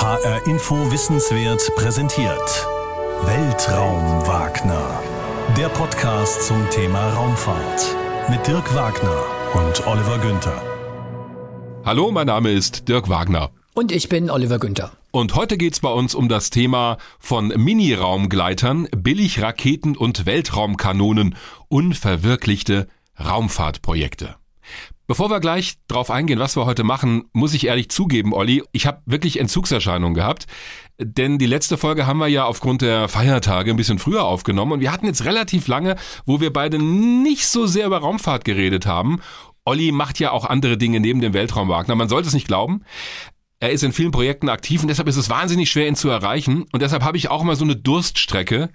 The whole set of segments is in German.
HR Info Wissenswert präsentiert. Weltraum Wagner. Der Podcast zum Thema Raumfahrt. Mit Dirk Wagner und Oliver Günther. Hallo, mein Name ist Dirk Wagner. Und ich bin Oliver Günther. Und heute geht's bei uns um das Thema von Mini-Raumgleitern, Billigraketen und Weltraumkanonen, unverwirklichte Raumfahrtprojekte. Bevor wir gleich drauf eingehen, was wir heute machen, muss ich ehrlich zugeben, Olli, ich habe wirklich Entzugserscheinungen gehabt. Denn die letzte Folge haben wir ja aufgrund der Feiertage ein bisschen früher aufgenommen und wir hatten jetzt relativ lange, wo wir beide nicht so sehr über Raumfahrt geredet haben. Olli macht ja auch andere Dinge neben dem Weltraum Wagner. Man sollte es nicht glauben. Er ist in vielen Projekten aktiv und deshalb ist es wahnsinnig schwer, ihn zu erreichen. Und deshalb habe ich auch mal so eine Durststrecke,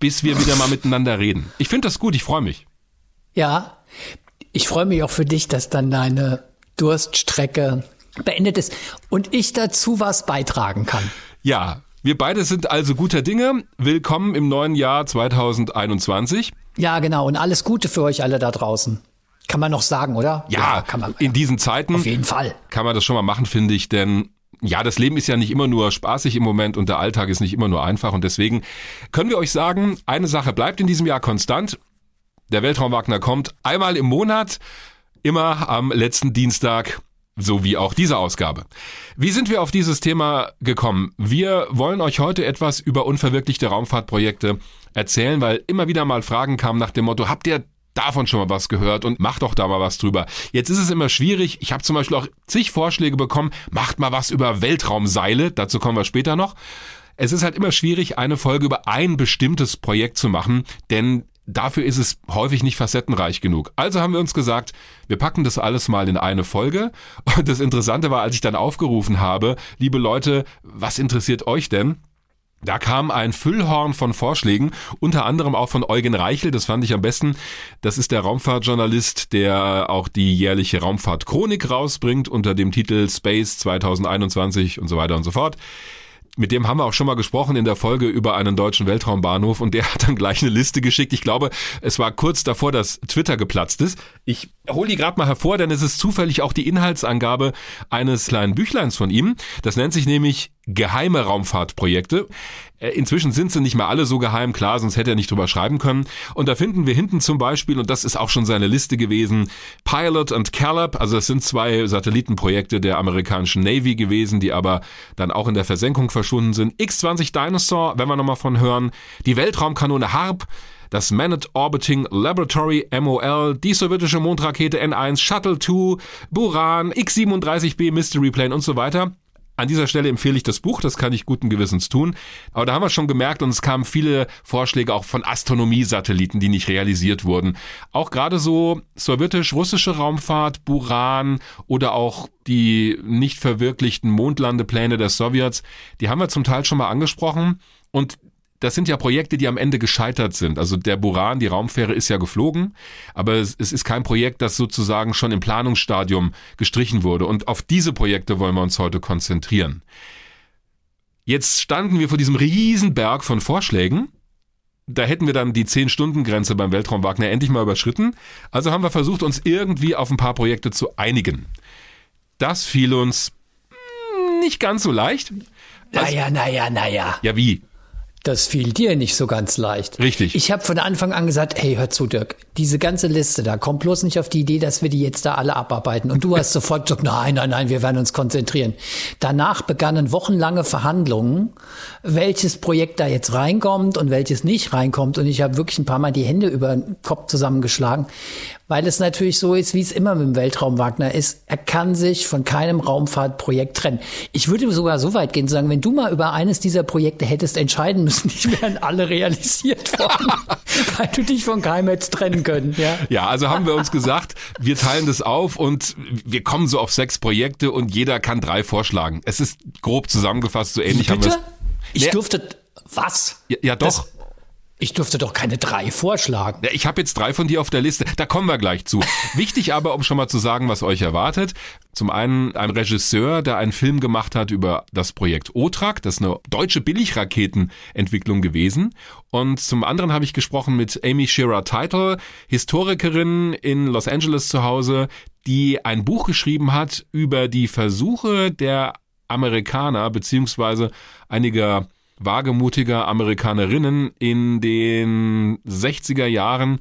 bis wir wieder mal miteinander reden. Ich finde das gut, ich freue mich. Ja, ich freue mich auch für dich, dass dann deine Durststrecke beendet ist und ich dazu was beitragen kann. Ja, wir beide sind also guter Dinge. Willkommen im neuen Jahr 2021. Ja, genau. Und alles Gute für euch alle da draußen. Kann man noch sagen, oder? Ja, ja kann man. In diesen Zeiten. Auf jeden Fall. Kann man das schon mal machen, finde ich, denn ja, das Leben ist ja nicht immer nur spaßig im Moment und der Alltag ist nicht immer nur einfach und deswegen können wir euch sagen, eine Sache bleibt in diesem Jahr konstant. Der Weltraumwagner kommt einmal im Monat, immer am letzten Dienstag, so wie auch diese Ausgabe. Wie sind wir auf dieses Thema gekommen? Wir wollen euch heute etwas über unverwirklichte Raumfahrtprojekte erzählen, weil immer wieder mal Fragen kamen nach dem Motto, habt ihr davon schon mal was gehört und macht doch da mal was drüber. Jetzt ist es immer schwierig. Ich habe zum Beispiel auch zig Vorschläge bekommen, macht mal was über Weltraumseile, dazu kommen wir später noch. Es ist halt immer schwierig, eine Folge über ein bestimmtes Projekt zu machen, denn dafür ist es häufig nicht facettenreich genug. Also haben wir uns gesagt, wir packen das alles mal in eine Folge. Und das Interessante war, als ich dann aufgerufen habe, liebe Leute, was interessiert euch denn? Da kam ein Füllhorn von Vorschlägen, unter anderem auch von Eugen Reichel, das fand ich am besten. Das ist der Raumfahrtjournalist, der auch die jährliche Raumfahrtchronik rausbringt unter dem Titel Space 2021 und so weiter und so fort mit dem haben wir auch schon mal gesprochen in der Folge über einen deutschen Weltraumbahnhof und der hat dann gleich eine Liste geschickt. Ich glaube, es war kurz davor, dass Twitter geplatzt ist. Ich hole die gerade mal hervor, denn es ist zufällig auch die Inhaltsangabe eines kleinen Büchleins von ihm. Das nennt sich nämlich geheime Raumfahrtprojekte. Äh, inzwischen sind sie nicht mehr alle so geheim, klar, sonst hätte er nicht drüber schreiben können. Und da finden wir hinten zum Beispiel, und das ist auch schon seine Liste gewesen, Pilot und Caleb, also das sind zwei Satellitenprojekte der amerikanischen Navy gewesen, die aber dann auch in der Versenkung verschwunden sind. X-20 Dinosaur, wenn wir nochmal von hören, die Weltraumkanone HARP, das Managed Orbiting Laboratory MOL, die sowjetische Mondrakete N1, Shuttle 2, Buran, X-37B Mystery Plane und so weiter. An dieser Stelle empfehle ich das Buch, das kann ich guten Gewissens tun. Aber da haben wir schon gemerkt und es kamen viele Vorschläge auch von Astronomiesatelliten, die nicht realisiert wurden. Auch gerade so sowjetisch-russische Raumfahrt, Buran oder auch die nicht verwirklichten Mondlandepläne der Sowjets, die haben wir zum Teil schon mal angesprochen. Und das sind ja Projekte, die am Ende gescheitert sind. Also der Buran, die Raumfähre ist ja geflogen, aber es, es, ist kein Projekt, das sozusagen schon im Planungsstadium gestrichen wurde. Und auf diese Projekte wollen wir uns heute konzentrieren. Jetzt standen wir vor diesem riesen Berg von Vorschlägen. Da hätten wir dann die 10-Stunden-Grenze beim Weltraum Wagner endlich mal überschritten. Also haben wir versucht, uns irgendwie auf ein paar Projekte zu einigen. Das fiel uns nicht ganz so leicht. Also, naja, naja, naja. Ja, wie? Das fiel dir nicht so ganz leicht. Richtig. Ich habe von Anfang an gesagt, hey, hör zu, Dirk, diese ganze Liste da, kommt bloß nicht auf die Idee, dass wir die jetzt da alle abarbeiten. Und du hast sofort gesagt, nein, nein, nein, wir werden uns konzentrieren. Danach begannen wochenlange Verhandlungen, welches Projekt da jetzt reinkommt und welches nicht reinkommt. Und ich habe wirklich ein paar Mal die Hände über den Kopf zusammengeschlagen, weil es natürlich so ist, wie es immer mit dem Weltraum Wagner ist. Er kann sich von keinem Raumfahrtprojekt trennen. Ich würde sogar so weit gehen zu sagen, wenn du mal über eines dieser Projekte hättest entscheiden müssen, die wären alle realisiert worden, weil du dich von keinem hättest trennen können. Ja? ja, also haben wir uns gesagt, wir teilen das auf und wir kommen so auf sechs Projekte und jeder kann drei vorschlagen. Es ist grob zusammengefasst, so ähnlich Bitte? haben wir es. Ich durfte was? Ja, ja doch. Das, ich durfte doch keine drei vorschlagen. Ja, ich habe jetzt drei von dir auf der Liste. Da kommen wir gleich zu. Wichtig aber, um schon mal zu sagen, was euch erwartet. Zum einen ein Regisseur, der einen Film gemacht hat über das Projekt OTRAC. Das ist eine deutsche Billigraketenentwicklung gewesen. Und zum anderen habe ich gesprochen mit Amy Shearer Title, Historikerin in Los Angeles zu Hause, die ein Buch geschrieben hat über die Versuche der Amerikaner beziehungsweise einiger wagemutiger Amerikanerinnen in den 60er Jahren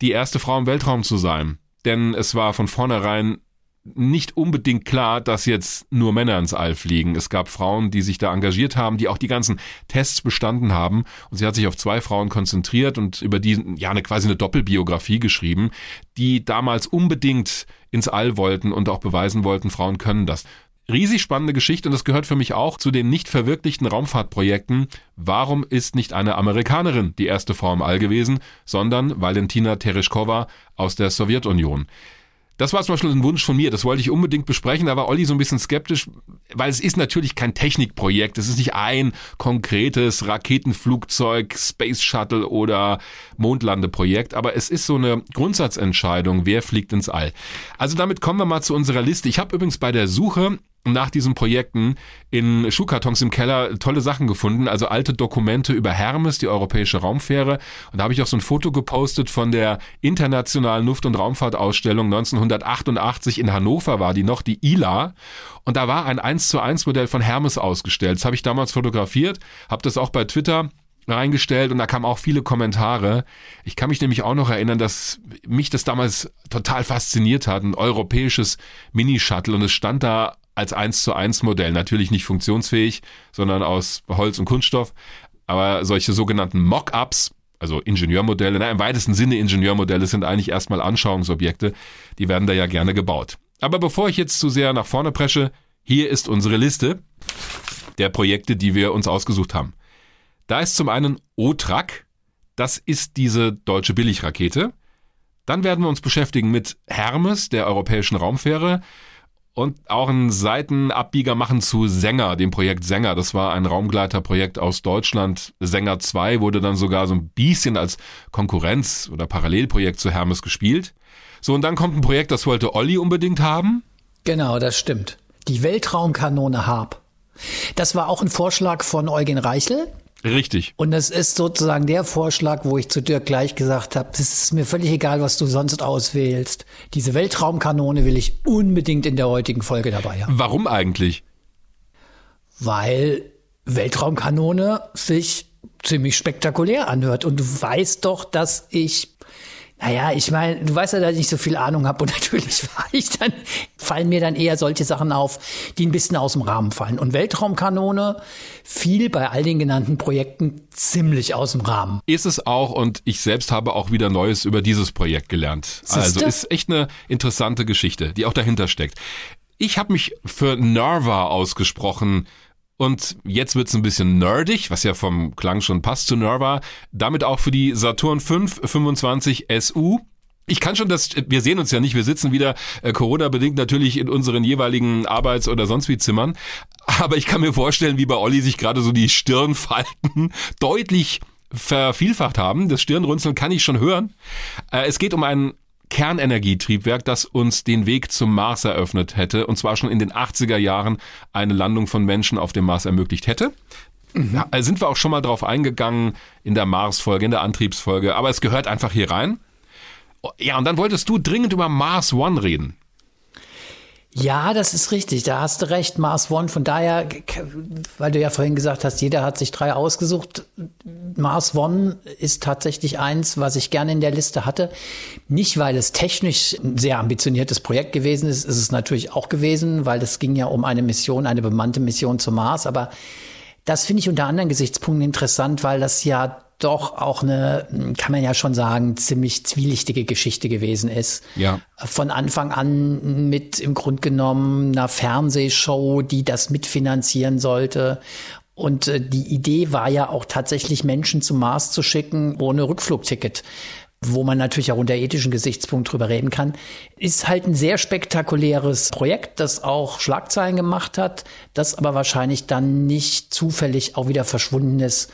die erste Frau im Weltraum zu sein. Denn es war von vornherein nicht unbedingt klar, dass jetzt nur Männer ins All fliegen. Es gab Frauen, die sich da engagiert haben, die auch die ganzen Tests bestanden haben. Und sie hat sich auf zwei Frauen konzentriert und über die, ja, eine quasi eine Doppelbiografie geschrieben, die damals unbedingt ins All wollten und auch beweisen wollten, Frauen können das. Riesig spannende Geschichte und das gehört für mich auch zu den nicht verwirklichten Raumfahrtprojekten. Warum ist nicht eine Amerikanerin die erste Frau im All gewesen, sondern Valentina Tereshkova aus der Sowjetunion? Das war zum Beispiel ein Wunsch von mir, das wollte ich unbedingt besprechen, da war Olli so ein bisschen skeptisch, weil es ist natürlich kein Technikprojekt, es ist nicht ein konkretes Raketenflugzeug, Space Shuttle oder Mondlandeprojekt, aber es ist so eine Grundsatzentscheidung, wer fliegt ins All. Also damit kommen wir mal zu unserer Liste. Ich habe übrigens bei der Suche nach diesen Projekten in Schuhkartons im Keller tolle Sachen gefunden, also alte Dokumente über Hermes, die europäische Raumfähre. Und da habe ich auch so ein Foto gepostet von der internationalen Luft- und Raumfahrtausstellung 1988 in Hannover war die noch, die ILA. Und da war ein 1 zu 1 Modell von Hermes ausgestellt. Das habe ich damals fotografiert, habe das auch bei Twitter reingestellt und da kamen auch viele Kommentare. Ich kann mich nämlich auch noch erinnern, dass mich das damals total fasziniert hat, ein europäisches Mini-Shuttle und es stand da als 1 zu 1 Modell. Natürlich nicht funktionsfähig, sondern aus Holz und Kunststoff. Aber solche sogenannten Mock-ups, also Ingenieurmodelle, na, im weitesten Sinne Ingenieurmodelle sind eigentlich erstmal Anschauungsobjekte. Die werden da ja gerne gebaut. Aber bevor ich jetzt zu sehr nach vorne presche, hier ist unsere Liste der Projekte, die wir uns ausgesucht haben. Da ist zum einen OTRAC, das ist diese deutsche Billigrakete. Dann werden wir uns beschäftigen mit Hermes, der europäischen Raumfähre und auch einen Seitenabbieger machen zu Sänger, dem Projekt Sänger. Das war ein Raumgleiterprojekt aus Deutschland. Sänger 2 wurde dann sogar so ein bisschen als Konkurrenz oder Parallelprojekt zu Hermes gespielt. So, und dann kommt ein Projekt, das wollte Olli unbedingt haben. Genau, das stimmt. Die Weltraumkanone Harp. Das war auch ein Vorschlag von Eugen Reichel. Richtig. Und das ist sozusagen der Vorschlag, wo ich zu Dirk gleich gesagt habe, es ist mir völlig egal, was du sonst auswählst. Diese Weltraumkanone will ich unbedingt in der heutigen Folge dabei haben. Warum eigentlich? Weil Weltraumkanone sich ziemlich spektakulär anhört. Und du weißt doch, dass ich naja, ich meine, du weißt ja, dass ich nicht so viel Ahnung habe und natürlich war ich dann, fallen mir dann eher solche Sachen auf, die ein bisschen aus dem Rahmen fallen. Und Weltraumkanone fiel bei all den genannten Projekten ziemlich aus dem Rahmen. Ist es auch und ich selbst habe auch wieder Neues über dieses Projekt gelernt. Siehste? Also ist echt eine interessante Geschichte, die auch dahinter steckt. Ich habe mich für Nerva ausgesprochen und jetzt wird's ein bisschen nerdig, was ja vom Klang schon passt zu Nerva. Damit auch für die Saturn 5 25 SU. Ich kann schon das, wir sehen uns ja nicht, wir sitzen wieder äh, Corona-bedingt natürlich in unseren jeweiligen Arbeits- oder sonst wie Zimmern. Aber ich kann mir vorstellen, wie bei Olli sich gerade so die Stirnfalten deutlich vervielfacht haben. Das Stirnrunzeln kann ich schon hören. Äh, es geht um einen Kernenergietriebwerk, das uns den Weg zum Mars eröffnet hätte, und zwar schon in den 80er Jahren eine Landung von Menschen auf dem Mars ermöglicht hätte. Mhm. Ja, äh, sind wir auch schon mal drauf eingegangen in der Mars-Folge, in der Antriebsfolge, aber es gehört einfach hier rein. Ja, und dann wolltest du dringend über Mars One reden. Ja, das ist richtig. Da hast du recht, Mars One. Von daher, weil du ja vorhin gesagt hast, jeder hat sich drei ausgesucht. Mars One ist tatsächlich eins, was ich gerne in der Liste hatte. Nicht, weil es technisch ein sehr ambitioniertes Projekt gewesen ist. Ist es natürlich auch gewesen, weil es ging ja um eine Mission, eine bemannte Mission zum Mars. Aber das finde ich unter anderen Gesichtspunkten interessant, weil das ja doch auch eine, kann man ja schon sagen, ziemlich zwielichtige Geschichte gewesen ist. Ja. Von Anfang an mit im Grund genommen einer Fernsehshow, die das mitfinanzieren sollte. Und äh, die Idee war ja auch tatsächlich Menschen zum Mars zu schicken ohne Rückflugticket wo man natürlich auch unter ethischen Gesichtspunkt drüber reden kann, ist halt ein sehr spektakuläres Projekt, das auch Schlagzeilen gemacht hat, das aber wahrscheinlich dann nicht zufällig auch wieder verschwunden ist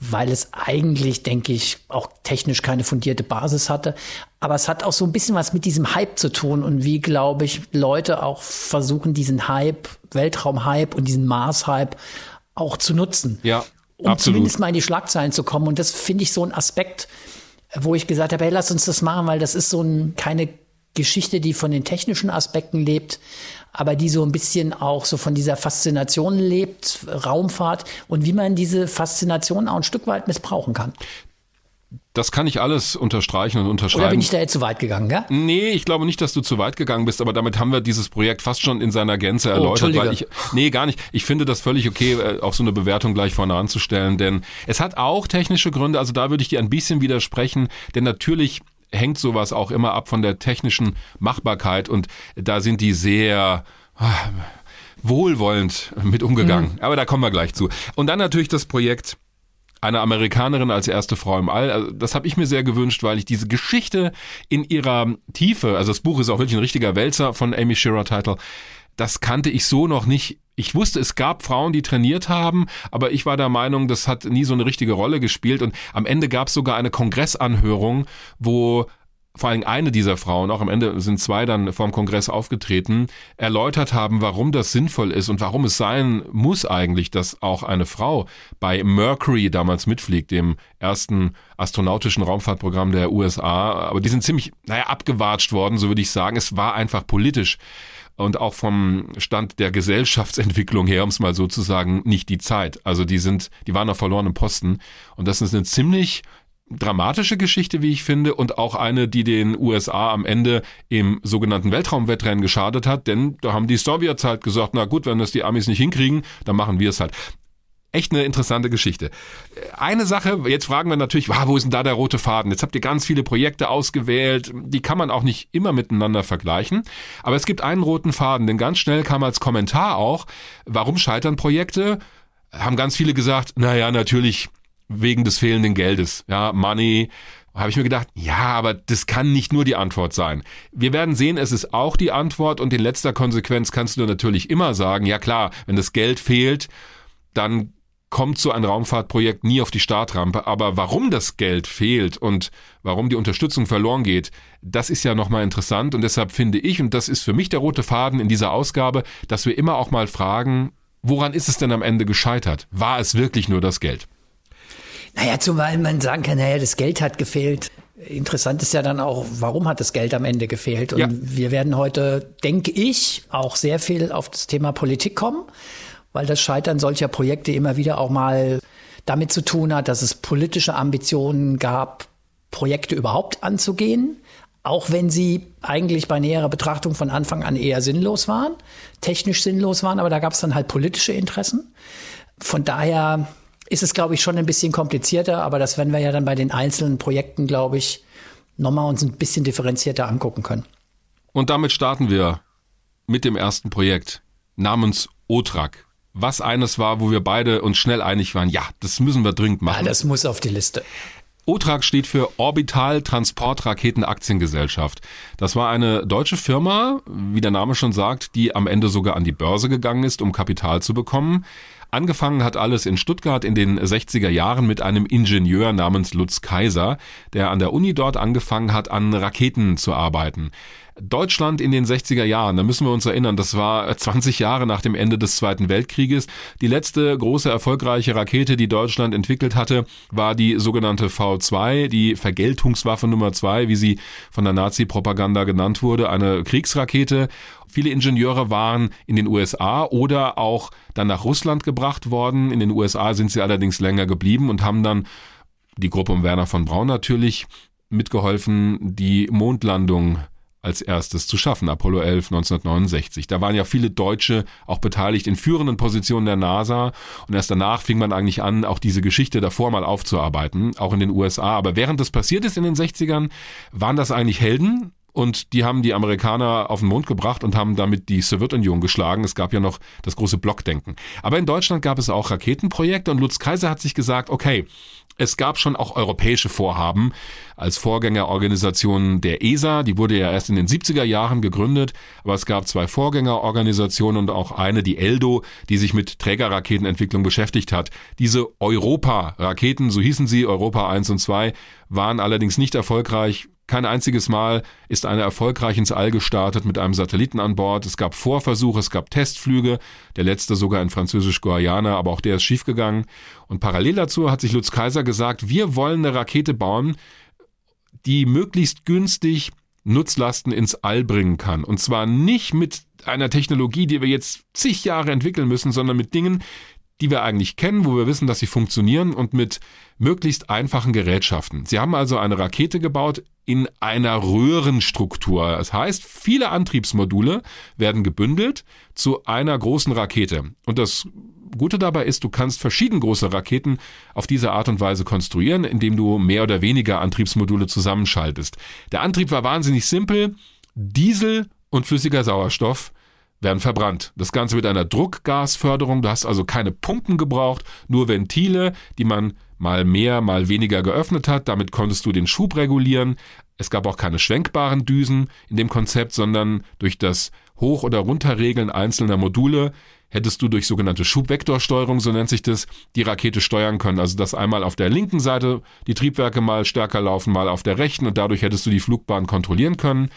weil es eigentlich, denke ich, auch technisch keine fundierte Basis hatte. Aber es hat auch so ein bisschen was mit diesem Hype zu tun und wie, glaube ich, Leute auch versuchen, diesen Hype, Weltraum-Hype und diesen Mars-Hype auch zu nutzen. Ja, um absolut. zumindest mal in die Schlagzeilen zu kommen. Und das finde ich so ein Aspekt, wo ich gesagt habe, hey, lass uns das machen, weil das ist so ein, keine Geschichte, die von den technischen Aspekten lebt, aber die so ein bisschen auch so von dieser Faszination lebt, Raumfahrt und wie man diese Faszination auch ein Stück weit missbrauchen kann. Das kann ich alles unterstreichen und unterschreiben. Oder bin ich da jetzt zu weit gegangen, ja? Nee, ich glaube nicht, dass du zu weit gegangen bist, aber damit haben wir dieses Projekt fast schon in seiner Gänze oh, erläutert, oh, weil ich nee, gar nicht. Ich finde das völlig okay, äh, auch so eine Bewertung gleich vorne anzustellen, denn es hat auch technische Gründe, also da würde ich dir ein bisschen widersprechen, denn natürlich hängt sowas auch immer ab von der technischen Machbarkeit und da sind die sehr ah, wohlwollend mit umgegangen. Mhm. Aber da kommen wir gleich zu. Und dann natürlich das Projekt eine Amerikanerin als erste Frau im All. Also das habe ich mir sehr gewünscht, weil ich diese Geschichte in ihrer Tiefe, also das Buch ist auch wirklich ein richtiger Wälzer von Amy Shearer Title, das kannte ich so noch nicht. Ich wusste, es gab Frauen, die trainiert haben, aber ich war der Meinung, das hat nie so eine richtige Rolle gespielt. Und am Ende gab es sogar eine Kongressanhörung, wo vor allem eine dieser Frauen, auch am Ende sind zwei dann vorm Kongress aufgetreten, erläutert haben, warum das sinnvoll ist und warum es sein muss eigentlich, dass auch eine Frau bei Mercury damals mitfliegt, dem ersten astronautischen Raumfahrtprogramm der USA. Aber die sind ziemlich, naja, abgewatscht worden, so würde ich sagen. Es war einfach politisch und auch vom Stand der Gesellschaftsentwicklung her, um es mal so zu sagen, nicht die Zeit. Also die sind, die waren auf verlorenen Posten und das ist eine ziemlich dramatische Geschichte, wie ich finde, und auch eine, die den USA am Ende im sogenannten Weltraumwettrennen geschadet hat, denn da haben die Sowjets halt gesagt, na gut, wenn das die Amis nicht hinkriegen, dann machen wir es halt. Echt eine interessante Geschichte. Eine Sache, jetzt fragen wir natürlich, wow, wo ist denn da der rote Faden? Jetzt habt ihr ganz viele Projekte ausgewählt, die kann man auch nicht immer miteinander vergleichen, aber es gibt einen roten Faden, denn ganz schnell kam als Kommentar auch, warum scheitern Projekte? Haben ganz viele gesagt, naja, natürlich wegen des fehlenden Geldes. Ja, Money. Habe ich mir gedacht, ja, aber das kann nicht nur die Antwort sein. Wir werden sehen, es ist auch die Antwort und in letzter Konsequenz kannst du natürlich immer sagen, ja klar, wenn das Geld fehlt, dann kommt so ein Raumfahrtprojekt nie auf die Startrampe. Aber warum das Geld fehlt und warum die Unterstützung verloren geht, das ist ja nochmal interessant. Und deshalb finde ich, und das ist für mich der rote Faden in dieser Ausgabe, dass wir immer auch mal fragen, woran ist es denn am Ende gescheitert? War es wirklich nur das Geld? Naja, zumal man sagen kann, naja, das Geld hat gefehlt. Interessant ist ja dann auch, warum hat das Geld am Ende gefehlt? Und ja. wir werden heute, denke ich, auch sehr viel auf das Thema Politik kommen, weil das Scheitern solcher Projekte immer wieder auch mal damit zu tun hat, dass es politische Ambitionen gab, Projekte überhaupt anzugehen, auch wenn sie eigentlich bei näherer Betrachtung von Anfang an eher sinnlos waren, technisch sinnlos waren, aber da gab es dann halt politische Interessen. Von daher ist es, glaube ich, schon ein bisschen komplizierter, aber das werden wir ja dann bei den einzelnen Projekten, glaube ich, nochmal uns ein bisschen differenzierter angucken können. Und damit starten wir mit dem ersten Projekt namens OTRAK. Was eines war, wo wir beide uns schnell einig waren, ja, das müssen wir dringend machen. Ja, das muss auf die Liste. OTRAG steht für Orbital Transport Raketen Aktiengesellschaft. Das war eine deutsche Firma, wie der Name schon sagt, die am Ende sogar an die Börse gegangen ist, um Kapital zu bekommen. Angefangen hat alles in Stuttgart in den 60er Jahren mit einem Ingenieur namens Lutz Kaiser, der an der Uni dort angefangen hat, an Raketen zu arbeiten. Deutschland in den 60er Jahren, da müssen wir uns erinnern, das war 20 Jahre nach dem Ende des Zweiten Weltkrieges. Die letzte große erfolgreiche Rakete, die Deutschland entwickelt hatte, war die sogenannte V2, die Vergeltungswaffe Nummer zwei, wie sie von der Nazi-Propaganda genannt wurde, eine Kriegsrakete. Viele Ingenieure waren in den USA oder auch dann nach Russland gebracht worden. In den USA sind sie allerdings länger geblieben und haben dann die Gruppe um Werner von Braun natürlich mitgeholfen, die Mondlandung als erstes zu schaffen, Apollo 11 1969. Da waren ja viele Deutsche auch beteiligt in führenden Positionen der NASA und erst danach fing man eigentlich an, auch diese Geschichte davor mal aufzuarbeiten, auch in den USA. Aber während das passiert ist in den 60ern, waren das eigentlich Helden und die haben die Amerikaner auf den Mond gebracht und haben damit die Sowjetunion geschlagen. Es gab ja noch das große Blockdenken. Aber in Deutschland gab es auch Raketenprojekte und Lutz Kaiser hat sich gesagt, okay, es gab schon auch europäische Vorhaben als Vorgängerorganisation der ESA. Die wurde ja erst in den 70er Jahren gegründet, aber es gab zwei Vorgängerorganisationen und auch eine, die ELDO, die sich mit Trägerraketenentwicklung beschäftigt hat. Diese Europa-Raketen, so hießen sie, Europa 1 und 2, waren allerdings nicht erfolgreich kein einziges Mal ist eine erfolgreich ins All gestartet mit einem Satelliten an Bord. Es gab Vorversuche, es gab Testflüge, der letzte sogar in Französisch-Guayana, aber auch der ist schiefgegangen. Und parallel dazu hat sich Lutz Kaiser gesagt, wir wollen eine Rakete bauen, die möglichst günstig Nutzlasten ins All bringen kann. Und zwar nicht mit einer Technologie, die wir jetzt zig Jahre entwickeln müssen, sondern mit Dingen, die wir eigentlich kennen, wo wir wissen, dass sie funktionieren und mit möglichst einfachen Gerätschaften. Sie haben also eine Rakete gebaut in einer Röhrenstruktur. Das heißt, viele Antriebsmodule werden gebündelt zu einer großen Rakete. Und das Gute dabei ist, du kannst verschieden große Raketen auf diese Art und Weise konstruieren, indem du mehr oder weniger Antriebsmodule zusammenschaltest. Der Antrieb war wahnsinnig simpel. Diesel und flüssiger Sauerstoff werden verbrannt. Das Ganze mit einer Druckgasförderung. Du hast also keine Pumpen gebraucht, nur Ventile, die man mal mehr, mal weniger geöffnet hat. Damit konntest du den Schub regulieren. Es gab auch keine schwenkbaren Düsen in dem Konzept, sondern durch das Hoch- oder Runterregeln einzelner Module hättest du durch sogenannte Schubvektorsteuerung, so nennt sich das, die Rakete steuern können. Also dass einmal auf der linken Seite die Triebwerke mal stärker laufen, mal auf der rechten und dadurch hättest du die Flugbahn kontrollieren können.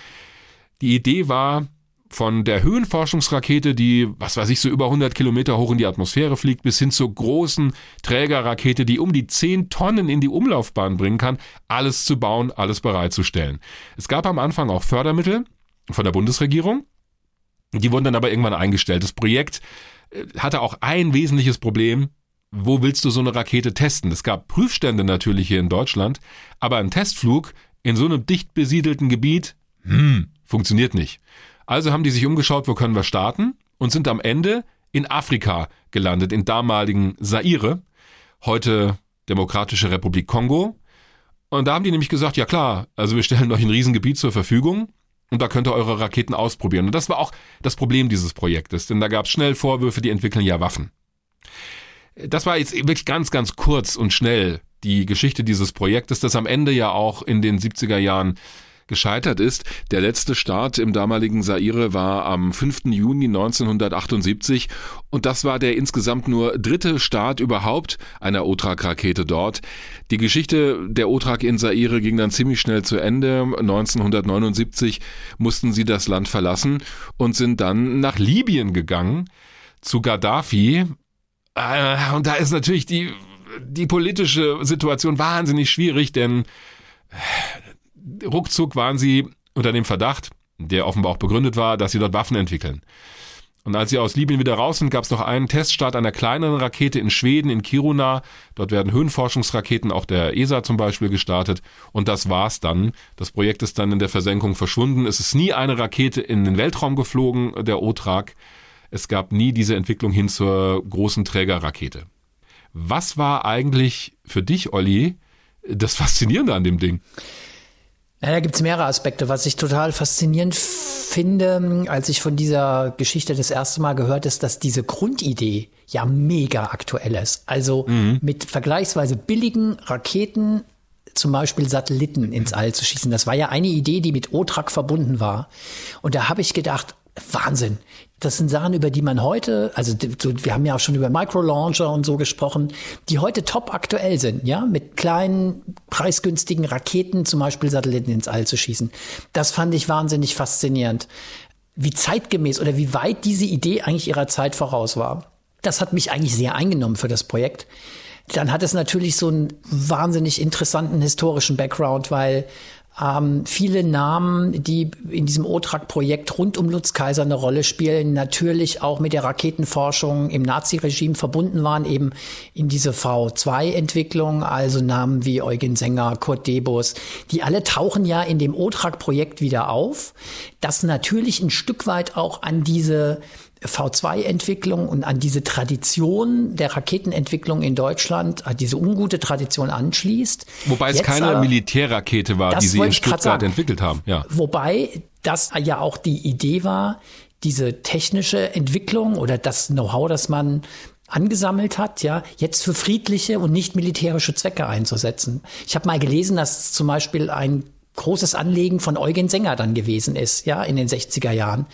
Die Idee war, von der Höhenforschungsrakete, die, was weiß ich, so über 100 Kilometer hoch in die Atmosphäre fliegt, bis hin zur großen Trägerrakete, die um die 10 Tonnen in die Umlaufbahn bringen kann, alles zu bauen, alles bereitzustellen. Es gab am Anfang auch Fördermittel von der Bundesregierung. Die wurden dann aber irgendwann eingestellt. Das Projekt äh, hatte auch ein wesentliches Problem. Wo willst du so eine Rakete testen? Es gab Prüfstände natürlich hier in Deutschland, aber ein Testflug in so einem dicht besiedelten Gebiet, hm, funktioniert nicht. Also haben die sich umgeschaut, wo können wir starten und sind am Ende in Afrika gelandet, in damaligen Zaire, heute Demokratische Republik Kongo. Und da haben die nämlich gesagt, ja klar, also wir stellen euch ein Riesengebiet zur Verfügung und da könnt ihr eure Raketen ausprobieren. Und das war auch das Problem dieses Projektes, denn da gab es schnell Vorwürfe, die entwickeln ja Waffen. Das war jetzt wirklich ganz, ganz kurz und schnell die Geschichte dieses Projektes, das am Ende ja auch in den 70er Jahren gescheitert ist. Der letzte Start im damaligen Saire war am 5. Juni 1978 und das war der insgesamt nur dritte Start überhaupt einer Otrak-Rakete dort. Die Geschichte der Otrak in Saire ging dann ziemlich schnell zu Ende. 1979 mussten sie das Land verlassen und sind dann nach Libyen gegangen, zu Gaddafi. Äh, und da ist natürlich die, die politische Situation wahnsinnig schwierig, denn ruckzuck waren sie unter dem Verdacht, der offenbar auch begründet war, dass sie dort Waffen entwickeln. Und als sie aus Libyen wieder raus sind, gab es noch einen Teststart einer kleineren Rakete in Schweden, in Kiruna. Dort werden Höhenforschungsraketen, auch der ESA zum Beispiel, gestartet. Und das war's dann. Das Projekt ist dann in der Versenkung verschwunden. Es ist nie eine Rakete in den Weltraum geflogen, der OTRAG. Es gab nie diese Entwicklung hin zur großen Trägerrakete. Was war eigentlich für dich, Olli, das Faszinierende an dem Ding? Ja, da gibt's mehrere Aspekte. Was ich total faszinierend finde, als ich von dieser Geschichte das erste Mal gehört, ist, dass diese Grundidee ja mega aktuell ist. Also mhm. mit vergleichsweise billigen Raketen zum Beispiel Satelliten ins All zu schießen. Das war ja eine Idee, die mit OTRAC verbunden war. Und da habe ich gedacht, Wahnsinn. Das sind Sachen, über die man heute, also wir haben ja auch schon über Microlauncher und so gesprochen, die heute top aktuell sind, ja, mit kleinen, preisgünstigen Raketen zum Beispiel Satelliten ins All zu schießen. Das fand ich wahnsinnig faszinierend. Wie zeitgemäß oder wie weit diese Idee eigentlich ihrer Zeit voraus war. Das hat mich eigentlich sehr eingenommen für das Projekt. Dann hat es natürlich so einen wahnsinnig interessanten historischen Background, weil ähm, viele Namen, die in diesem OTRAC-Projekt rund um Lutz Kaiser eine Rolle spielen, natürlich auch mit der Raketenforschung im Naziregime verbunden waren, eben in diese V2-Entwicklung, also Namen wie Eugen Sänger, Kurt Debus, die alle tauchen ja in dem OTRAC-Projekt wieder auf, das natürlich ein Stück weit auch an diese V2-Entwicklung und an diese Tradition der Raketenentwicklung in Deutschland, an diese ungute Tradition anschließt. Wobei es Jetzt keine aber, Militärrakete war, die sie in Stuttgart entwickelt haben. Ja. Wobei das ja auch die Idee war, diese technische Entwicklung oder das Know-how, das man angesammelt hat, ja, jetzt für friedliche und nicht militärische Zwecke einzusetzen. Ich habe mal gelesen, dass zum Beispiel ein großes Anlegen von Eugen Sänger dann gewesen ist, ja, in den 60er Jahren.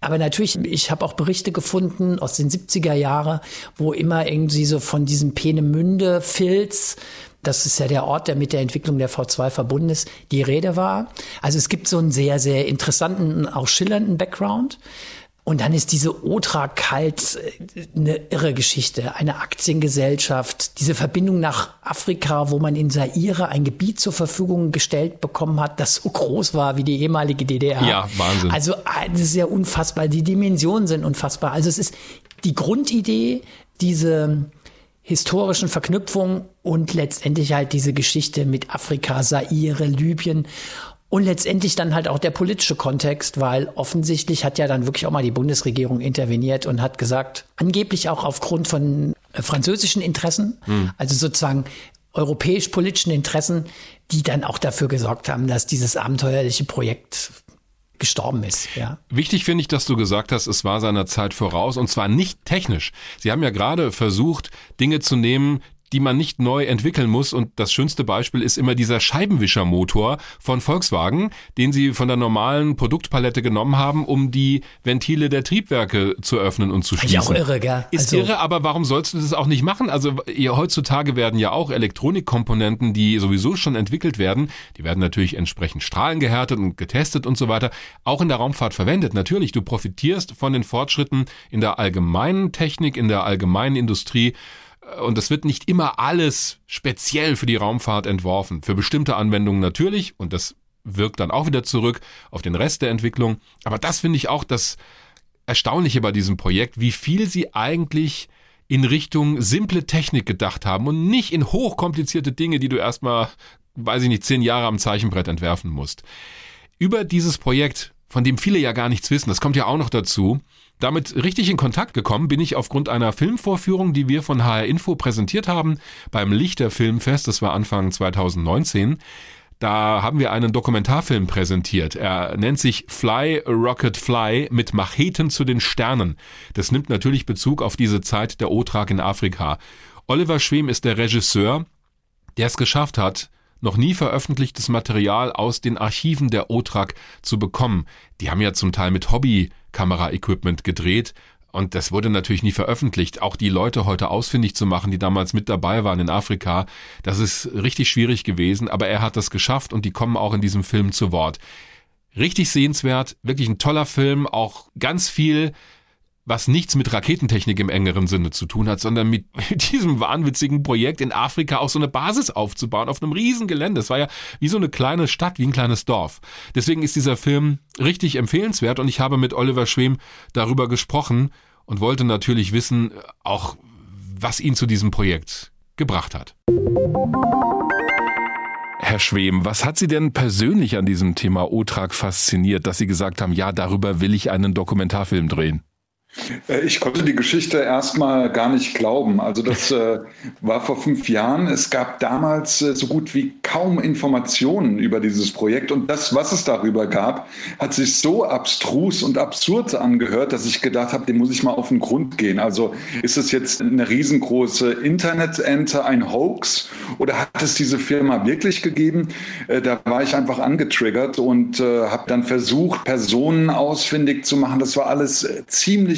Aber natürlich, ich habe auch Berichte gefunden aus den 70er Jahren, wo immer irgendwie so von diesem Peenemünde, Filz, das ist ja der Ort, der mit der Entwicklung der V2 verbunden ist, die Rede war. Also es gibt so einen sehr, sehr interessanten, auch schillernden Background. Und dann ist diese Otra kalt eine irre Geschichte, eine Aktiengesellschaft, diese Verbindung nach Afrika, wo man in Zaire ein Gebiet zur Verfügung gestellt bekommen hat, das so groß war wie die ehemalige DDR. Ja, Wahnsinn. Also das ist ja unfassbar, die Dimensionen sind unfassbar. Also es ist die Grundidee, diese historischen Verknüpfungen und letztendlich halt diese Geschichte mit Afrika, Zaire, Libyen und letztendlich dann halt auch der politische Kontext, weil offensichtlich hat ja dann wirklich auch mal die Bundesregierung interveniert und hat gesagt, angeblich auch aufgrund von äh, französischen Interessen, hm. also sozusagen europäisch-politischen Interessen, die dann auch dafür gesorgt haben, dass dieses abenteuerliche Projekt gestorben ist. Ja. Wichtig finde ich, dass du gesagt hast, es war seiner Zeit voraus und zwar nicht technisch. Sie haben ja gerade versucht, Dinge zu nehmen, die man nicht neu entwickeln muss. Und das schönste Beispiel ist immer dieser Scheibenwischermotor von Volkswagen, den sie von der normalen Produktpalette genommen haben, um die Ventile der Triebwerke zu öffnen und zu schließen. Ja, auch irre, gell? Ist also, irre, aber warum sollst du das auch nicht machen? Also ja, heutzutage werden ja auch Elektronikkomponenten, die sowieso schon entwickelt werden, die werden natürlich entsprechend strahlengehärtet und getestet und so weiter, auch in der Raumfahrt verwendet. Natürlich, du profitierst von den Fortschritten in der allgemeinen Technik, in der allgemeinen Industrie und es wird nicht immer alles speziell für die Raumfahrt entworfen. Für bestimmte Anwendungen natürlich, und das wirkt dann auch wieder zurück auf den Rest der Entwicklung. Aber das finde ich auch das Erstaunliche bei diesem Projekt, wie viel sie eigentlich in Richtung simple Technik gedacht haben und nicht in hochkomplizierte Dinge, die du erstmal, weiß ich nicht, zehn Jahre am Zeichenbrett entwerfen musst. Über dieses Projekt, von dem viele ja gar nichts wissen, das kommt ja auch noch dazu, damit richtig in Kontakt gekommen bin ich aufgrund einer Filmvorführung, die wir von HR Info präsentiert haben beim Lichter Filmfest, das war Anfang 2019. Da haben wir einen Dokumentarfilm präsentiert. Er nennt sich Fly Rocket Fly mit Macheten zu den Sternen. Das nimmt natürlich Bezug auf diese Zeit der Otrak in Afrika. Oliver Schwem ist der Regisseur, der es geschafft hat, noch nie veröffentlichtes Material aus den Archiven der OTRAK zu bekommen. Die haben ja zum Teil mit Hobby-Kamera-Equipment gedreht und das wurde natürlich nie veröffentlicht. Auch die Leute heute ausfindig zu machen, die damals mit dabei waren in Afrika, das ist richtig schwierig gewesen, aber er hat das geschafft und die kommen auch in diesem Film zu Wort. Richtig sehenswert, wirklich ein toller Film, auch ganz viel was nichts mit Raketentechnik im engeren Sinne zu tun hat, sondern mit, diesem wahnwitzigen Projekt in Afrika auch so eine Basis aufzubauen auf einem riesen Gelände. Es war ja wie so eine kleine Stadt, wie ein kleines Dorf. Deswegen ist dieser Film richtig empfehlenswert und ich habe mit Oliver Schwem darüber gesprochen und wollte natürlich wissen, auch was ihn zu diesem Projekt gebracht hat. Herr Schwem, was hat Sie denn persönlich an diesem Thema Otrak fasziniert, dass Sie gesagt haben, ja, darüber will ich einen Dokumentarfilm drehen? Äh, ich konnte die Geschichte erstmal gar nicht glauben. Also das äh, war vor fünf Jahren. Es gab damals äh, so gut wie kaum Informationen über dieses Projekt. Und das, was es darüber gab, hat sich so abstrus und absurd angehört, dass ich gedacht habe, dem muss ich mal auf den Grund gehen. Also ist es jetzt eine riesengroße Internet-Ente, ein Hoax? Oder hat es diese Firma wirklich gegeben? Äh, da war ich einfach angetriggert und äh, habe dann versucht, Personen ausfindig zu machen. Das war alles äh,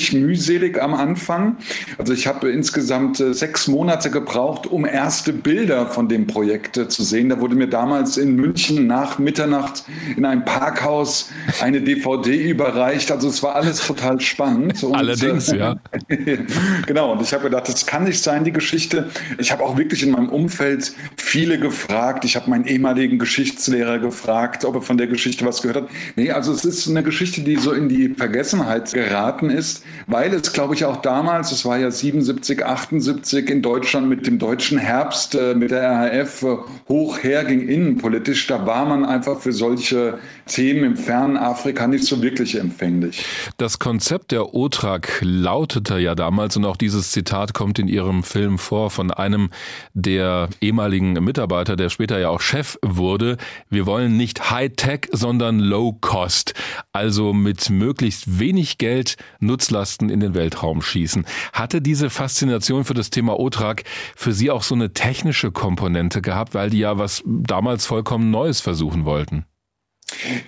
ziemlich mühselig am Anfang. Also ich habe insgesamt äh, sechs Monate gebraucht, um erste Bilder von dem Projekt äh, zu sehen. Da wurde mir damals in München nach Mitternacht in einem Parkhaus eine DVD überreicht. Also es war alles total spannend. Und, Allerdings, ja. genau. Und ich habe gedacht, das kann nicht sein, die Geschichte. Ich habe auch wirklich in meinem Umfeld viele gefragt. Ich habe meinen ehemaligen Geschichtslehrer gefragt, ob er von der Geschichte was gehört hat. Nee, also es ist eine Geschichte, die so in die Vergessenheit geraten ist weil es, glaube ich, auch damals, es war ja 77, 78 in Deutschland mit dem deutschen Herbst, äh, mit der RAF äh, hoch herging innenpolitisch, da war man einfach für solche Themen im fernen Afrika nicht so wirklich empfänglich. Das Konzept der OTRAG lautete ja damals, und auch dieses Zitat kommt in Ihrem Film vor, von einem der ehemaligen Mitarbeiter, der später ja auch Chef wurde, wir wollen nicht High-Tech, sondern Low-Cost, also mit möglichst wenig Geld Nutzlast Nutzlasten in den Weltraum schießen. Hatte diese Faszination für das Thema OTRAG für Sie auch so eine technische Komponente gehabt, weil die ja was damals vollkommen Neues versuchen wollten?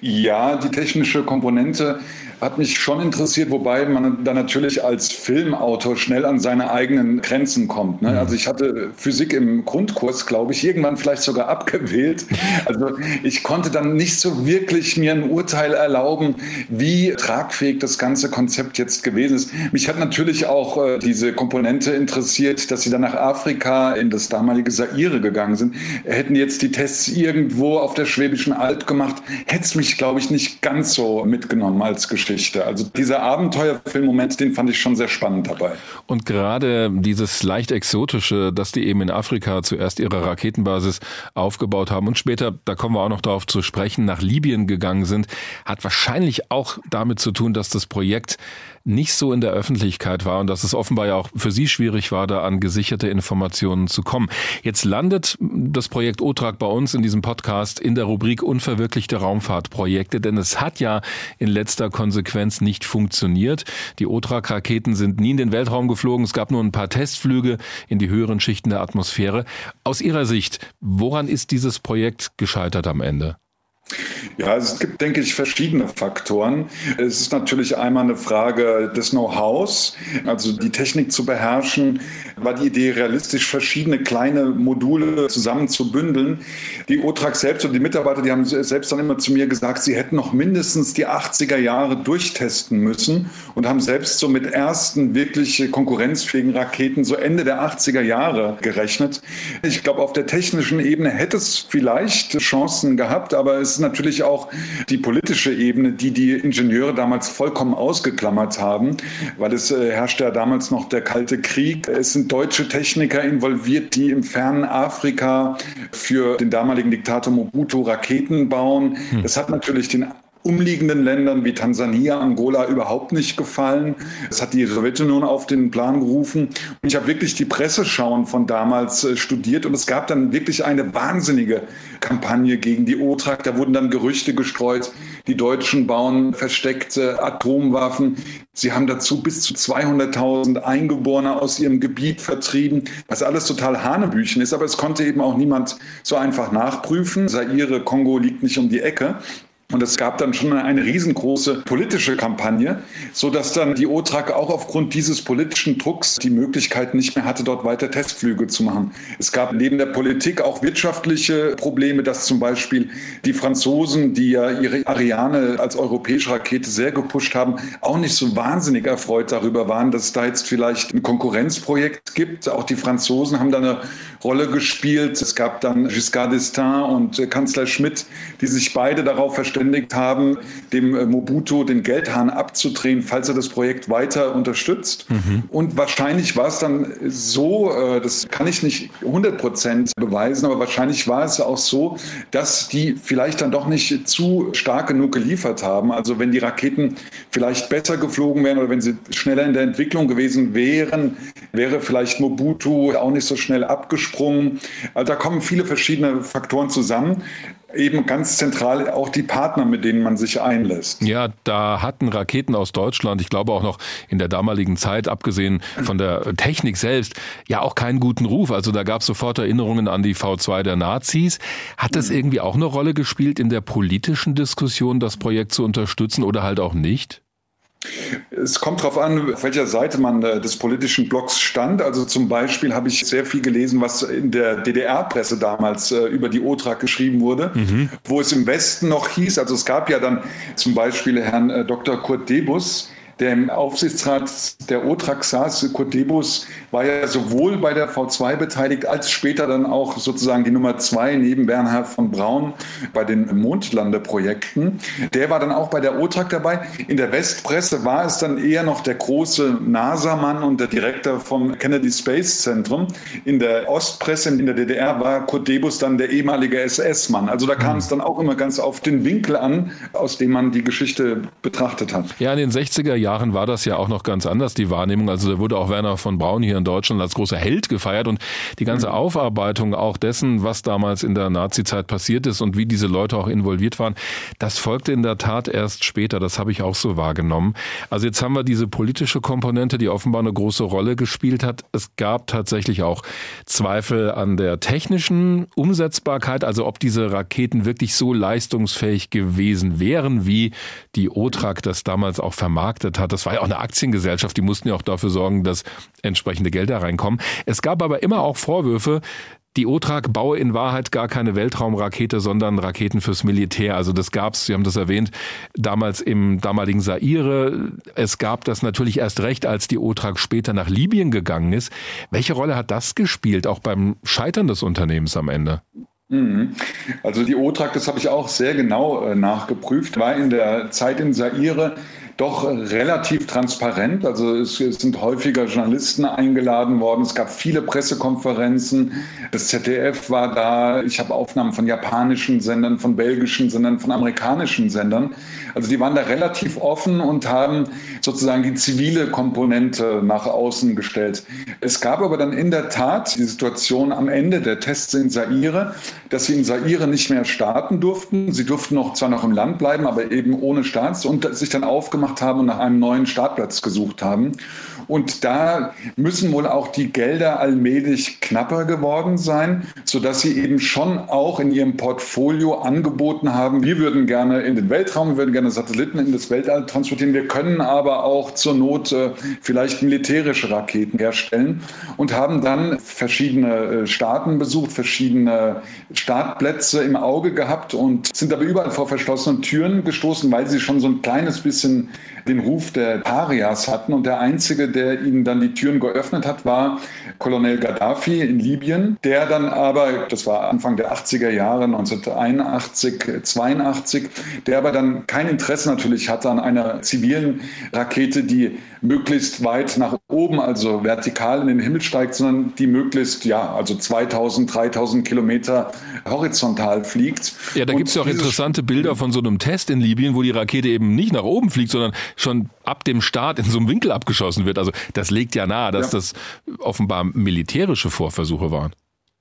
Ja, die technische Komponente hat mich schon interessiert, wobei man dann natürlich als Filmautor schnell an seine eigenen Grenzen kommt. Ne? Mhm. Also ich hatte Physik im Grundkurs, glaube ich, irgendwann vielleicht sogar abgewählt. Also ich konnte dann nicht so wirklich mir ein Urteil erlauben, wie tragfähig das ganze Konzept jetzt gewesen ist. Mich hat natürlich auch äh, diese Komponente interessiert, dass sie dann nach Afrika in das damalige Saire gegangen sind. Hätten jetzt die Tests irgendwo auf der Schwäbischen Alb gemacht, hätte es mich, glaube ich, nicht ganz so mitgenommen als Geschichte. Also dieser Abenteuerfilmmoment, den fand ich schon sehr spannend dabei. Und gerade dieses leicht exotische, dass die eben in Afrika zuerst ihre Raketenbasis aufgebaut haben und später, da kommen wir auch noch darauf zu sprechen, nach Libyen gegangen sind, hat wahrscheinlich auch damit zu tun, dass das Projekt nicht so in der Öffentlichkeit war und dass es offenbar ja auch für Sie schwierig war, da an gesicherte Informationen zu kommen. Jetzt landet das Projekt OTRAG bei uns in diesem Podcast in der Rubrik Unverwirklichte Raumfahrtprojekte, denn es hat ja in letzter Konsequenz nicht funktioniert. Die OTRAG-Raketen sind nie in den Weltraum geflogen. Es gab nur ein paar Testflüge in die höheren Schichten der Atmosphäre. Aus Ihrer Sicht, woran ist dieses Projekt gescheitert am Ende? Ja, es gibt, denke ich, verschiedene Faktoren. Es ist natürlich einmal eine Frage des Know-hows, also die Technik zu beherrschen. War die Idee realistisch, verschiedene kleine Module zusammen zu bündeln? Die OTRAG selbst und die Mitarbeiter, die haben selbst dann immer zu mir gesagt, sie hätten noch mindestens die 80er Jahre durchtesten müssen und haben selbst so mit ersten wirklich konkurrenzfähigen Raketen so Ende der 80er Jahre gerechnet. Ich glaube, auf der technischen Ebene hätte es vielleicht Chancen gehabt, aber es ist natürlich auch die politische Ebene, die die Ingenieure damals vollkommen ausgeklammert haben, weil es äh, herrschte ja damals noch der Kalte Krieg. Es sind deutsche Techniker involviert, die im fernen Afrika für den damaligen Diktator Mobutu Raketen bauen. Hm. Das hat natürlich den umliegenden Ländern wie Tansania, Angola überhaupt nicht gefallen. Das hat die Sowjetunion auf den Plan gerufen. Und ich habe wirklich die Presseschauen von damals äh, studiert und es gab dann wirklich eine wahnsinnige Kampagne gegen die OTRAG. Da wurden dann Gerüchte gestreut, die Deutschen bauen versteckte Atomwaffen. Sie haben dazu bis zu 200.000 Eingeborene aus ihrem Gebiet vertrieben, was alles total Hanebüchen ist. Aber es konnte eben auch niemand so einfach nachprüfen. Zaire, Kongo liegt nicht um die Ecke. Und es gab dann schon eine riesengroße politische Kampagne, so dass dann die OTRAG auch aufgrund dieses politischen Drucks die Möglichkeit nicht mehr hatte, dort weiter Testflüge zu machen. Es gab neben der Politik auch wirtschaftliche Probleme, dass zum Beispiel die Franzosen, die ja ihre Ariane als europäische Rakete sehr gepusht haben, auch nicht so wahnsinnig erfreut darüber waren, dass es da jetzt vielleicht ein Konkurrenzprojekt gibt. Auch die Franzosen haben da eine Rolle gespielt. Es gab dann Giscard d'Estaing und Kanzler Schmidt, die sich beide darauf verständigt verständigt haben, dem äh, Mobutu den Geldhahn abzudrehen, falls er das Projekt weiter unterstützt. Mhm. Und wahrscheinlich war es dann so, äh, das kann ich nicht 100 Prozent beweisen, aber wahrscheinlich war es auch so, dass die vielleicht dann doch nicht zu stark genug geliefert haben. Also wenn die Raketen vielleicht besser geflogen wären oder wenn sie schneller in der Entwicklung gewesen wären, wäre vielleicht Mobutu auch nicht so schnell abgesprungen. Also da kommen viele verschiedene Faktoren zusammen eben ganz zentral auch die Partner, mit denen man sich einlässt. Ja, da hatten Raketen aus Deutschland, ich glaube auch noch in der damaligen Zeit, abgesehen von der Technik selbst, ja auch keinen guten Ruf. Also da gab es sofort Erinnerungen an die V2 der Nazis. Hat das irgendwie auch eine Rolle gespielt in der politischen Diskussion, das Projekt zu unterstützen oder halt auch nicht? Es kommt darauf an, auf welcher Seite man äh, des politischen Blocks stand. Also zum Beispiel habe ich sehr viel gelesen, was in der DDR-Presse damals äh, über die OTRAG geschrieben wurde, mhm. wo es im Westen noch hieß, also es gab ja dann zum Beispiel Herrn äh, Dr. Kurt Debus, der im Aufsichtsrat der OTRAG saß, Codebus, war ja sowohl bei der V2 beteiligt, als später dann auch sozusagen die Nummer zwei neben Bernhard von Braun bei den Mondlandeprojekten. Der war dann auch bei der OTRAG dabei. In der Westpresse war es dann eher noch der große NASA-Mann und der Direktor vom Kennedy Space Zentrum. In der Ostpresse, in der DDR, war Codebus dann der ehemalige SS-Mann. Also da kam es dann auch immer ganz auf den Winkel an, aus dem man die Geschichte betrachtet hat. Ja, in den 60er Jahren Jahren war das ja auch noch ganz anders, die Wahrnehmung. Also da wurde auch Werner von Braun hier in Deutschland als großer Held gefeiert und die ganze mhm. Aufarbeitung auch dessen, was damals in der Nazizeit passiert ist und wie diese Leute auch involviert waren, das folgte in der Tat erst später. Das habe ich auch so wahrgenommen. Also jetzt haben wir diese politische Komponente, die offenbar eine große Rolle gespielt hat. Es gab tatsächlich auch Zweifel an der technischen Umsetzbarkeit, also ob diese Raketen wirklich so leistungsfähig gewesen wären, wie die OTRAG das damals auch vermarktet hat. Das war ja auch eine Aktiengesellschaft, die mussten ja auch dafür sorgen, dass entsprechende Gelder reinkommen. Es gab aber immer auch Vorwürfe, die OTRAG baue in Wahrheit gar keine Weltraumrakete, sondern Raketen fürs Militär. Also das gab's, Sie haben das erwähnt, damals im damaligen Saire. Es gab das natürlich erst recht, als die OTRAG später nach Libyen gegangen ist. Welche Rolle hat das gespielt, auch beim Scheitern des Unternehmens am Ende? Mhm. Also die OTRAG, das habe ich auch sehr genau äh, nachgeprüft, war in der Zeit in Saire doch relativ transparent. Also es, es, sind häufiger Journalisten eingeladen worden. Es gab viele Pressekonferenzen. Das ZDF war da. Ich habe Aufnahmen von japanischen Sendern, von belgischen Sendern, von amerikanischen Sendern. Also die waren da relativ offen und haben sozusagen die zivile Komponente nach außen gestellt. Es gab aber dann in der Tat die Situation am Ende der Tests in Saire, dass sie in Saire nicht mehr starten durften. Sie durften noch zwar noch im Land bleiben, aber eben ohne Staats und sich dann aufgemacht haben und nach einem neuen Startplatz gesucht haben. Und da müssen wohl auch die Gelder allmählich knapper geworden sein, sodass sie eben schon auch in ihrem Portfolio angeboten haben, wir würden gerne in den Weltraum, wir würden gerne Satelliten in das Weltall transportieren, wir können aber auch zur Not äh, vielleicht militärische Raketen herstellen und haben dann verschiedene äh, Staaten besucht, verschiedene Startplätze im Auge gehabt und sind aber überall vor verschlossenen Türen gestoßen, weil sie schon so ein kleines bisschen den Ruf der Parias hatten. Und der Einzige, der ihnen dann die Türen geöffnet hat, war Colonel Gaddafi in Libyen, der dann aber, das war Anfang der 80er Jahre, 1981, 82, der aber dann kein Interesse natürlich hatte an einer zivilen Rakete, die möglichst weit nach oben, also vertikal in den Himmel steigt, sondern die möglichst, ja, also 2000, 3000 Kilometer horizontal fliegt. Ja, da gibt es ja auch interessante Bilder von so einem Test in Libyen, wo die Rakete eben nicht nach oben fliegt, sondern schon ab dem Start in so einem Winkel abgeschossen wird. Also das legt ja nahe, dass ja. das offenbar militärische Vorversuche waren.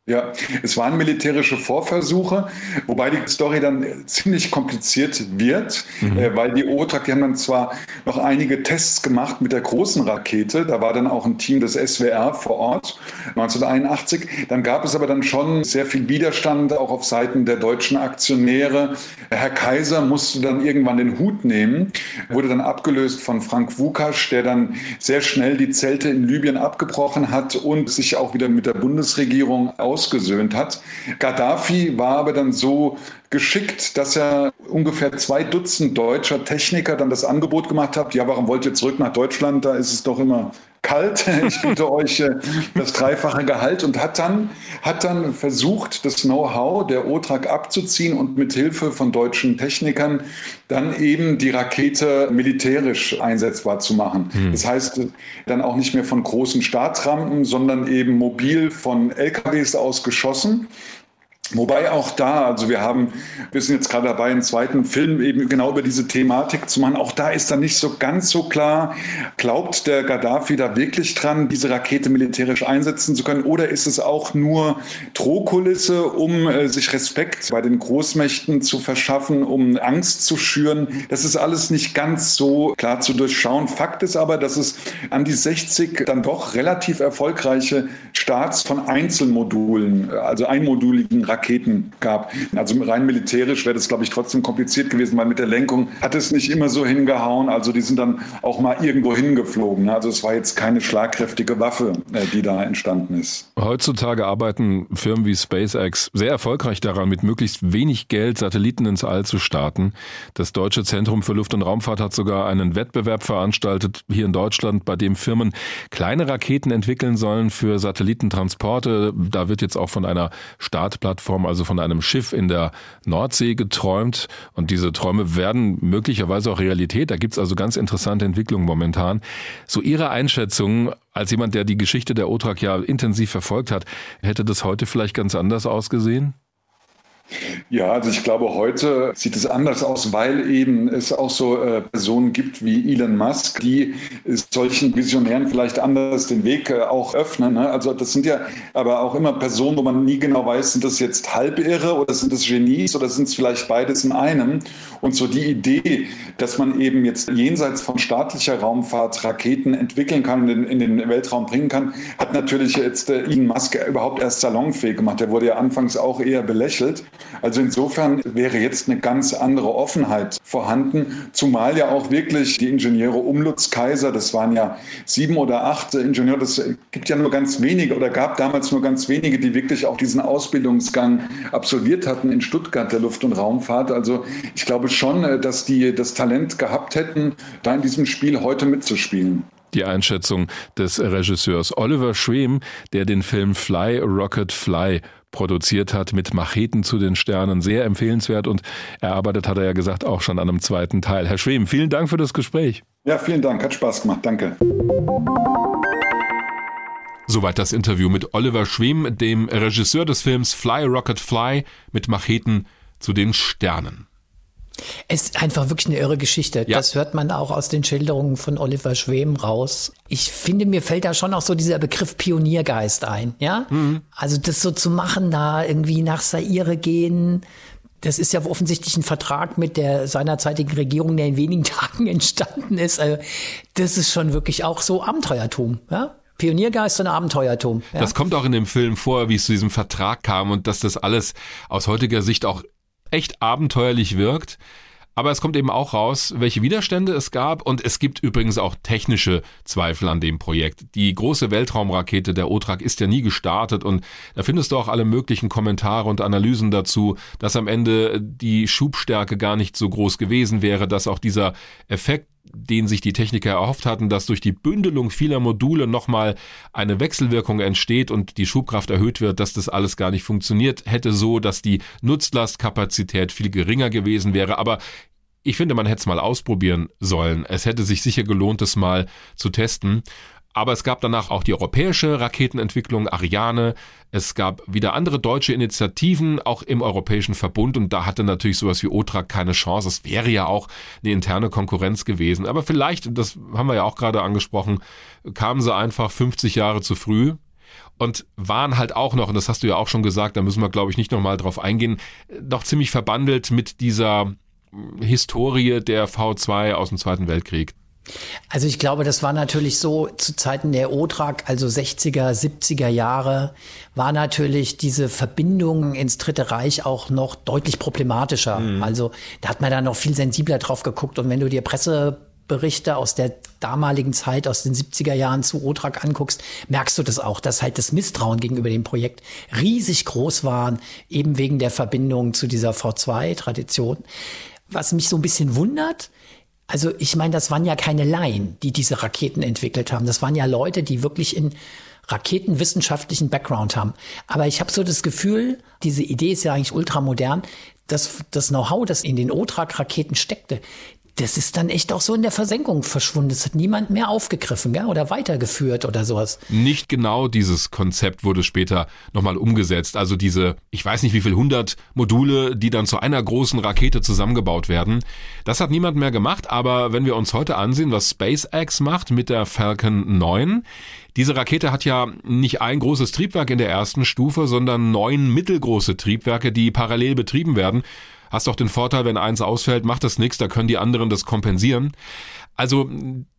Ja, es waren militärische Vorversuche, wobei die Story dann ziemlich kompliziert wird, mhm. äh, weil die OTRAC, die haben dann zwar noch einige Tests gemacht mit der großen Rakete, da war dann auch ein Team des SWR vor Ort 1981, dann gab es aber dann schon sehr viel Widerstand auch auf Seiten der deutschen Aktionäre. Herr Kaiser musste dann irgendwann den Hut nehmen, wurde dann abgelöst von Frank Wukasch, der dann sehr schnell die Zelte in Libyen abgebrochen hat und sich auch wieder mit der Bundesregierung ausgesöhnt hat. Gaddafi war aber dann so geschickt, dass er ungefähr zwei Dutzend deutscher Techniker dann das Angebot gemacht hat, ja, warum wollt ihr zurück nach Deutschland? Da ist es doch immer kalt. Ich biete euch äh, das dreifache Gehalt und hat dann, hat dann versucht, das Know-how der OTRAG abzuziehen und mit Hilfe von deutschen Technikern dann eben die Rakete militärisch einsetzbar zu machen. Hm. Das heißt, dann auch nicht mehr von großen Startrampen, sondern eben mobil von LKWs aus geschossen Wobei auch da, also wir haben, wir sind jetzt gerade dabei, einen zweiten Film eben genau über diese Thematik zu machen. Auch da ist dann nicht so ganz so klar, glaubt der Gaddafi da wirklich dran, diese Rakete militärisch einsetzen zu können? Oder ist es auch nur Drohkulisse, um äh, sich Respekt bei den Großmächten zu verschaffen, um Angst zu schüren? Das ist alles nicht ganz so klar zu durchschauen. Fakt ist aber, dass es an die 60 dann doch relativ erfolgreiche Starts von Einzelmodulen, also einmoduligen Raketen Raketen gab. Also rein militärisch wäre das, glaube ich, trotzdem kompliziert gewesen, weil mit der Lenkung hat es nicht immer so hingehauen. Also die sind dann auch mal irgendwo hingeflogen. Also es war jetzt keine schlagkräftige Waffe, äh, die da entstanden ist. Heutzutage arbeiten Firmen wie SpaceX sehr erfolgreich daran, mit möglichst wenig Geld Satelliten ins All zu starten. Das Deutsche Zentrum für Luft- und Raumfahrt hat sogar einen Wettbewerb veranstaltet hier in Deutschland, bei dem Firmen kleine Raketen entwickeln sollen für Satellitentransporte. Da wird jetzt auch von einer Startplattform Plattform, also von einem Schiff in der Nordsee geträumt. Und diese Träume werden möglicherweise auch Realität. Da gibt es also ganz interessante Entwicklungen momentan. So Ihre Einschätzung als jemand, der die Geschichte der OTRAG ja intensiv verfolgt hat, hätte das heute vielleicht ganz anders ausgesehen? Ja, also ich glaube, heute sieht es anders aus, weil eben es auch so äh, Personen gibt wie Elon Musk, die solchen Visionären vielleicht anders den Weg äh, auch öffnen. Ne? Also das sind ja aber auch immer Personen, wo man nie genau weiß, sind das jetzt Halbirre oder sind das Genies oder sind es vielleicht beides in einem? Und so die Idee, dass man eben jetzt jenseits von staatlicher Raumfahrt Raketen entwickeln kann, in, in den Weltraum bringen kann, hat natürlich jetzt äh, Elon Musk überhaupt erst salonfähig gemacht. Der wurde ja anfangs auch eher belächelt. Also insofern wäre jetzt eine ganz andere Offenheit vorhanden, zumal ja auch wirklich die Ingenieure um Lutz Kaiser, das waren ja sieben oder acht Ingenieure, das gibt ja nur ganz wenige oder gab damals nur ganz wenige, die wirklich auch diesen Ausbildungsgang absolviert hatten in Stuttgart der Luft- und Raumfahrt. Also ich glaube schon, dass die das Talent gehabt hätten, da in diesem Spiel heute mitzuspielen die Einschätzung des Regisseurs Oliver Schwem, der den Film Fly Rocket Fly produziert hat mit Macheten zu den Sternen. Sehr empfehlenswert und erarbeitet hat er ja gesagt auch schon an einem zweiten Teil. Herr Schwem, vielen Dank für das Gespräch. Ja, vielen Dank. Hat Spaß gemacht. Danke. Soweit das Interview mit Oliver Schwem, dem Regisseur des Films Fly Rocket Fly mit Macheten zu den Sternen. Es ist einfach wirklich eine irre Geschichte. Ja. Das hört man auch aus den Schilderungen von Oliver Schwem raus. Ich finde, mir fällt da schon auch so dieser Begriff Pioniergeist ein, ja? Mhm. Also das so zu machen, da irgendwie nach Saire gehen, das ist ja offensichtlich ein Vertrag mit der seinerzeitigen Regierung, der in wenigen Tagen entstanden ist. Also das ist schon wirklich auch so Abenteuertum, ja? Pioniergeist und Abenteuertum. Ja? Das kommt auch in dem Film vor, wie es zu diesem Vertrag kam und dass das alles aus heutiger Sicht auch echt abenteuerlich wirkt. Aber es kommt eben auch raus, welche Widerstände es gab und es gibt übrigens auch technische Zweifel an dem Projekt. Die große Weltraumrakete der OTRAG ist ja nie gestartet und da findest du auch alle möglichen Kommentare und Analysen dazu, dass am Ende die Schubstärke gar nicht so groß gewesen wäre, dass auch dieser Effekt den sich die Techniker erhofft hatten, dass durch die Bündelung vieler Module nochmal eine Wechselwirkung entsteht und die Schubkraft erhöht wird, dass das alles gar nicht funktioniert hätte, so dass die Nutzlastkapazität viel geringer gewesen wäre. Aber ich finde, man hätte es mal ausprobieren sollen. Es hätte sich sicher gelohnt, es mal zu testen. Aber es gab danach auch die europäische Raketenentwicklung, Ariane. Es gab wieder andere deutsche Initiativen, auch im Europäischen Verbund. Und da hatte natürlich sowas wie OTRAC keine Chance. Es wäre ja auch eine interne Konkurrenz gewesen. Aber vielleicht, das haben wir ja auch gerade angesprochen, kamen sie einfach 50 Jahre zu früh und waren halt auch noch, und das hast du ja auch schon gesagt, da müssen wir, glaube ich, nicht nochmal drauf eingehen, noch ziemlich verbandelt mit dieser Historie der V2 aus dem Zweiten Weltkrieg. Also ich glaube, das war natürlich so zu Zeiten der OTRAG, also 60er, 70er Jahre, war natürlich diese Verbindung ins Dritte Reich auch noch deutlich problematischer. Mhm. Also da hat man da noch viel sensibler drauf geguckt. Und wenn du dir Presseberichte aus der damaligen Zeit, aus den 70er Jahren zu OTRAG anguckst, merkst du das auch, dass halt das Misstrauen gegenüber dem Projekt riesig groß war, eben wegen der Verbindung zu dieser V2-Tradition. Was mich so ein bisschen wundert, also ich meine, das waren ja keine Laien, die diese Raketen entwickelt haben. Das waren ja Leute, die wirklich in raketenwissenschaftlichen Background haben. Aber ich habe so das Gefühl, diese Idee ist ja eigentlich ultramodern, dass das Know-how, das in den OTRAG-Raketen steckte, das ist dann echt auch so in der Versenkung verschwunden. Das hat niemand mehr aufgegriffen gell? oder weitergeführt oder sowas. Nicht genau dieses Konzept wurde später nochmal umgesetzt. Also diese, ich weiß nicht wie viel hundert Module, die dann zu einer großen Rakete zusammengebaut werden. Das hat niemand mehr gemacht, aber wenn wir uns heute ansehen, was SpaceX macht mit der Falcon 9, diese Rakete hat ja nicht ein großes Triebwerk in der ersten Stufe, sondern neun mittelgroße Triebwerke, die parallel betrieben werden hast auch den Vorteil, wenn eins ausfällt, macht das nichts, da können die anderen das kompensieren. Also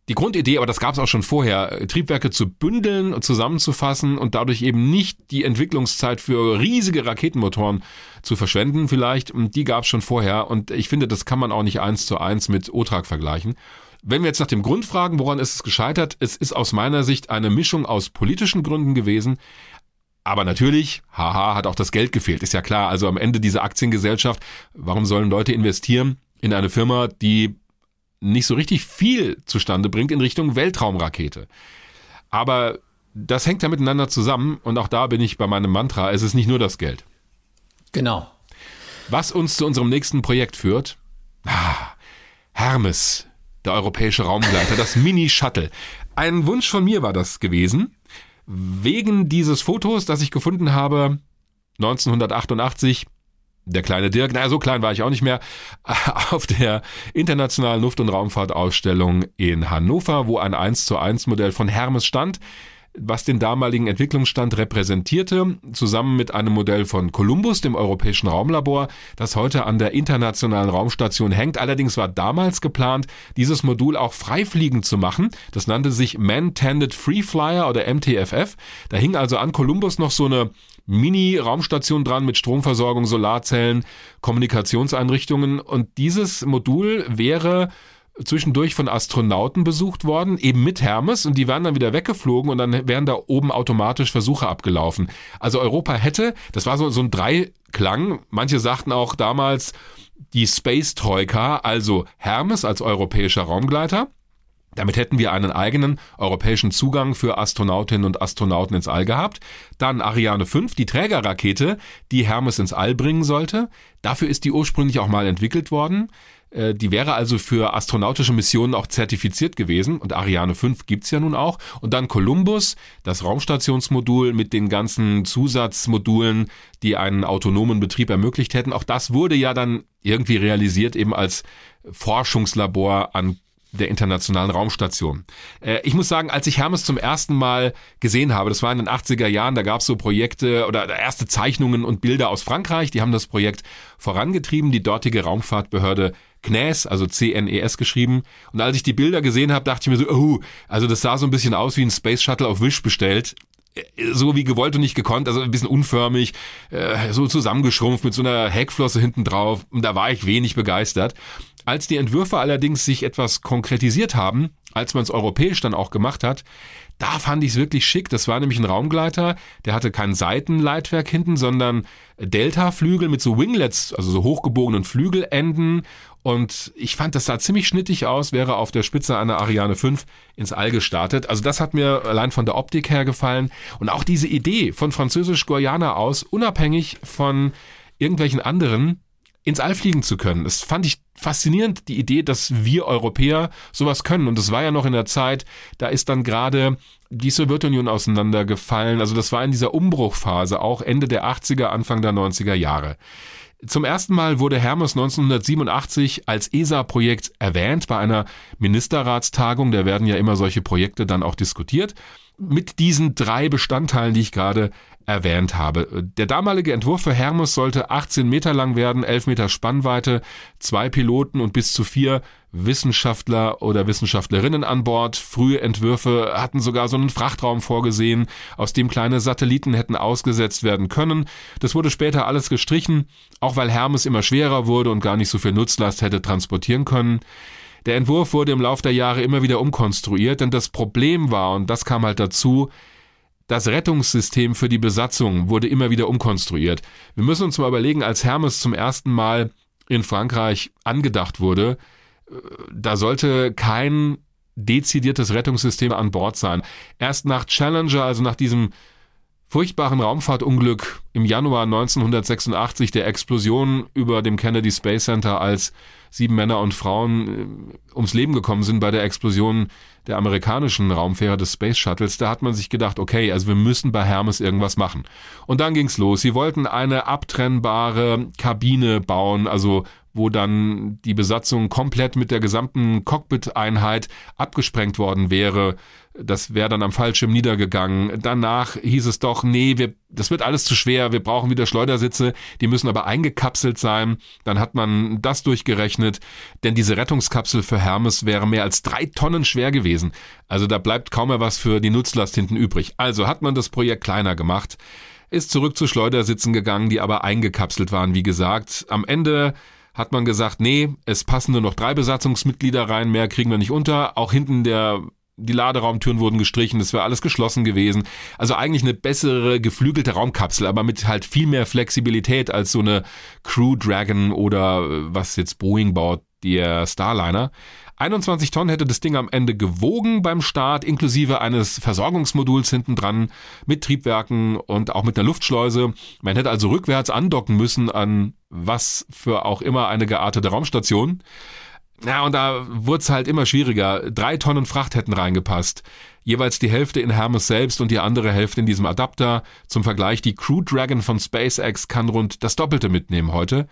die Grundidee, aber das gab es auch schon vorher, Triebwerke zu bündeln und zusammenzufassen und dadurch eben nicht die Entwicklungszeit für riesige Raketenmotoren zu verschwenden vielleicht, die gab es schon vorher und ich finde, das kann man auch nicht eins zu eins mit OTRAG vergleichen. Wenn wir jetzt nach dem Grund fragen, woran ist es gescheitert, es ist aus meiner Sicht eine Mischung aus politischen Gründen gewesen, aber natürlich, haha, hat auch das Geld gefehlt, ist ja klar. Also am Ende dieser Aktiengesellschaft, warum sollen Leute investieren in eine Firma, die nicht so richtig viel zustande bringt in Richtung Weltraumrakete? Aber das hängt ja miteinander zusammen und auch da bin ich bei meinem Mantra, es ist nicht nur das Geld. Genau. Was uns zu unserem nächsten Projekt führt? Ah, Hermes, der europäische Raumgleiter, das Mini-Shuttle. Ein Wunsch von mir war das gewesen wegen dieses Fotos, das ich gefunden habe, 1988, der kleine Dirk, naja, so klein war ich auch nicht mehr, auf der Internationalen Luft- und Raumfahrtausstellung in Hannover, wo ein 1 zu 1 Modell von Hermes stand, was den damaligen Entwicklungsstand repräsentierte, zusammen mit einem Modell von Columbus, dem europäischen Raumlabor, das heute an der internationalen Raumstation hängt. Allerdings war damals geplant, dieses Modul auch freifliegend zu machen. Das nannte sich Man-Tended Free Flyer oder MTFF. Da hing also an Columbus noch so eine Mini-Raumstation dran mit Stromversorgung, Solarzellen, Kommunikationseinrichtungen und dieses Modul wäre zwischendurch von Astronauten besucht worden, eben mit Hermes, und die wären dann wieder weggeflogen und dann wären da oben automatisch Versuche abgelaufen. Also Europa hätte, das war so, so ein Dreiklang, manche sagten auch damals die Space Troika, also Hermes als europäischer Raumgleiter, damit hätten wir einen eigenen europäischen Zugang für Astronautinnen und Astronauten ins All gehabt. Dann Ariane 5, die Trägerrakete, die Hermes ins All bringen sollte. Dafür ist die ursprünglich auch mal entwickelt worden. Äh, die wäre also für astronautische Missionen auch zertifiziert gewesen und Ariane 5 gibt's ja nun auch. Und dann Columbus, das Raumstationsmodul mit den ganzen Zusatzmodulen, die einen autonomen Betrieb ermöglicht hätten. Auch das wurde ja dann irgendwie realisiert eben als Forschungslabor an der Internationalen Raumstation. Äh, ich muss sagen, als ich Hermes zum ersten Mal gesehen habe, das war in den 80er Jahren, da gab es so Projekte oder erste Zeichnungen und Bilder aus Frankreich, die haben das Projekt vorangetrieben, die dortige Raumfahrtbehörde CNES, also C-N-E-S geschrieben. Und als ich die Bilder gesehen habe, dachte ich mir so, oh, also das sah so ein bisschen aus wie ein Space Shuttle auf Wish bestellt so wie gewollt und nicht gekonnt, also ein bisschen unförmig, äh, so zusammengeschrumpft mit so einer Heckflosse hinten drauf. Da war ich wenig begeistert. Als die Entwürfe allerdings sich etwas konkretisiert haben, als man es europäisch dann auch gemacht hat, da fand ich es wirklich schick. Das war nämlich ein Raumgleiter, der hatte kein Seitenleitwerk hinten, sondern Delta-Flügel mit so Winglets, also so hochgebogenen Flügelenden. Und ich fand, das sah ziemlich schnittig aus, wäre auf der Spitze einer Ariane 5 ins All gestartet. Also das hat mir allein von der Optik her gefallen. Und auch diese Idee von Französisch-Guayana aus, unabhängig von irgendwelchen anderen, ins All fliegen zu können. Das fand ich faszinierend, die Idee, dass wir Europäer sowas können. Und das war ja noch in der Zeit, da ist dann gerade die Sowjetunion auseinandergefallen. Also das war in dieser Umbruchphase, auch Ende der 80er, Anfang der 90er Jahre. Zum ersten Mal wurde Hermes 1987 als ESA-Projekt erwähnt bei einer Ministerratstagung. Da werden ja immer solche Projekte dann auch diskutiert. Mit diesen drei Bestandteilen, die ich gerade erwähnt habe. Der damalige Entwurf für Hermes sollte 18 Meter lang werden, 11 Meter Spannweite, zwei Piloten und bis zu vier Wissenschaftler oder Wissenschaftlerinnen an Bord. Frühe Entwürfe hatten sogar so einen Frachtraum vorgesehen, aus dem kleine Satelliten hätten ausgesetzt werden können. Das wurde später alles gestrichen, auch weil Hermes immer schwerer wurde und gar nicht so viel Nutzlast hätte transportieren können. Der Entwurf wurde im Laufe der Jahre immer wieder umkonstruiert, denn das Problem war, und das kam halt dazu, das Rettungssystem für die Besatzung wurde immer wieder umkonstruiert. Wir müssen uns mal überlegen, als Hermes zum ersten Mal in Frankreich angedacht wurde, äh, da sollte kein dezidiertes Rettungssystem an Bord sein. Erst nach Challenger, also nach diesem furchtbaren Raumfahrtunglück im Januar 1986, der Explosion über dem Kennedy Space Center, als sieben Männer und Frauen äh, ums Leben gekommen sind bei der Explosion der amerikanischen Raumfähre des Space Shuttles, da hat man sich gedacht, okay, also wir müssen bei Hermes irgendwas machen. Und dann ging's los. Sie wollten eine abtrennbare Kabine bauen, also wo dann die Besatzung komplett mit der gesamten Cockpit-Einheit abgesprengt worden wäre. Das wäre dann am Fallschirm niedergegangen. Danach hieß es doch, nee, wir, das wird alles zu schwer, wir brauchen wieder Schleudersitze, die müssen aber eingekapselt sein. Dann hat man das durchgerechnet, denn diese Rettungskapsel für Hermes wäre mehr als drei Tonnen schwer gewesen. Also da bleibt kaum mehr was für die Nutzlast hinten übrig. Also hat man das Projekt kleiner gemacht, ist zurück zu Schleudersitzen gegangen, die aber eingekapselt waren, wie gesagt. Am Ende hat man gesagt, nee, es passen nur noch drei Besatzungsmitglieder rein, mehr kriegen wir nicht unter. Auch hinten der die Laderaumtüren wurden gestrichen, das wäre alles geschlossen gewesen. Also eigentlich eine bessere geflügelte Raumkapsel, aber mit halt viel mehr Flexibilität als so eine Crew Dragon oder äh, was jetzt Boeing baut, der Starliner. 21 Tonnen hätte das Ding am Ende gewogen beim Start, inklusive eines Versorgungsmoduls hinten dran mit Triebwerken und auch mit einer Luftschleuse. Man hätte also rückwärts andocken müssen an was für auch immer eine geartete Raumstation. Ja, und da wurde es halt immer schwieriger. Drei Tonnen Fracht hätten reingepasst. Jeweils die Hälfte in Hermes selbst und die andere Hälfte in diesem Adapter. Zum Vergleich, die Crew Dragon von SpaceX kann rund das Doppelte mitnehmen heute.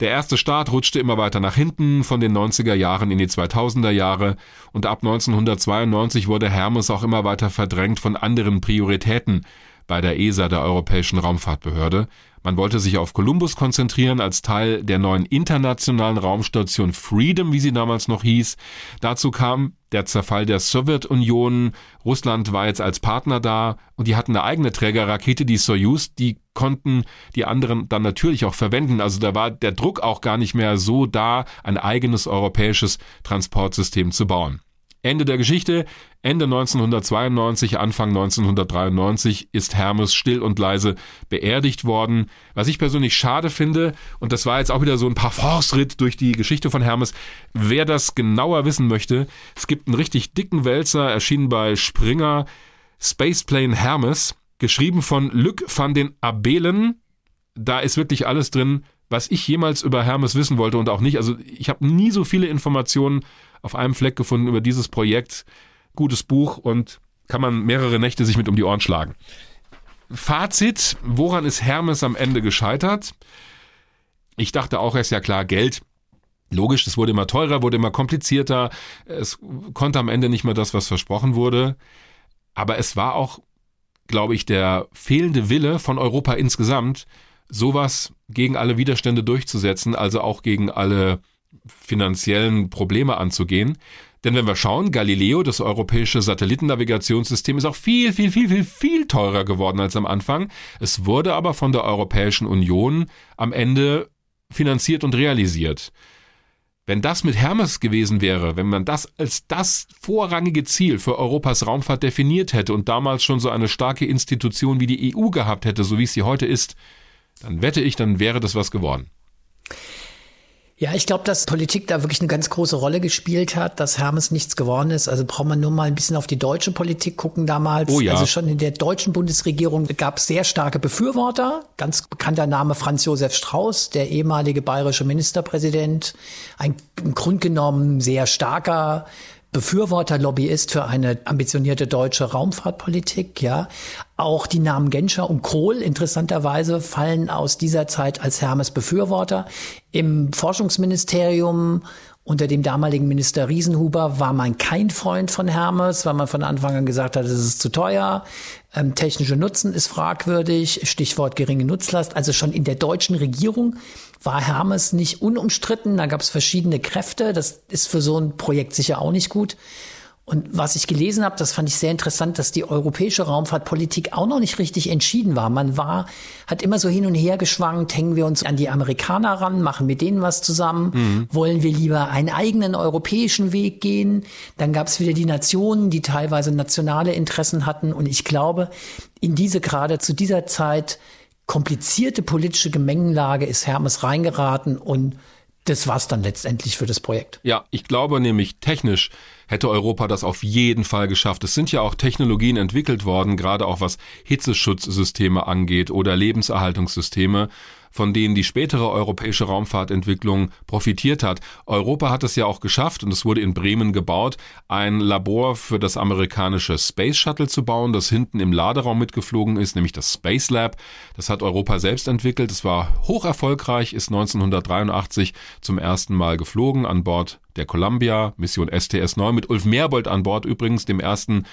Der erste Start rutschte immer weiter nach hinten von den 90er Jahren in die 2000er Jahre und ab 1992 wurde Hermes auch immer weiter verdrängt von anderen Prioritäten bei der ESA, der Europäischen Raumfahrtbehörde. Man wollte sich auf Columbus konzentrieren als Teil der neuen internationalen Raumstation Freedom, wie sie damals noch hieß. Dazu kam der Zerfall der Sowjetunion. Russland war jetzt als Partner da und die hatten eine eigene Trägerrakete, die Soyuz, die konnten die anderen dann natürlich auch verwenden. Also da war der Druck auch gar nicht mehr so da, ein eigenes europäisches Transportsystem zu bauen. Ende der Geschichte. Ende 1992, Anfang 1993 ist Hermes still und leise beerdigt worden. Was ich persönlich schade finde, und das war jetzt auch wieder so ein Parforce-Ritt durch die Geschichte von Hermes. Wer das genauer wissen möchte, es gibt einen richtig dicken Wälzer, erschienen bei Springer, Spaceplane Hermes, geschrieben von Luc van den Abelen. Da ist wirklich alles drin, was ich jemals über Hermes wissen wollte und auch nicht. Also ich habe nie so viele Informationen auf einem Fleck gefunden über dieses Projekt. Gutes Buch und kann man mehrere Nächte sich mit um die Ohren schlagen. Fazit, woran ist Hermes am Ende gescheitert? Ich dachte auch, ist ja klar, Geld. Logisch, es wurde immer teurer, wurde immer komplizierter. Es konnte am Ende nicht mehr das, was versprochen wurde. Aber es war auch, glaube ich, der fehlende Wille von Europa insgesamt, sowas gegen alle Widerstände durchzusetzen, also auch gegen alle finanziellen Probleme anzugehen. Denn wenn wir schauen, Galileo, das europäische Satellitennavigationssystem, ist auch viel, viel, viel, viel, viel teurer geworden als am Anfang. Es wurde aber von der Europäischen Union am Ende finanziert und realisiert. Wenn das mit Hermes gewesen wäre, wenn man das als das vorrangige Ziel für Europas Raumfahrt definiert hätte und damals schon so eine starke Institution wie die EU gehabt hätte, so wie es sie heute ist, dann wette ich, dann wäre das was geworden. Ja, ich glaube, dass Politik da wirklich eine ganz große Rolle gespielt hat, dass Hermes nichts geworden ist. Also braucht man nur mal ein bisschen auf die deutsche Politik gucken damals. Oh ja. Also schon in der deutschen Bundesregierung gab es sehr starke Befürworter. Ganz bekannter Name Franz Josef Strauß, der ehemalige bayerische Ministerpräsident. Ein im Grunde genommen sehr starker Befürworter, Lobbyist für eine ambitionierte deutsche Raumfahrtpolitik, ja. Auch die Namen Genscher und Kohl interessanterweise fallen aus dieser Zeit als Hermes Befürworter. Im Forschungsministerium unter dem damaligen Minister Riesenhuber war man kein Freund von Hermes, weil man von Anfang an gesagt hat, es ist zu teuer, ähm, technische Nutzen ist fragwürdig, Stichwort geringe Nutzlast. Also schon in der deutschen Regierung war Hermes nicht unumstritten. Da gab es verschiedene Kräfte. Das ist für so ein Projekt sicher auch nicht gut. Und was ich gelesen habe, das fand ich sehr interessant, dass die europäische Raumfahrtpolitik auch noch nicht richtig entschieden war. Man war, hat immer so hin und her geschwankt, hängen wir uns an die Amerikaner ran, machen mit denen was zusammen, mhm. wollen wir lieber einen eigenen europäischen Weg gehen. Dann gab es wieder die Nationen, die teilweise nationale Interessen hatten. Und ich glaube, in diese gerade zu dieser Zeit komplizierte politische Gemengenlage ist Hermes reingeraten und das war's dann letztendlich für das Projekt. Ja, ich glaube nämlich technisch hätte Europa das auf jeden Fall geschafft. Es sind ja auch Technologien entwickelt worden, gerade auch was Hitzeschutzsysteme angeht oder Lebenserhaltungssysteme von denen die spätere europäische Raumfahrtentwicklung profitiert hat. Europa hat es ja auch geschafft, und es wurde in Bremen gebaut, ein Labor für das amerikanische Space Shuttle zu bauen, das hinten im Laderaum mitgeflogen ist, nämlich das Space Lab. Das hat Europa selbst entwickelt. Es war hoch erfolgreich, ist 1983 zum ersten Mal geflogen an Bord der Columbia, Mission STS-9 mit Ulf Merbold an Bord übrigens, dem ersten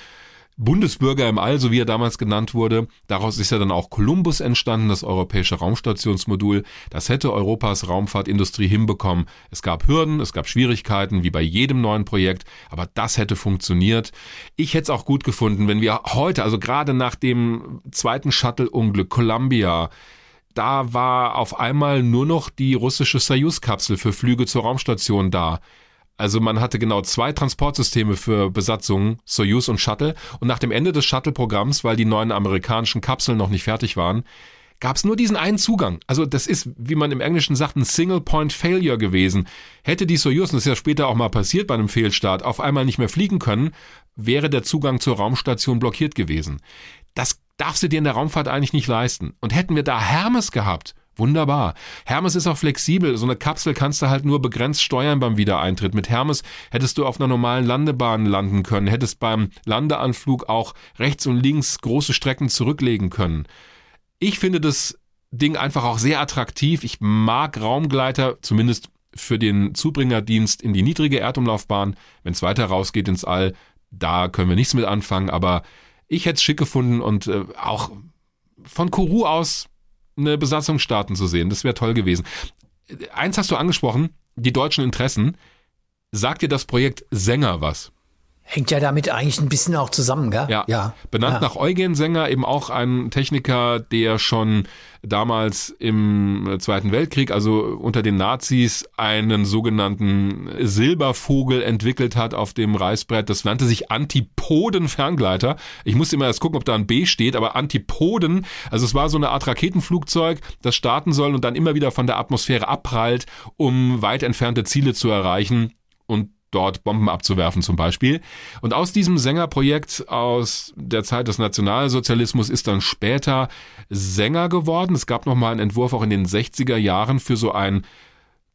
Bundesbürger im All, so wie er damals genannt wurde. Daraus ist ja dann auch Columbus entstanden, das europäische Raumstationsmodul. Das hätte Europas Raumfahrtindustrie hinbekommen. Es gab Hürden, es gab Schwierigkeiten, wie bei jedem neuen Projekt, aber das hätte funktioniert. Ich hätte es auch gut gefunden, wenn wir heute, also gerade nach dem zweiten Shuttle-Unglück Columbia, da war auf einmal nur noch die russische Soyuz-Kapsel für Flüge zur Raumstation da. Also man hatte genau zwei Transportsysteme für Besatzungen, Soyuz und Shuttle. Und nach dem Ende des Shuttle-Programms, weil die neuen amerikanischen Kapseln noch nicht fertig waren, gab es nur diesen einen Zugang. Also das ist, wie man im Englischen sagt, ein Single-Point-Failure gewesen. Hätte die Soyuz, und das ist ja später auch mal passiert bei einem Fehlstart, auf einmal nicht mehr fliegen können, wäre der Zugang zur Raumstation blockiert gewesen. Das darfst du dir in der Raumfahrt eigentlich nicht leisten. Und hätten wir da Hermes gehabt, Wunderbar. Hermes ist auch flexibel. So eine Kapsel kannst du halt nur begrenzt steuern beim Wiedereintritt. Mit Hermes hättest du auf einer normalen Landebahn landen können, hättest beim Landeanflug auch rechts und links große Strecken zurücklegen können. Ich finde das Ding einfach auch sehr attraktiv. Ich mag Raumgleiter, zumindest für den Zubringerdienst in die niedrige Erdumlaufbahn. Wenn es weiter rausgeht ins All, da können wir nichts mit anfangen, aber ich hätte es schick gefunden und äh, auch von Kourou aus eine Besatzung starten zu sehen. Das wäre toll gewesen. Eins hast du angesprochen, die deutschen Interessen. Sagt dir das Projekt Sänger was? Hängt ja damit eigentlich ein bisschen auch zusammen, gell? Ja. ja. Benannt ja. nach Eugen Sänger, eben auch ein Techniker, der schon damals im Zweiten Weltkrieg, also unter den Nazis, einen sogenannten Silbervogel entwickelt hat auf dem Reißbrett. Das nannte sich Antipoden-Ferngleiter. Ich musste immer erst gucken, ob da ein B steht, aber Antipoden, also es war so eine Art Raketenflugzeug, das starten soll und dann immer wieder von der Atmosphäre abprallt, um weit entfernte Ziele zu erreichen. Und dort Bomben abzuwerfen zum Beispiel. Und aus diesem Sängerprojekt aus der Zeit des Nationalsozialismus ist dann später Sänger geworden. Es gab nochmal einen Entwurf auch in den 60er Jahren für so ein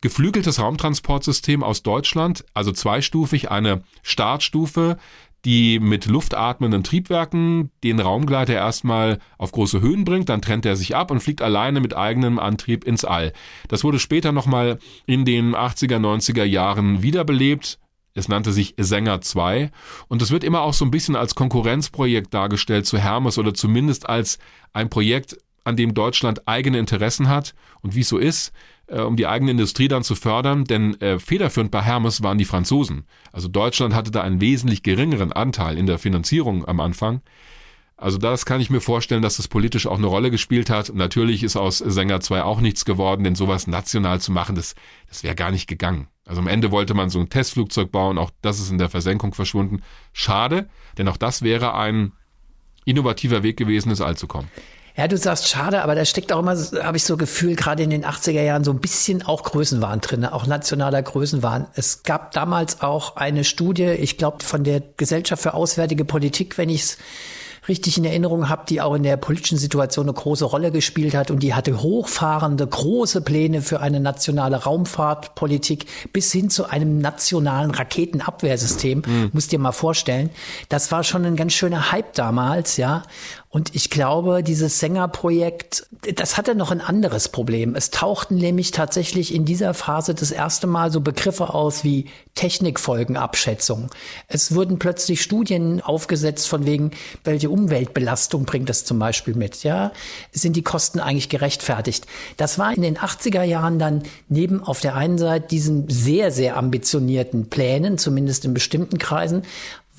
geflügeltes Raumtransportsystem aus Deutschland, also zweistufig, eine Startstufe, die mit luftatmenden Triebwerken den Raumgleiter erstmal auf große Höhen bringt, dann trennt er sich ab und fliegt alleine mit eigenem Antrieb ins All. Das wurde später nochmal in den 80er, 90er Jahren wiederbelebt. Es nannte sich Sänger 2 und es wird immer auch so ein bisschen als Konkurrenzprojekt dargestellt zu Hermes oder zumindest als ein Projekt, an dem Deutschland eigene Interessen hat und wie es so ist, äh, um die eigene Industrie dann zu fördern, denn äh, federführend bei Hermes waren die Franzosen. Also Deutschland hatte da einen wesentlich geringeren Anteil in der Finanzierung am Anfang. Also das kann ich mir vorstellen, dass das politisch auch eine Rolle gespielt hat. Natürlich ist aus Sänger 2 auch nichts geworden, denn sowas national zu machen, das, das wäre gar nicht gegangen. Also am Ende wollte man so ein Testflugzeug bauen, auch das ist in der Versenkung verschwunden. Schade, denn auch das wäre ein innovativer Weg gewesen, ins All zu kommen. Ja, du sagst schade, aber da steckt auch immer, habe ich so Gefühl, gerade in den 80er Jahren so ein bisschen auch Größenwahn drin, auch nationaler Größenwahn. Es gab damals auch eine Studie, ich glaube, von der Gesellschaft für Auswärtige Politik, wenn ich es richtig in Erinnerung habe, die auch in der politischen Situation eine große Rolle gespielt hat und die hatte hochfahrende, große Pläne für eine nationale Raumfahrtpolitik bis hin zu einem nationalen Raketenabwehrsystem. Mhm. Musst dir mal vorstellen. Das war schon ein ganz schöner Hype damals, ja. Und ich glaube, dieses Sängerprojekt, das hatte noch ein anderes Problem. Es tauchten nämlich tatsächlich in dieser Phase das erste Mal so Begriffe aus wie Technikfolgenabschätzung. Es wurden plötzlich Studien aufgesetzt von wegen, welche Umweltbelastung bringt das zum Beispiel mit, ja? Sind die Kosten eigentlich gerechtfertigt? Das war in den 80er Jahren dann neben auf der einen Seite diesen sehr, sehr ambitionierten Plänen, zumindest in bestimmten Kreisen,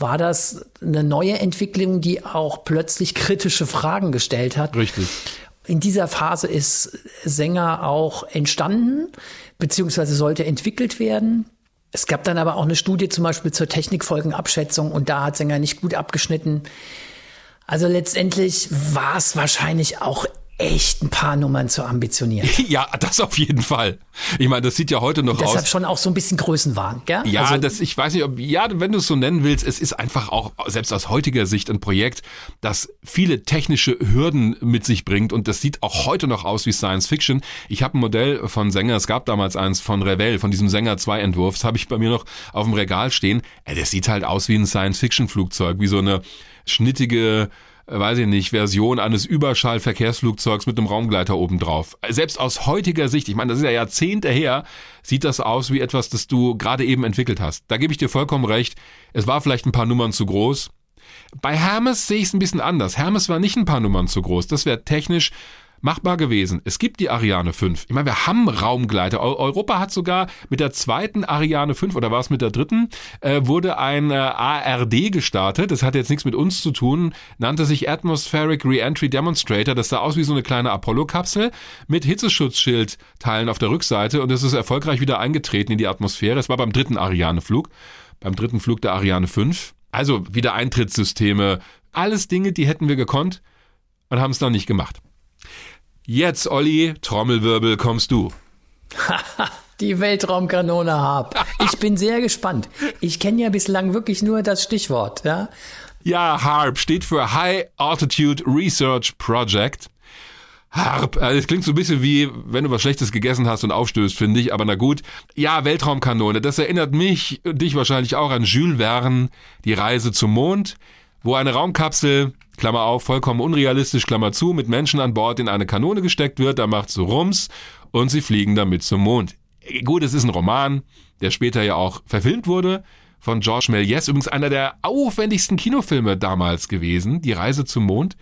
war das eine neue Entwicklung, die auch plötzlich kritische Fragen gestellt hat. Richtig. In dieser Phase ist Sänger auch entstanden, beziehungsweise sollte entwickelt werden. Es gab dann aber auch eine Studie zum Beispiel zur Technikfolgenabschätzung und da hat Sänger nicht gut abgeschnitten. Also letztendlich war es wahrscheinlich auch echt ein paar Nummern zu ambitioniert. Ja, das auf jeden Fall. Ich meine, das sieht ja heute noch Deshalb aus. schon auch so ein bisschen Größenwahn, gell? Ja, also, das, ich weiß nicht, ob, ja, wenn du es so nennen willst, es ist einfach auch, selbst aus heutiger Sicht ein Projekt, das viele technische Hürden mit sich bringt und das sieht auch heute noch aus wie Science Fiction. Ich habe ein Modell von Sänger, es gab damals eins von Revell, von diesem Sänger 2 Entwurf, das habe ich bei mir noch auf dem Regal stehen. Das sieht halt aus wie ein Science Fiction Flugzeug, wie so eine schnittige, weiß ich nicht, Version eines Überschallverkehrsflugzeugs mit einem Raumgleiter obendrauf. Selbst aus heutiger Sicht, ich meine, das ist ja Jahrzehnte her, sieht das aus wie etwas, das du gerade eben entwickelt hast. Da gebe ich dir vollkommen recht. Es war vielleicht ein paar Nummern zu groß. Bei Hermes sehe ich es ein bisschen anders. Hermes war nicht ein paar Nummern zu groß. Das wäre technisch machbar gewesen. Es gibt die Ariane 5. Ich meine, wir haben Raumgleiter. Europa hat sogar mit der zweiten Ariane 5 oder war es mit der dritten, äh, wurde ein äh, ARD gestartet. Das hat jetzt nichts mit uns zu tun, nannte sich Atmospheric Reentry Demonstrator. Das sah aus wie so eine kleine Apollo-Kapsel mit Hitzeschutzschildteilen auf der Rückseite und es ist erfolgreich wieder eingetreten in die Atmosphäre. Es war beim dritten Ariane-Flug, beim dritten Flug der Ariane 5. Also wieder Eintrittssysteme, alles Dinge, die hätten wir gekonnt und haben es noch nicht gemacht. Jetzt, Olli, Trommelwirbel, kommst du. Die Weltraumkanone Harp. Ich bin sehr gespannt. Ich kenne ja bislang wirklich nur das Stichwort, ja. Ja, HARP steht für High Altitude Research Project. Harp. Also es klingt so ein bisschen wie, wenn du was Schlechtes gegessen hast und aufstößt, finde ich. Aber na gut. Ja, Weltraumkanone. Das erinnert mich, dich wahrscheinlich auch an Jules Verne, die Reise zum Mond, wo eine Raumkapsel, Klammer auf, vollkommen unrealistisch, Klammer zu, mit Menschen an Bord in eine Kanone gesteckt wird. Da macht so Rums und sie fliegen damit zum Mond. Gut, es ist ein Roman, der später ja auch verfilmt wurde von Georges Méliès, übrigens einer der aufwendigsten Kinofilme damals gewesen, Die Reise zum Mond.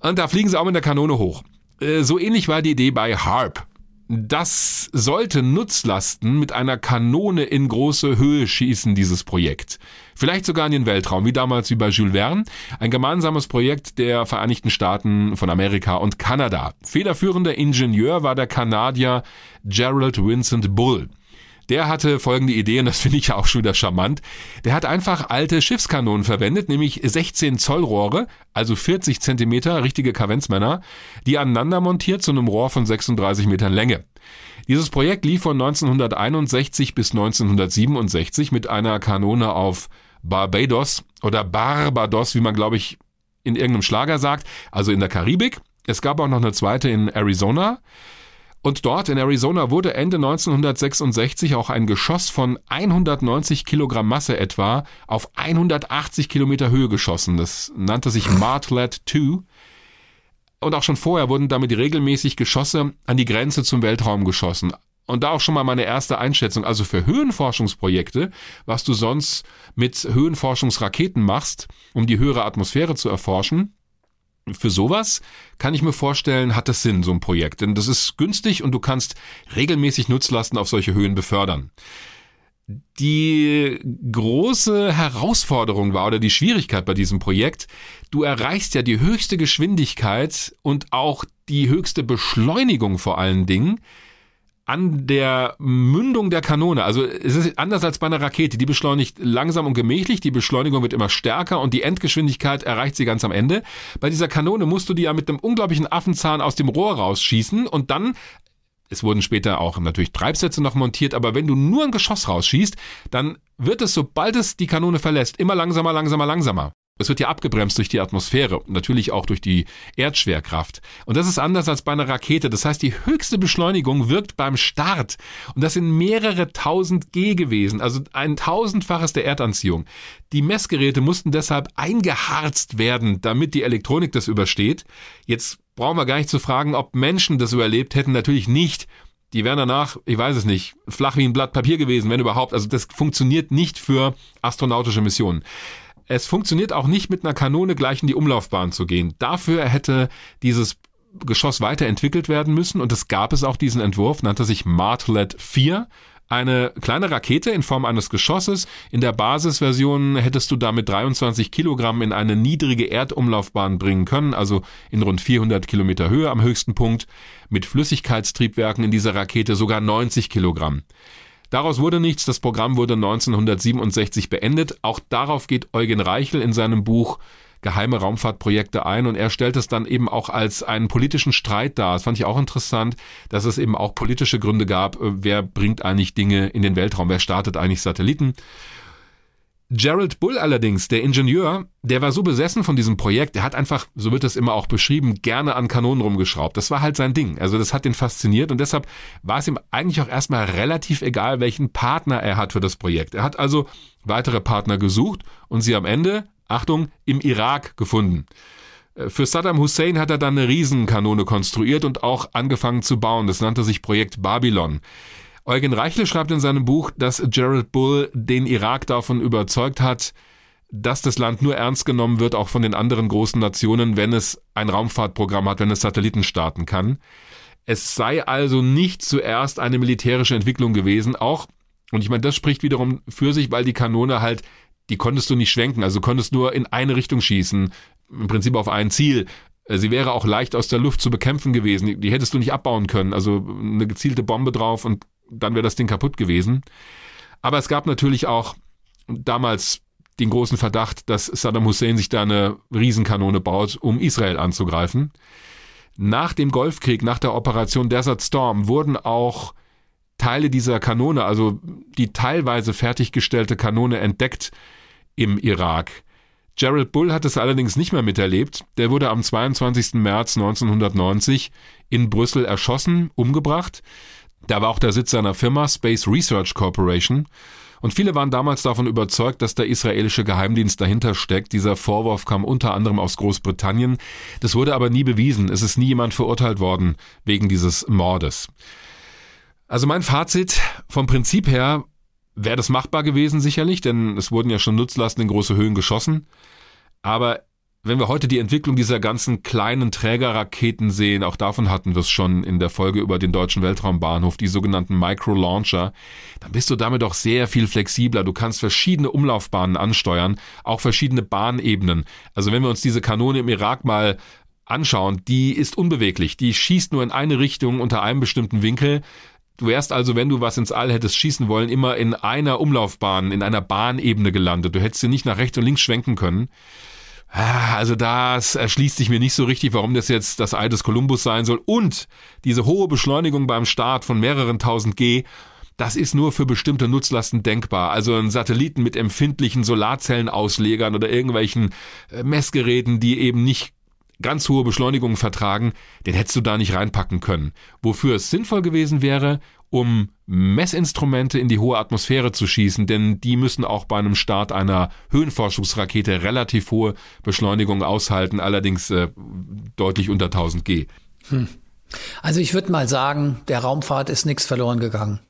Und da fliegen sie auch mit der Kanone hoch. Äh, so ähnlich war die Idee bei Harp. Das sollte Nutzlasten mit einer Kanone in große Höhe schießen, dieses Projekt. Vielleicht sogar in den Weltraum, wie damals wie bei Jules Verne. Ein gemeinsames Projekt der Vereinigten Staaten von Amerika und Kanada. Federführender Ingenieur war der Kanadier Gerald Vincent Bull. Der hatte folgende Idee, und das finde ich ja auch schon wieder charmant. Der hat einfach alte Schiffskanonen verwendet, nämlich 16 Zoll Rohre, also 40 Zentimeter, richtige Kavenzmänner, die aneinander montiert zu einem Rohr von 36 Metern Länge. Dieses Projekt lief von 1961 bis 1967 mit einer Kanone auf Barbados oder Barbados, wie man glaube ich in irgendeinem Schlager sagt, also in der Karibik. Es gab auch noch eine zweite in Arizona. Und dort in Arizona wurde Ende 1966 auch ein Geschoss von 190 Kilogramm Masse etwa auf 180 Kilometer Höhe geschossen. Das nannte sich Martlet 2. Und auch schon vorher wurden damit regelmäßig Geschosse an die Grenze zum Weltraum geschossen. Und da auch schon mal meine erste Einschätzung. Also für Höhenforschungsprojekte, was du sonst mit Höhenforschungsraketen machst, um die höhere Atmosphäre zu erforschen, für sowas kann ich mir vorstellen, hat das Sinn, so ein Projekt. Denn das ist günstig und du kannst regelmäßig Nutzlasten auf solche Höhen befördern. Die große Herausforderung war oder die Schwierigkeit bei diesem Projekt, du erreichst ja die höchste Geschwindigkeit und auch die höchste Beschleunigung vor allen Dingen an der Mündung der Kanone. Also es ist anders als bei einer Rakete. Die beschleunigt langsam und gemächlich, die Beschleunigung wird immer stärker und die Endgeschwindigkeit erreicht sie ganz am Ende. Bei dieser Kanone musst du die ja mit einem unglaublichen Affenzahn aus dem Rohr rausschießen und dann es wurden später auch natürlich Treibsätze noch montiert, aber wenn du nur ein Geschoss rausschießt, dann wird es, sobald es die Kanone verlässt, immer langsamer, langsamer, langsamer. Es wird ja abgebremst durch die Atmosphäre, natürlich auch durch die Erdschwerkraft. Und das ist anders als bei einer Rakete. Das heißt, die höchste Beschleunigung wirkt beim Start. Und das sind mehrere tausend G gewesen, also ein tausendfaches der Erdanziehung. Die Messgeräte mussten deshalb eingeharzt werden, damit die Elektronik das übersteht. Jetzt brauchen wir gar nicht zu fragen, ob Menschen das überlebt hätten. Natürlich nicht. Die wären danach, ich weiß es nicht, flach wie ein Blatt Papier gewesen, wenn überhaupt. Also das funktioniert nicht für astronautische Missionen. Es funktioniert auch nicht mit einer Kanone gleich in die Umlaufbahn zu gehen. Dafür hätte dieses Geschoss weiterentwickelt werden müssen und es gab es auch diesen Entwurf, nannte sich Martlet 4. Eine kleine Rakete in Form eines Geschosses. In der Basisversion hättest du damit 23 Kilogramm in eine niedrige Erdumlaufbahn bringen können, also in rund 400 Kilometer Höhe am höchsten Punkt. Mit Flüssigkeitstriebwerken in dieser Rakete sogar 90 Kilogramm. Daraus wurde nichts, das Programm wurde 1967 beendet. Auch darauf geht Eugen Reichel in seinem Buch geheime Raumfahrtprojekte ein und er stellt es dann eben auch als einen politischen Streit dar. Das fand ich auch interessant, dass es eben auch politische Gründe gab, äh, wer bringt eigentlich Dinge in den Weltraum, wer startet eigentlich Satelliten. Gerald Bull allerdings, der Ingenieur, der war so besessen von diesem Projekt, der hat einfach, so wird das immer auch beschrieben, gerne an Kanonen rumgeschraubt. Das war halt sein Ding. Also das hat ihn fasziniert und deshalb war es ihm eigentlich auch erstmal relativ egal, welchen Partner er hat für das Projekt. Er hat also weitere Partner gesucht und sie am Ende, Achtung, im Irak gefunden. Äh, für Saddam Hussein hat er dann eine Riesenkanone konstruiert und auch angefangen zu bauen. Das nannte sich Projekt Babylon. Eugen Reichle schreibt in seinem Buch, dass Gerald Bull den Irak davon überzeugt hat, dass das Land nur ernst genommen wird, auch von den anderen großen Nationen, wenn es ein Raumfahrtprogramm hat, wenn es Satelliten starten kann. Es sei also nicht zuerst eine militärische Entwicklung gewesen, auch, und ich meine, das spricht wiederum für sich, weil die Kanone halt, die konntest du nicht schwenken, also konntest nur in eine Richtung schießen, im Prinzip auf ein Ziel. Sie wäre auch leicht aus der Luft zu bekämpfen gewesen, die hättest du nicht abbauen können, also eine gezielte Bombe drauf und dann wäre das Ding kaputt gewesen. Aber es gab natürlich auch damals den großen Verdacht, dass Saddam Hussein sich da eine Riesenkanone baut, um Israel anzugreifen. Nach dem Golfkrieg, nach der Operation Desert Storm, wurden auch Teile dieser Kanone, also die teilweise fertiggestellte Kanone entdeckt im Irak. Gerald Bull hat es allerdings nicht mehr miterlebt. Der wurde am 22. März 1990 in Brüssel erschossen, umgebracht. Da war auch der Sitz seiner Firma Space Research Corporation. Und viele waren damals davon überzeugt, dass der israelische Geheimdienst dahinter steckt. Dieser Vorwurf kam unter anderem aus Großbritannien. Das wurde aber nie bewiesen. Es ist nie jemand verurteilt worden wegen dieses Mordes. Also mein Fazit vom Prinzip her wäre das machbar gewesen sicherlich, denn es wurden ja schon Nutzlasten in große Höhen geschossen. Aber wenn wir heute die Entwicklung dieser ganzen kleinen Trägerraketen sehen, auch davon hatten wir es schon in der Folge über den deutschen Weltraumbahnhof, die sogenannten Micro-Launcher, dann bist du damit auch sehr viel flexibler. Du kannst verschiedene Umlaufbahnen ansteuern, auch verschiedene Bahnebenen. Also wenn wir uns diese Kanone im Irak mal anschauen, die ist unbeweglich. Die schießt nur in eine Richtung unter einem bestimmten Winkel. Du wärst also, wenn du was ins All hättest schießen wollen, immer in einer Umlaufbahn, in einer Bahnebene gelandet. Du hättest sie nicht nach rechts und links schwenken können. Ah, also das erschließt sich mir nicht so richtig, warum das jetzt das Ei des Kolumbus sein soll. Und diese hohe Beschleunigung beim Start von mehreren tausend G, das ist nur für bestimmte Nutzlasten denkbar. Also ein Satelliten mit empfindlichen Solarzellenauslegern oder irgendwelchen äh, Messgeräten, die eben nicht ganz hohe Beschleunigungen vertragen, den hättest du da nicht reinpacken können. Wofür es sinnvoll gewesen wäre, um Messinstrumente in die hohe Atmosphäre zu schießen, denn die müssen auch bei einem Start einer Höhenforschungsrakete relativ hohe Beschleunigung aushalten, allerdings äh, deutlich unter 1000 G. Hm. Also ich würde mal sagen, der Raumfahrt ist nichts verloren gegangen.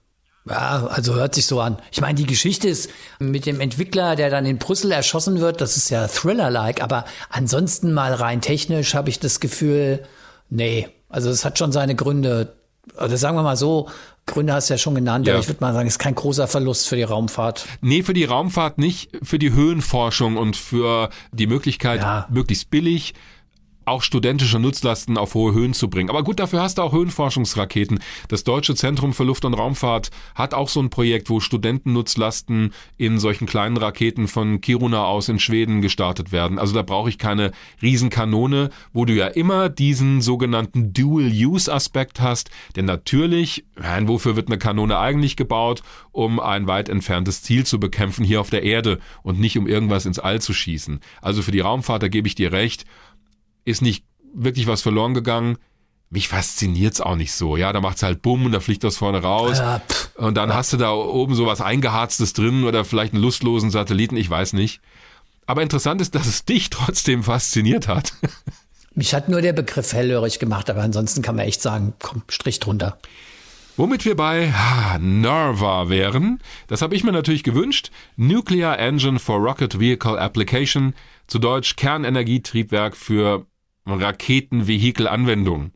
Ja, also hört sich so an. Ich meine, die Geschichte ist mit dem Entwickler, der dann in Brüssel erschossen wird, das ist ja Thriller-like, aber ansonsten mal rein technisch habe ich das Gefühl, nee, also es hat schon seine Gründe. Also sagen wir mal so, Gründe hast du ja schon genannt, ja. aber ich würde mal sagen, es ist kein großer Verlust für die Raumfahrt. Nee, für die Raumfahrt nicht, für die Höhenforschung und für die Möglichkeit, ja. möglichst billig auch studentische Nutzlasten auf hohe Höhen zu bringen. Aber gut, dafür hast du auch Höhenforschungsraketen. Das Deutsche Zentrum für Luft- und Raumfahrt hat auch so ein Projekt, wo Studentennutzlasten in solchen kleinen Raketen von Kiruna aus in Schweden gestartet werden. Also da brauche ich keine Riesenkanone, wo du ja immer diesen sogenannten Dual-Use-Aspekt hast. Denn natürlich, wofür wird eine Kanone eigentlich gebaut? Um ein weit entferntes Ziel zu bekämpfen hier auf der Erde und nicht um irgendwas ins All zu schießen. Also für die Raumfahrt, da gebe ich dir recht, ist nicht wirklich was verloren gegangen. Mich fasziniert's auch nicht so. Ja, da macht's halt bumm und da fliegt das vorne raus. Ja, und dann ja. hast du da oben so was eingeharztes drin oder vielleicht einen lustlosen Satelliten, ich weiß nicht. Aber interessant ist, dass es dich trotzdem fasziniert hat. Mich hat nur der Begriff hellhörig gemacht, aber ansonsten kann man echt sagen, komm, Strich drunter. Womit wir bei ah, NERVA wären, das habe ich mir natürlich gewünscht. Nuclear Engine for Rocket Vehicle Application, zu Deutsch Kernenergietriebwerk für Raketenvehikel-Anwendung.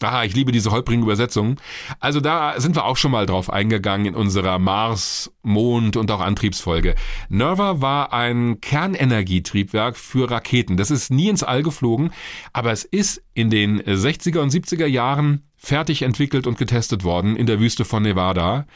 Ah, ich liebe diese holprigen Übersetzungen. Also da sind wir auch schon mal drauf eingegangen in unserer Mars, Mond und auch Antriebsfolge. Nerva war ein Kernenergietriebwerk für Raketen. Das ist nie ins All geflogen, aber es ist in den 60er und 70er Jahren fertig entwickelt und getestet worden in der Wüste von Nevada.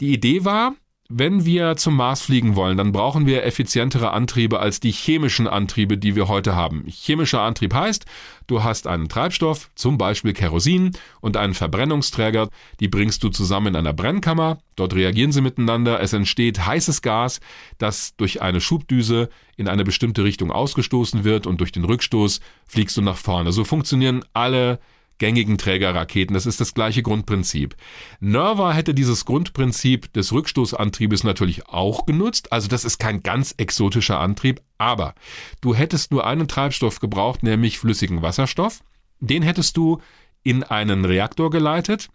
Die Idee war, wenn wir zum Mars fliegen wollen, dann brauchen wir effizientere Antriebe als die chemischen Antriebe, die wir heute haben. Chemischer Antrieb heißt, du hast einen Treibstoff, zum Beispiel Kerosin, und einen Verbrennungsträger, die bringst du zusammen in einer Brennkammer, dort reagieren sie miteinander, es entsteht heißes Gas, das durch eine Schubdüse in eine bestimmte Richtung ausgestoßen wird und durch den Rückstoß fliegst du nach vorne. So funktionieren alle gängigen Trägerraketen. Das ist das gleiche Grundprinzip. Nerva hätte dieses Grundprinzip des Rückstoßantriebes natürlich auch genutzt. Also das ist kein ganz exotischer Antrieb, aber du hättest nur einen Treibstoff gebraucht, nämlich flüssigen Wasserstoff. Den hättest du in einen Reaktor geleitet.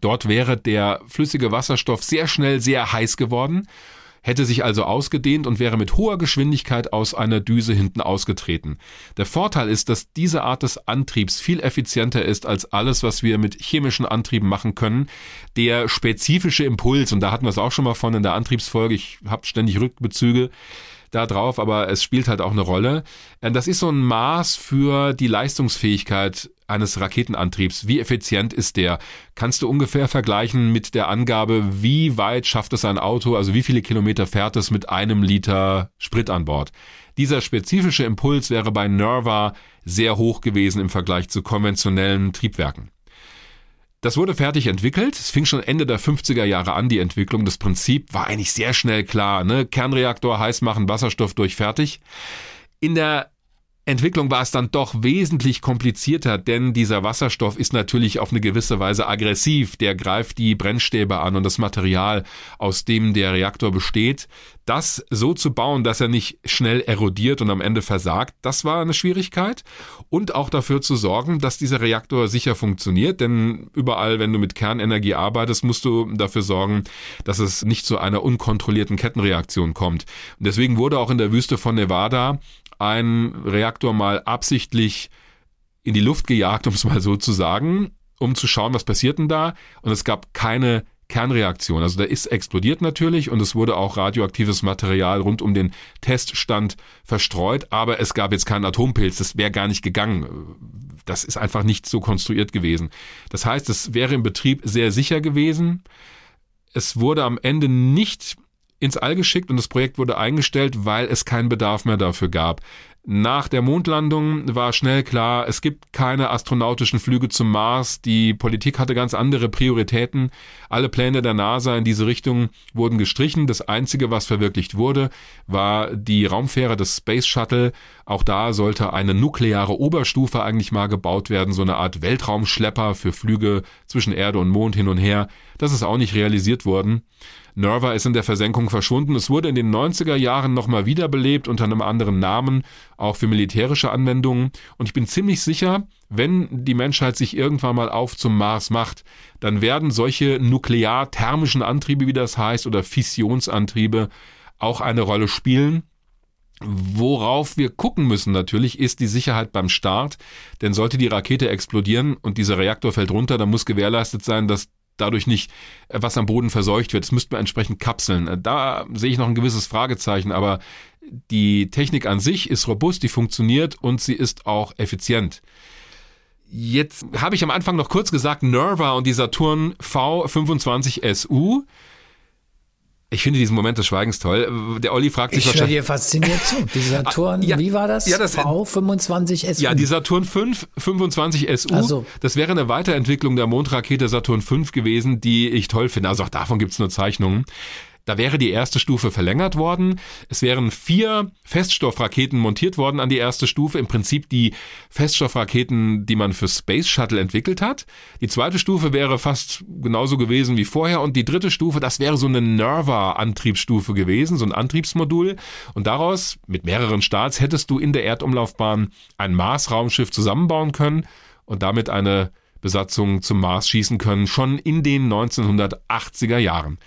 Dort wäre der flüssige Wasserstoff sehr schnell sehr heiß geworden hätte sich also ausgedehnt und wäre mit hoher Geschwindigkeit aus einer Düse hinten ausgetreten. Der Vorteil ist, dass diese Art des Antriebs viel effizienter ist als alles, was wir mit chemischen Antrieben machen können. Der spezifische Impuls, und da hatten wir es auch schon mal von in der Antriebsfolge, ich habe ständig Rückbezüge, da drauf, aber es spielt halt auch eine Rolle. Äh, das ist so ein Maß für die Leistungsfähigkeit eines Raketenantriebs. Wie effizient ist der? Kannst du ungefähr vergleichen mit der Angabe, wie weit schafft es ein Auto, also wie viele Kilometer fährt es mit einem Liter Sprit an Bord? Dieser spezifische Impuls wäre bei Nerva sehr hoch gewesen im Vergleich zu konventionellen Triebwerken. Das wurde fertig entwickelt. Es fing schon Ende der 50er Jahre an, die Entwicklung. Das Prinzip war eigentlich sehr schnell klar. Ne? Kernreaktor heiß machen, Wasserstoff durch fertig. In der Entwicklung war es dann doch wesentlich komplizierter, denn dieser Wasserstoff ist natürlich auf eine gewisse Weise aggressiv. Der greift die Brennstäbe an und das Material, aus dem der Reaktor besteht. Das so zu bauen, dass er nicht schnell erodiert und am Ende versagt, das war eine Schwierigkeit. Und auch dafür zu sorgen, dass dieser Reaktor sicher funktioniert, denn überall, wenn du mit Kernenergie arbeitest, musst du dafür sorgen, dass es nicht zu einer unkontrollierten Kettenreaktion kommt. Und deswegen wurde auch in der Wüste von Nevada ein Reaktor mal absichtlich in die Luft gejagt, um es mal so zu sagen, um zu schauen, was passiert denn da. Und es gab keine Kernreaktion. Also der ist explodiert natürlich und es wurde auch radioaktives Material rund um den Teststand verstreut, aber es gab jetzt keinen Atompilz. Das wäre gar nicht gegangen. Das ist einfach nicht so konstruiert gewesen. Das heißt, es wäre im Betrieb sehr sicher gewesen. Es wurde am Ende nicht ins All geschickt und das Projekt wurde eingestellt, weil es keinen Bedarf mehr dafür gab. Nach der Mondlandung war schnell klar, es gibt keine astronautischen Flüge zum Mars. Die Politik hatte ganz andere Prioritäten. Alle Pläne der NASA in diese Richtung wurden gestrichen. Das Einzige, was verwirklicht wurde, war die Raumfähre des Space Shuttle. Auch da sollte eine nukleare Oberstufe eigentlich mal gebaut werden, so eine Art Weltraumschlepper für Flüge zwischen Erde und Mond hin und her. Das ist auch nicht realisiert worden. Nerva ist in der Versenkung verschwunden. Es wurde in den 90er Jahren nochmal wiederbelebt unter einem anderen Namen, auch für militärische Anwendungen. Und ich bin ziemlich sicher, wenn die Menschheit sich irgendwann mal auf zum Mars macht, dann werden solche nuklear-thermischen Antriebe, wie das heißt, oder Fissionsantriebe auch eine Rolle spielen. Worauf wir gucken müssen natürlich, ist die Sicherheit beim Start. Denn sollte die Rakete explodieren und dieser Reaktor fällt runter, dann muss gewährleistet sein, dass dadurch nicht äh, was am Boden verseucht wird. Das müsste man entsprechend kapseln. Äh, da sehe ich noch ein gewisses Fragezeichen, aber die Technik an sich ist robust, die funktioniert und sie ist auch effizient. Jetzt habe ich am Anfang noch kurz gesagt, Nerva und die Saturn V25SU ich finde diesen Moment des Schweigens toll. Der Olli fragt sich ich wahrscheinlich. Ich dir fasziniert zu. Die Saturn, ja, wie war das? Ja, das V25 SU. Ja, die Saturn 5 25 SU. So. Das wäre eine Weiterentwicklung der Mondrakete Saturn 5 gewesen, die ich toll finde. Also auch davon gibt's nur Zeichnungen. Da wäre die erste Stufe verlängert worden. Es wären vier Feststoffraketen montiert worden an die erste Stufe. Im Prinzip die Feststoffraketen, die man für Space Shuttle entwickelt hat. Die zweite Stufe wäre fast genauso gewesen wie vorher. Und die dritte Stufe, das wäre so eine Nerva-Antriebsstufe gewesen, so ein Antriebsmodul. Und daraus, mit mehreren Starts, hättest du in der Erdumlaufbahn ein Mars-Raumschiff zusammenbauen können und damit eine Besatzung zum Mars schießen können, schon in den 1980er Jahren.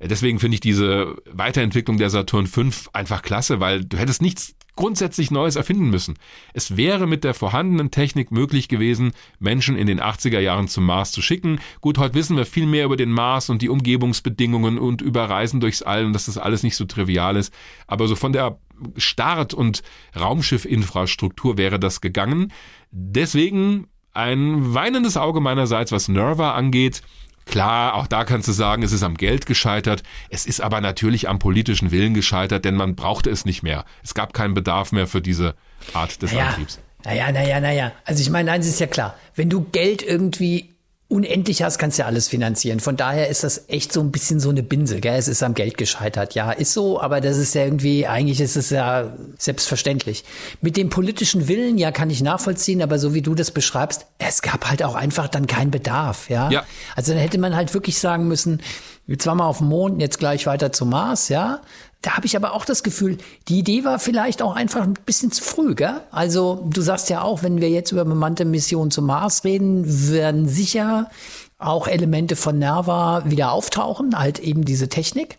Deswegen finde ich diese Weiterentwicklung der Saturn V einfach klasse, weil du hättest nichts grundsätzlich Neues erfinden müssen. Es wäre mit der vorhandenen Technik möglich gewesen, Menschen in den 80er Jahren zum Mars zu schicken. Gut, heute wissen wir viel mehr über den Mars und die Umgebungsbedingungen und über Reisen durchs All und dass das alles nicht so trivial ist. Aber so von der Start- und Raumschiffinfrastruktur wäre das gegangen. Deswegen ein weinendes Auge meinerseits, was Nerva angeht. Klar, auch da kannst du sagen, es ist am Geld gescheitert. Es ist aber natürlich am politischen Willen gescheitert, denn man brauchte es nicht mehr. Es gab keinen Bedarf mehr für diese Art des naja, Antriebs. Naja, naja, naja. Also ich meine, eins ist ja klar. Wenn du Geld irgendwie unendlich hast, kannst du ja alles finanzieren. Von daher ist das echt so ein bisschen so eine Binse, gell? Es ist am Geld gescheitert. Ja, ist so, aber das ist ja irgendwie, eigentlich ist es ja selbstverständlich. Mit dem politischen Willen, ja, kann ich nachvollziehen, aber so wie du das beschreibst, es gab halt auch einfach dann keinen Bedarf, ja? ja. Also dann hätte man halt wirklich sagen müssen, jetzt waren wir auf dem Mond, jetzt gleich weiter zum Mars, ja? Da habe ich aber auch das Gefühl, die Idee war vielleicht auch einfach ein bisschen zu früh, gell? Also du sagst ja auch, wenn wir jetzt über bemannte Missionen zum Mars reden, werden sicher auch Elemente von Nerva wieder auftauchen, halt eben diese Technik.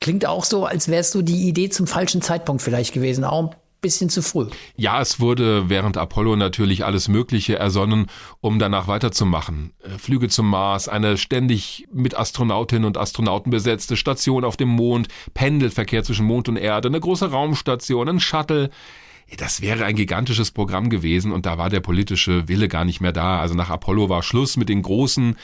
Klingt auch so, als wärst du die Idee zum falschen Zeitpunkt vielleicht gewesen. Auch bisschen zu früh. Ja, es wurde während Apollo natürlich alles Mögliche ersonnen, um danach weiterzumachen. Äh, Flüge zum Mars, eine ständig mit Astronautinnen und Astronauten besetzte Station auf dem Mond, Pendelverkehr zwischen Mond und Erde, eine große Raumstation, ein Shuttle. Das wäre ein gigantisches Programm gewesen und da war der politische Wille gar nicht mehr da. Also nach Apollo war Schluss mit den großen,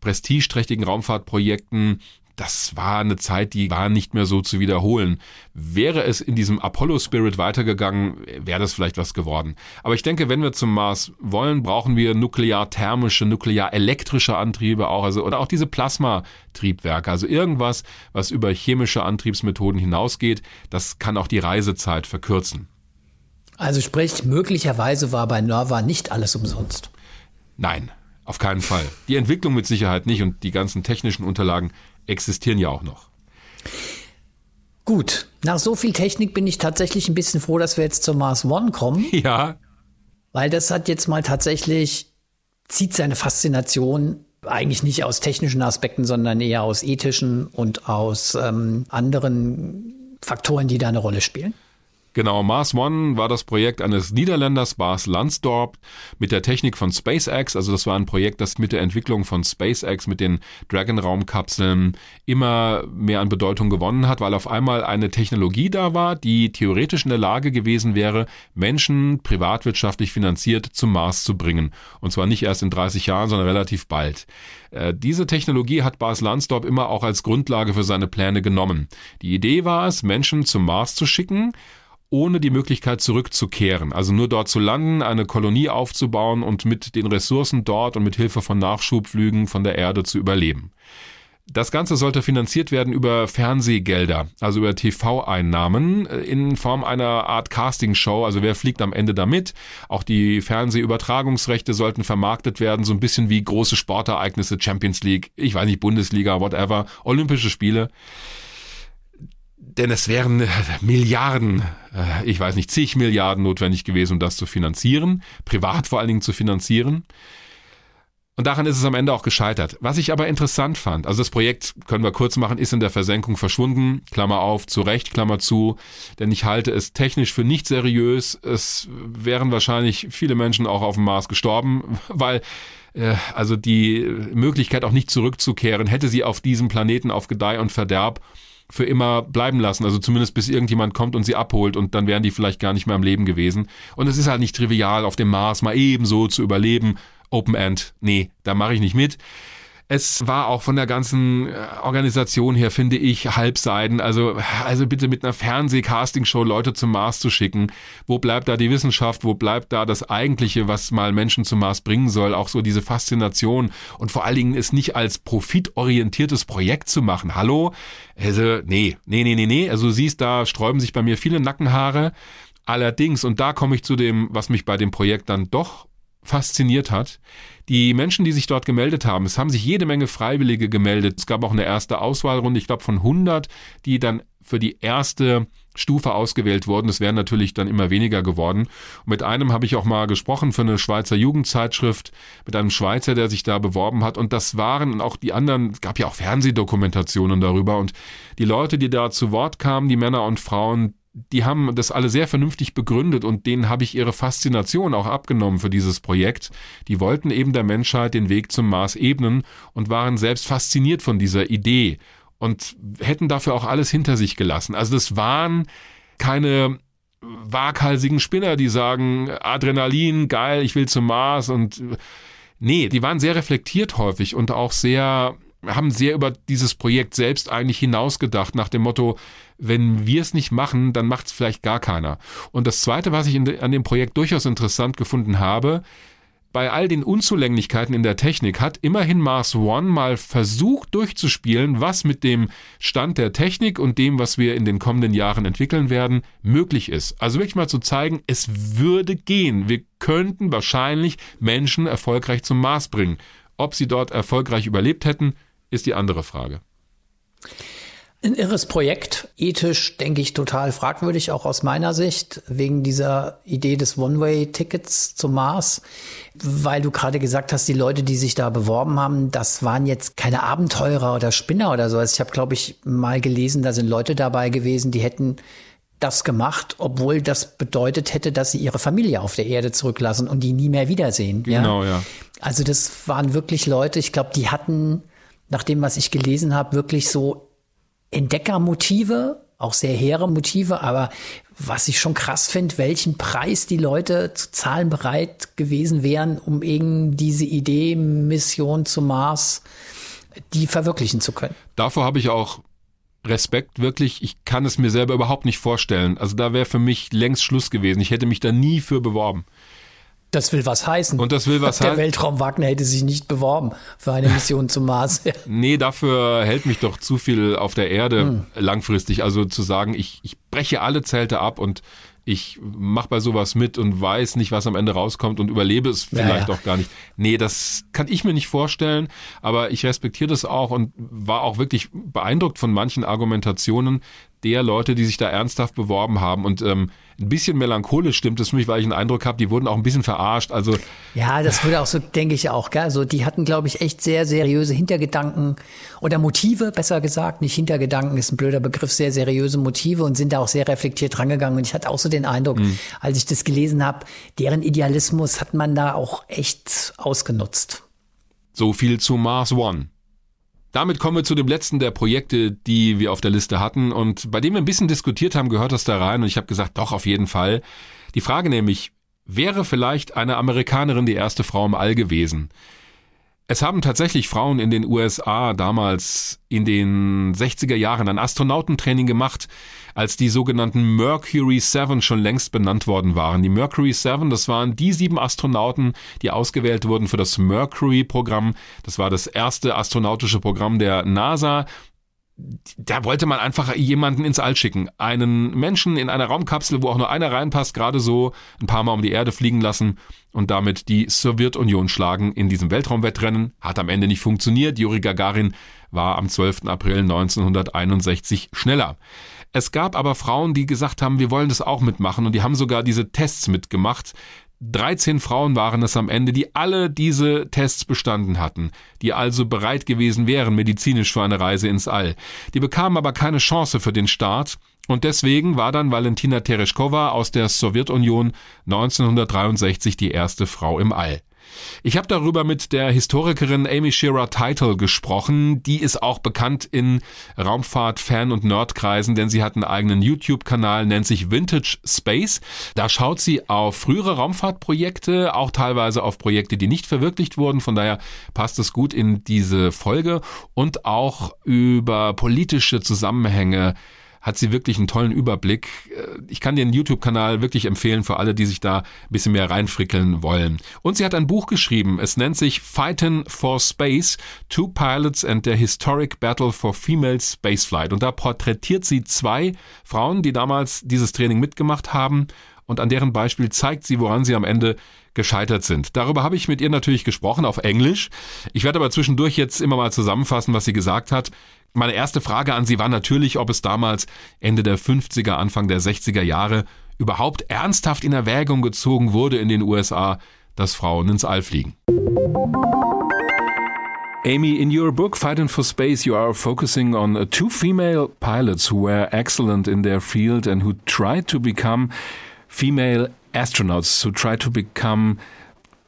prestigeträchtigen Raumfahrtprojekten das war eine Zeit, die war nicht mehr so zu wiederholen. Wäre es in diesem Apollo-Spirit weitergegangen, wäre das vielleicht was geworden. Aber ich denke, wenn wir zum Mars wollen, brauchen wir nuklear-thermische, nuklear-elektrische Antriebe auch, also, oder auch diese Plasmatriebwerke, also irgendwas, was über chemische Antriebsmethoden hinausgeht, das kann auch die Reisezeit verkürzen. Also sprich, möglicherweise war bei Nova nicht alles umsonst. Nein, auf keinen Fall. Die Entwicklung mit Sicherheit nicht und die ganzen technischen Unterlagen existieren ja auch noch. Gut, nach so viel Technik bin ich tatsächlich ein bisschen froh, dass wir jetzt zur Mars One kommen. Ja. Weil das hat jetzt mal tatsächlich, zieht seine Faszination eigentlich nicht aus technischen Aspekten, sondern eher aus ethischen und aus ähm, anderen Faktoren, die da eine Rolle spielen. Genau, Mars One war das Projekt eines Niederländers, Bas Lansdorp, mit der Technik von SpaceX. Also das war ein Projekt, das mit der Entwicklung von SpaceX, mit den Dragon-Raumkapseln immer mehr an Bedeutung gewonnen hat, weil auf einmal eine Technologie da war, die theoretisch in der Lage gewesen wäre, Menschen privatwirtschaftlich finanziert zum Mars zu bringen. Und zwar nicht erst in 30 Jahren, sondern relativ bald. Äh, diese Technologie hat Bas Lansdorp immer auch als Grundlage für seine Pläne genommen. Die Idee war es, Menschen zum Mars zu schicken, ohne die Möglichkeit zurückzukehren, also nur dort zu landen, eine Kolonie aufzubauen und mit den Ressourcen dort und mit Hilfe von Nachschubflügen von der Erde zu überleben. Das Ganze sollte finanziert werden über Fernsehgelder, also über TV-Einnahmen äh, in Form einer Art Castingshow. Also wer fliegt am Ende damit? Auch die Fernsehübertragungsrechte sollten vermarktet werden, so ein bisschen wie große Sportereignisse, Champions League, ich weiß nicht, Bundesliga, whatever, Olympische Spiele denn es wären äh, Milliarden, äh, ich weiß nicht, zig Milliarden notwendig gewesen, um das zu finanzieren, privat vor allen Dingen zu finanzieren. Und daran ist es am Ende auch gescheitert. Was ich aber interessant fand, also das Projekt, können wir kurz machen, ist in der Versenkung verschwunden, Klammer auf, zu Recht, Klammer zu, denn ich halte es technisch für nicht seriös. Es wären wahrscheinlich viele Menschen auch auf dem Mars gestorben, weil äh, also die Möglichkeit auch nicht zurückzukehren, hätte sie auf diesem Planeten auf Gedeih und Verderb für immer bleiben lassen. Also zumindest bis irgendjemand kommt und sie abholt und dann wären die vielleicht gar nicht mehr am Leben gewesen. Und es ist halt nicht trivial, auf dem Mars mal ebenso zu überleben. Open End, nee, da mache ich nicht mit. Es war auch von der ganzen äh, Organisation her, finde ich, halbseiden. Also, also bitte mit einer Fernseh-Casting-Show Leute zum Mars zu schicken. Wo bleibt da die Wissenschaft? Wo bleibt da das Eigentliche, was mal Menschen zum Mars bringen soll? Auch so diese Faszination und vor allen Dingen es nicht als profitorientiertes Projekt zu machen. Hallo? Also, nee, nee, nee, nee, nee. Also, siehst, da sträuben sich bei mir viele Nackenhaare. Allerdings, und da komme ich zu dem, was mich bei dem Projekt dann doch fasziniert hat. Die Menschen, die sich dort gemeldet haben, es haben sich jede Menge Freiwillige gemeldet. Es gab auch eine erste Auswahlrunde, ich glaube von 100, die dann für die erste Stufe ausgewählt wurden. Es wären natürlich dann immer weniger geworden. Und mit einem habe ich auch mal gesprochen für eine Schweizer Jugendzeitschrift, mit einem Schweizer, der sich da beworben hat. Und das waren auch die anderen, es gab ja auch Fernsehdokumentationen darüber. Und die Leute, die da zu Wort kamen, die Männer und Frauen, die haben das alle sehr vernünftig begründet und denen habe ich ihre Faszination auch abgenommen für dieses Projekt. Die wollten eben der Menschheit den Weg zum Mars ebnen und waren selbst fasziniert von dieser Idee und hätten dafür auch alles hinter sich gelassen. Also das waren keine waghalsigen Spinner, die sagen, Adrenalin, geil, ich will zum Mars und nee, die waren sehr reflektiert häufig und auch sehr haben sehr über dieses Projekt selbst eigentlich hinausgedacht, nach dem Motto, wenn wir es nicht machen, dann macht es vielleicht gar keiner. Und das Zweite, was ich de, an dem Projekt durchaus interessant gefunden habe, bei all den Unzulänglichkeiten in der Technik hat immerhin Mars One mal versucht durchzuspielen, was mit dem Stand der Technik und dem, was wir in den kommenden Jahren entwickeln werden, möglich ist. Also wirklich mal zu zeigen, es würde gehen. Wir könnten wahrscheinlich Menschen erfolgreich zum Mars bringen. Ob sie dort erfolgreich überlebt hätten, ist die andere Frage. Ein irres Projekt, ethisch denke ich total fragwürdig, auch aus meiner Sicht, wegen dieser Idee des One-Way-Tickets zum Mars, weil du gerade gesagt hast, die Leute, die sich da beworben haben, das waren jetzt keine Abenteurer oder Spinner oder so. Also ich habe, glaube ich, mal gelesen, da sind Leute dabei gewesen, die hätten das gemacht, obwohl das bedeutet hätte, dass sie ihre Familie auf der Erde zurücklassen und die nie mehr wiedersehen. Genau, ja. ja. Also das waren wirklich Leute, ich glaube, die hatten nach dem, was ich gelesen habe, wirklich so Entdeckermotive, auch sehr hehre Motive, aber was ich schon krass finde, welchen Preis die Leute zu zahlen bereit gewesen wären, um eben diese Idee, Mission zum Mars die verwirklichen zu können. Davor habe ich auch Respekt wirklich. Ich kann es mir selber überhaupt nicht vorstellen. Also da wäre für mich längst Schluss gewesen. Ich hätte mich da nie für beworben. Das will was heißen. Und das will was Der heißen. Weltraum Wagner hätte sich nicht beworben für eine Mission zum Mars. Nee, dafür hält mich doch zu viel auf der Erde langfristig. Also zu sagen, ich, ich breche alle Zelte ab und ich mache bei sowas mit und weiß nicht, was am Ende rauskommt und überlebe es Ja, vielleicht ja. auch gar nicht. Nee, das kann ich mir nicht vorstellen, aber ich respektiere das auch und war auch wirklich beeindruckt von manchen Argumentationen der Leute, die sich da ernsthaft beworben haben. Und ähm, ein bisschen melancholisch stimmt es für mich, weil ich einen Eindruck habe, die wurden auch ein bisschen verarscht. Also Ja, das würde auch so, denke ich auch, gell? Also die hatten, glaube ich, echt sehr seriöse Hintergedanken oder Motive, besser gesagt. Nicht Hintergedanken ist ein blöder Begriff, sehr seriöse Motive und sind da auch sehr reflektiert rangegangen. Und ich hatte auch so den Eindruck, als ich das gelesen habe, deren Idealismus hat man da auch echt ausgenutzt. So viel zu Mars One. Damit kommen wir zu dem letzten der Projekte, die wir auf der Liste hatten und bei dem wir ein bisschen diskutiert haben, gehört das da rein und ich habe gesagt, doch, auf jeden Fall. Die Frage nämlich, wäre vielleicht eine Amerikanerin die erste Frau im All gewesen? Es haben tatsächlich Frauen in den USA damals in den 60er Jahren ein Astronautentraining gemacht, als die sogenannten Mercury 7 schon längst benannt worden waren. Die Mercury 7, das waren die sieben Astronauten, die ausgewählt wurden für das Mercury-Programm. Das war das erste astronautische Programm der NASA da wollte man einfach jemanden ins All schicken. Einen Menschen in einer Raumkapsel, wo auch nur einer reinpasst, gerade so ein paar Mal um die Erde fliegen lassen und damit die Sowjetunion schlagen in diesem Weltraumwettrennen. Hat am Ende nicht funktioniert. Juri Gagarin war am 12. April 1961 schneller. Es gab aber Frauen, die gesagt haben, wir wollen das auch mitmachen und die haben sogar diese Tests mitgemacht. 13 Frauen waren es am Ende, die alle diese Tests bestanden hatten, die also bereit gewesen wären medizinisch für eine Reise ins All. Die bekamen aber keine Chance für den Start und deswegen war dann Valentina Tereshkova aus der Sowjetunion 1963 die erste Frau im All. Ich habe darüber mit der Historikerin Amy Shearer Title gesprochen. Die ist auch bekannt in Raumfahrt-Fan- und Nerdkreisen, denn sie hat einen eigenen YouTube-Kanal, nennt sich Vintage Space. Da schaut sie auf frühere Raumfahrtprojekte, auch teilweise auf Projekte, die nicht verwirklicht wurden. Von daher passt es gut in diese Folge und auch über politische Zusammenhänge hat sie wirklich einen tollen Überblick. Ich kann den YouTube-Kanal wirklich empfehlen für alle, die sich da ein bisschen mehr reinfrickeln wollen. Und sie hat ein Buch geschrieben. Es nennt sich Fightin' for Space, Two Pilots and the Historic Battle for Female Spaceflight. Und da porträtiert sie zwei Frauen, die damals dieses Training mitgemacht haben. Und an deren Beispiel zeigt sie, woran sie am Ende gescheitert sind. Darüber habe ich mit ihr natürlich gesprochen auf Englisch. Ich werde aber zwischendurch jetzt immer mal zusammenfassen, was sie gesagt hat. Meine erste Frage an Sie war natürlich, ob es damals Ende der 50er, Anfang der 60er Jahre überhaupt ernsthaft in Erwägung gezogen wurde in den USA, dass Frauen ins All fliegen. Amy, in your book Fighting for Space, you are focusing on uh, two female pilots who were excellent in their field and who tried to become female astronauts, who tried to become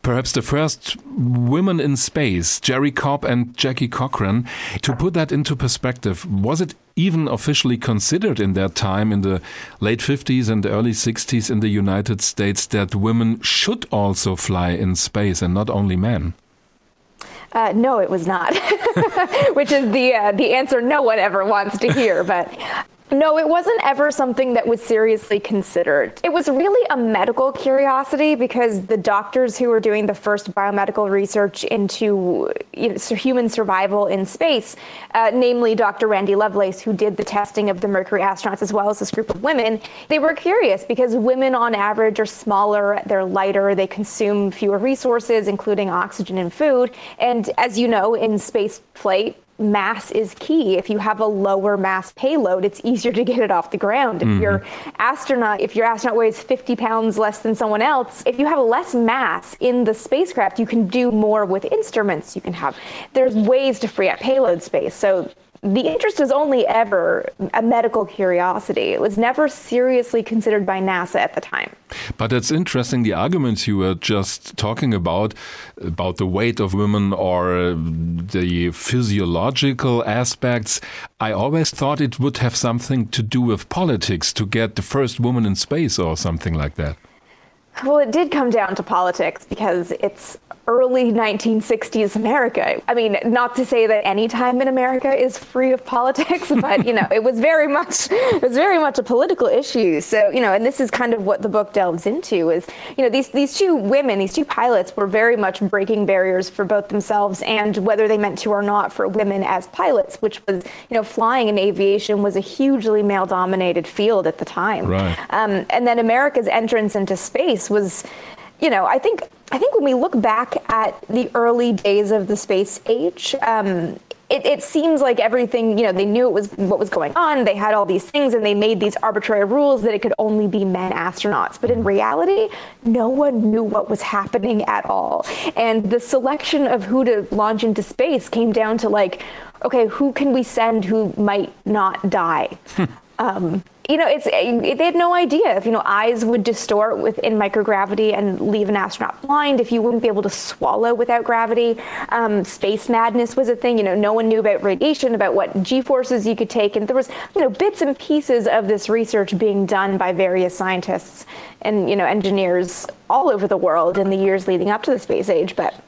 perhaps the first women in space, Jerry Cobb and Jackie Cochran. To put that into perspective, was it even officially considered in that time, in the late 50s and early 60s in the United States, that women should also fly in space and not only men? Uh, no, it was not, which is the uh, the answer no one ever wants to hear. But no, it wasn't ever something that was seriously considered. It was really a medical curiosity because the doctors who were doing the first biomedical research into you know, human survival in space, uh, namely Dr. Randy Lovelace, who did the testing of the Mercury astronauts as well as this group of women, they were curious because women on average are smaller, they're lighter, they consume fewer resources, including oxygen and food. And as you know, in space flight, mass is key. If you have a lower mass payload, it's easier to get it off the ground. If your mm-hmm. astronaut, if your astronaut weighs 50 pounds less than someone else, if you have less mass in the spacecraft, you can do more with instruments. You can have, there's ways to free up payload space. So the interest was only ever a medical curiosity. It was never seriously considered by NASA at the time. But it's interesting the arguments you were just talking about, about the weight of women or the physiological aspects. I always thought it would have something to do with politics to get the first woman in space or something like that. Well, it did come down to politics because it's early 1960s America. I mean, not to say that any time in America is free of politics, but you know, it was very much it was very much a political issue. So, you know, and this is kind of what the book delves into is, you know, these these two women, these two pilots were very much breaking barriers for both themselves and whether they meant to or not for women as pilots, which was, you know, flying in aviation was a hugely male dominated field at the time. Right. Um, and then America's entrance into space was you know, I think I think when we look back at the early days of the space age, um, it, it, seems like everything, you know, they knew it was what was going on. They had all these things and they made these arbitrary rules that it could only be men astronauts. But in reality, no one knew what was happening at all. And the selection of who to launch into space came down to like, okay, who can we send who might not die? um, you know, it's they had no idea if you know eyes would distort within microgravity and leave an astronaut blind. If you wouldn't be able to swallow without gravity, um, space madness was a thing. You know, no one knew about radiation, about what g forces you could take, and there was you know bits and pieces of this research being done by various scientists and you know engineers all over the world in the years leading up to the space age, but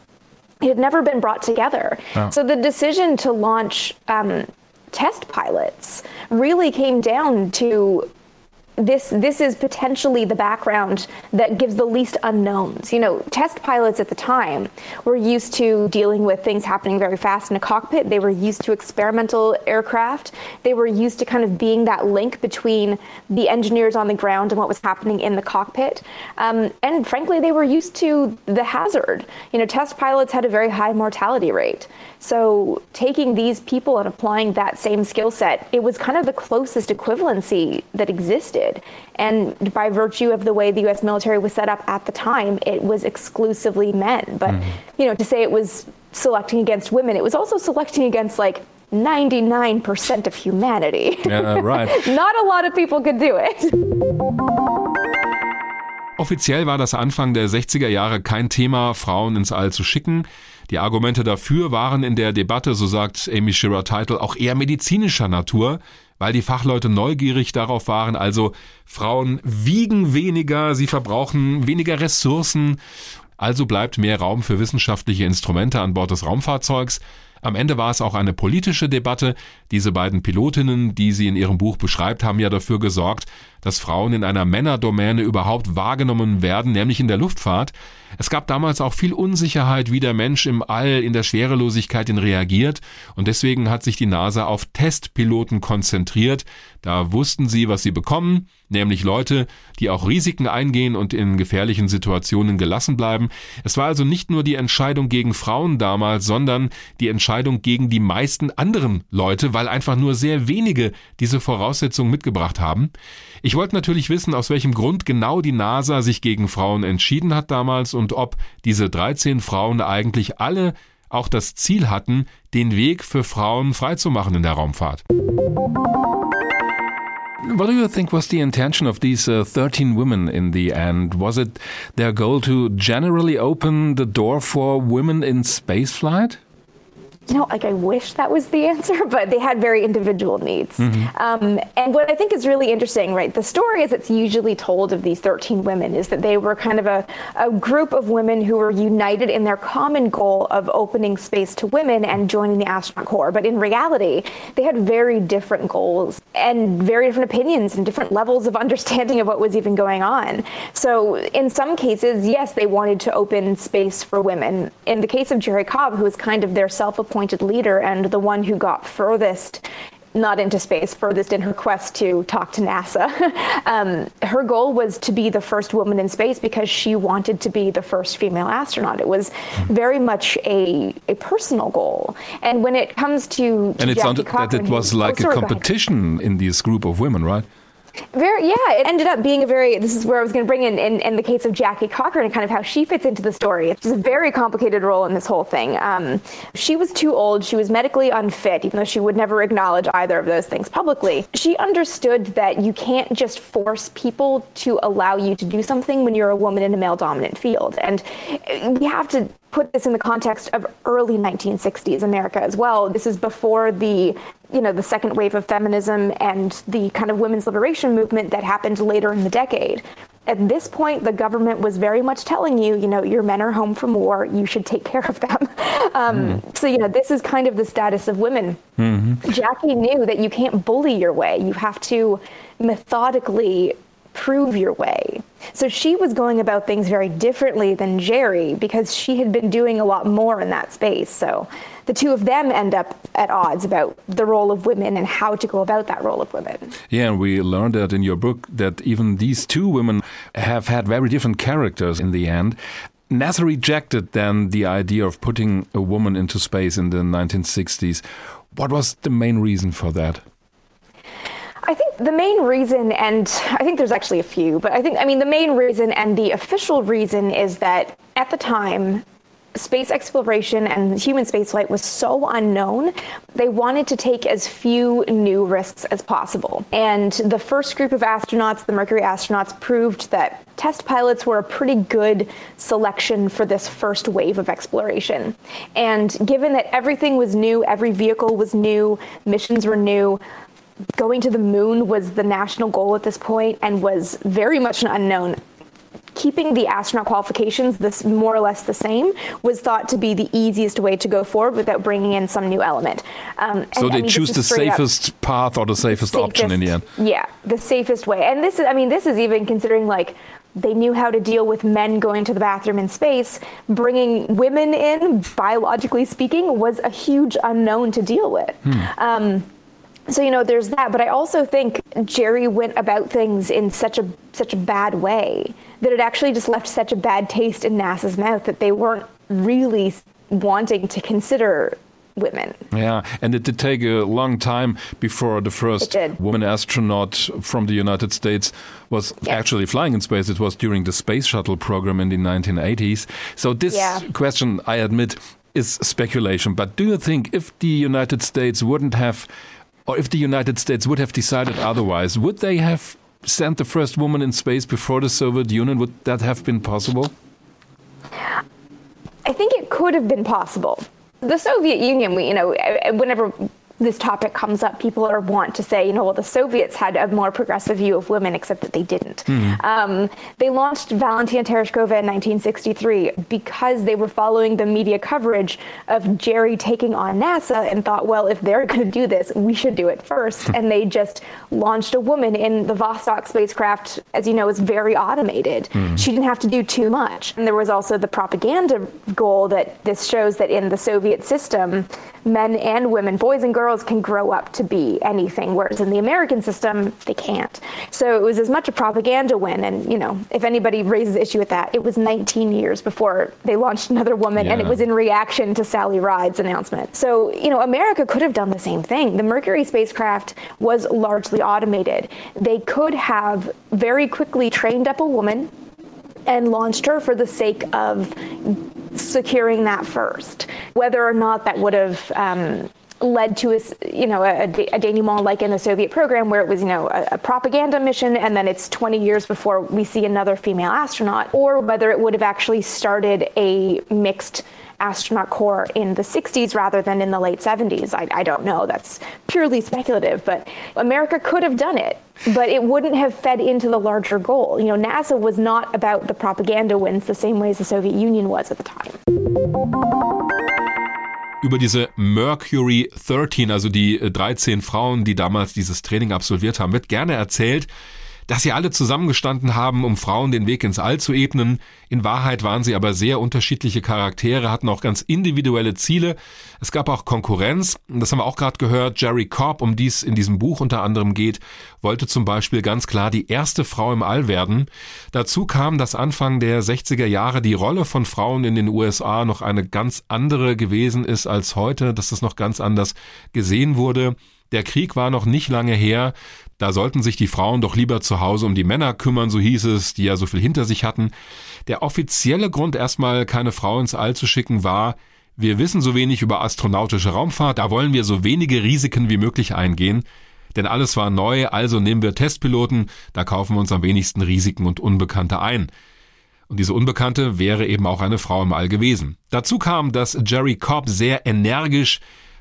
it had never been brought together. Oh. So the decision to launch um, test pilots really came down to this this is potentially the background that gives the least unknowns. You know, test pilots at the time were used to dealing with things happening very fast in a cockpit. They were used to experimental aircraft. They were used to kind of being that link between the engineers on the ground and what was happening in the cockpit. Um, and frankly, they were used to the hazard. You know, test pilots had a very high mortality rate. So taking these people and applying that same skill set, it was kind of the closest equivalency that existed. And by virtue of the way the US military was set up at the time, it was exclusively men. But, mm. you know, to say it was selecting against women, it was also selecting against like 99% of humanity. Yeah, right. Not a lot of people could do it. Offiziell war das Anfang der 60er Jahre kein Thema, Frauen ins All zu schicken. Die Argumente dafür waren in der Debatte, so sagt Amy Shearer Title, auch eher medizinischer Natur, weil die Fachleute neugierig darauf waren, also Frauen wiegen weniger, sie verbrauchen weniger Ressourcen, also bleibt mehr Raum für wissenschaftliche Instrumente an Bord des Raumfahrzeugs. Am Ende war es auch eine politische Debatte. Diese beiden Pilotinnen, die sie in ihrem Buch beschreibt, haben ja dafür gesorgt, dass Frauen in einer Männerdomäne überhaupt wahrgenommen werden, nämlich in der Luftfahrt. Es gab damals auch viel Unsicherheit, wie der Mensch im All in der Schwerelosigkeit in reagiert, und deswegen hat sich die NASA auf Testpiloten konzentriert. Da wussten sie, was sie bekommen, nämlich Leute, die auch Risiken eingehen und in gefährlichen Situationen gelassen bleiben. Es war also nicht nur die Entscheidung gegen Frauen damals, sondern die Entscheidung gegen die meisten anderen Leute, weil einfach nur sehr wenige diese Voraussetzungen mitgebracht haben. Ich wollte natürlich wissen, aus welchem Grund genau die NASA sich gegen Frauen entschieden hat damals und ob diese 13 Frauen eigentlich alle auch das Ziel hatten, den Weg für Frauen freizumachen in der Raumfahrt. What do you think was the intention of these uh, 13 women in the end? Was it their goal to generally open the door for women in spaceflight? You know, like I wish that was the answer, but they had very individual needs. Mm-hmm. Um, and what I think is really interesting, right, the story as it's usually told of these 13 women is that they were kind of a, a group of women who were united in their common goal of opening space to women and joining the astronaut corps. But in reality, they had very different goals and very different opinions and different levels of understanding of what was even going on. So in some cases, yes, they wanted to open space for women. In the case of Jerry Cobb, who was kind of their self-appointed appointed leader and the one who got furthest not into space, furthest in her quest to talk to NASA. um, her goal was to be the first woman in space because she wanted to be the first female astronaut. It was very much a, a personal goal. And when it comes to, and it's that it was like oh, a competition in this group of women, right? Very, yeah. It ended up being a very. This is where I was going to bring in, in, in the case of Jackie Cochran and kind of how she fits into the story. It's a very complicated role in this whole thing. Um, she was too old. She was medically unfit, even though she would never acknowledge either of those things publicly. She understood that you can't just force people to allow you to do something when you're a woman in a male dominant field, and we have to put this in the context of early 1960s America as well. This is before the you know the second wave of feminism and the kind of women's liberation movement that happened later in the decade At this point, the government was very much telling you, you know, your men are home from war, you should take care of them. Um, mm. So, you know, this is kind of the status of women. Mm-hmm. Jackie knew that you can't bully your way, you have to methodically prove your way. So she was going about things very differently than Jerry because she had been doing a lot more in that space. So the two of them end up at odds about the role of women and how to go about that role of women. Yeah, and we learned that in your book that even these two women have had very different characters in the end. NASA rejected then the idea of putting a woman into space in the 1960s. What was the main reason for that? I think the main reason, and I think there's actually a few, but I think, I mean, the main reason and the official reason is that at the time, space exploration and human spaceflight was so unknown, they wanted to take as few new risks as possible. And the first group of astronauts, the Mercury astronauts, proved that test pilots were a pretty good selection for this first wave of exploration. And given that everything was new, every vehicle was new, missions were new, going to the moon was the national goal at this point and was very much an unknown. Keeping the astronaut qualifications this more or less the same was thought to be the easiest way to go forward without bringing in some new element. Um, so and, they I mean, choose the safest up, path or the safest, safest option in the end. Yeah, the safest way. And this is, I mean, this is even considering like they knew how to deal with men going to the bathroom in space. Bringing women in, biologically speaking, was a huge unknown to deal with. Hmm. Um, so you know there's that but i also think jerry went about things in such a such a bad way that it actually just left such a bad taste in nasa's mouth that they weren't really wanting to consider women. Yeah, and it did take a long time before the first woman astronaut from the United States was actually flying in space. It was during the space shuttle program in the 1980s. So this yeah. question, I admit, is speculation. But do you think if the United States wouldn't have or if the United States would have decided otherwise, would they have sent the first woman in space before the Soviet Union? Would that have been possible? I think it could have been possible. The Soviet Union, we, you know, whenever this topic comes up, people are want to say, you know, well, the Soviets had a more progressive view of women, except that they didn't. Mm. Um, they launched Valentina Tereshkova in 1963 because they were following the media coverage of Jerry taking on NASA and thought, well, if they're going to do this, we should do it first. and they just launched a woman in the Vostok spacecraft, as you know, is very automated. Mm. She didn't have to do too much. And there was also the propaganda goal that this shows that in the Soviet system, men and women, boys and girls, can grow up to be anything, whereas in the American system, they can't. So it was as much a propaganda win. And, you know, if anybody raises issue with that, it was 19 years before they launched another woman, yeah. and it was in reaction to Sally Ride's announcement. So, you know, America could have done the same thing. The Mercury spacecraft was largely automated. They could have very quickly trained up a woman and launched her for the sake of securing that first. Whether or not that would have um, led to a, you know, a, a denouement like in the Soviet program where it was, you know, a, a, propaganda mission and then it's 20 years before we see another female astronaut, or whether it would have actually started a mixed astronaut corps in the 60s rather than in the late 70s. I, I don't know. That's purely speculative, but America could have done it, but it wouldn't have fed into the larger goal. You know, NASA was not about the propaganda wins the same way as the Soviet Union was at the time. Über diese Mercury 13, also die äh, 13 Frauen, die damals dieses Training absolviert haben, wird gerne erzählt, dass sie alle zusammengestanden haben, um Frauen den Weg ins All zu ebnen. In Wahrheit waren sie aber sehr unterschiedliche Charaktere, hatten auch ganz individuelle Ziele. Es gab auch Konkurrenz. Das haben wir auch gerade gehört. Jerry Cobb, um die es in diesem Buch unter anderem geht, wollte zum Beispiel ganz klar die erste Frau im All werden. Dazu kam, dass Anfang der 60er Jahre die Rolle von Frauen in den USA noch eine ganz andere gewesen ist als heute, dass das noch ganz anders gesehen wurde. Der Krieg war noch nicht lange her. Da sollten sich die Frauen doch lieber zu Hause um die Männer kümmern, so hieß es, die ja so viel hinter sich hatten. Der offizielle Grund, erstmal keine Frau ins All zu schicken, war, wir wissen so wenig über astronautische Raumfahrt, da wollen wir so wenige Risiken wie möglich eingehen. Denn alles war neu, also nehmen wir Testpiloten, da kaufen wir uns am wenigsten Risiken und Unbekannte ein. Und diese Unbekannte wäre eben auch eine Frau im All gewesen. Dazu kam, dass Jerry Cobb sehr energisch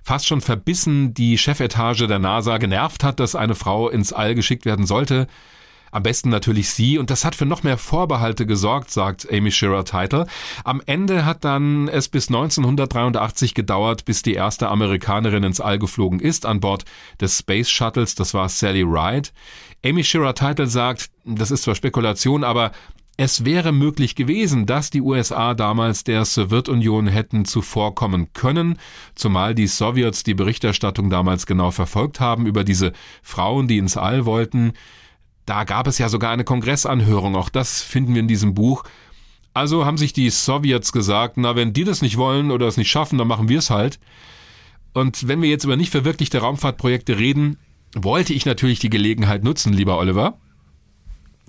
fast schon verbissen die Chefetage der NASA genervt hat, dass eine Frau ins All geschickt werden sollte. Am besten natürlich sie und das hat für noch mehr Vorbehalte gesorgt, sagt Amy Shearer Title. Am Ende hat dann es bis 1983 gedauert, bis die erste Amerikanerin ins All geflogen ist an Bord des Space Shuttles, das war Sally Ride. Amy Shearer Title sagt, das ist zwar Spekulation, aber es wäre möglich gewesen, dass die USA damals der Sowjetunion hätten zuvorkommen können, zumal die Sowjets die Berichterstattung damals genau verfolgt haben über diese Frauen, die ins All wollten. Da gab es ja sogar eine Kongressanhörung, auch das finden wir in diesem Buch. Also haben sich die Sowjets gesagt, na, wenn die das nicht wollen oder es nicht schaffen, dann machen wir es halt. Und wenn wir jetzt über nicht verwirklichte Raumfahrtprojekte reden, wollte ich natürlich die Gelegenheit nutzen, lieber Oliver,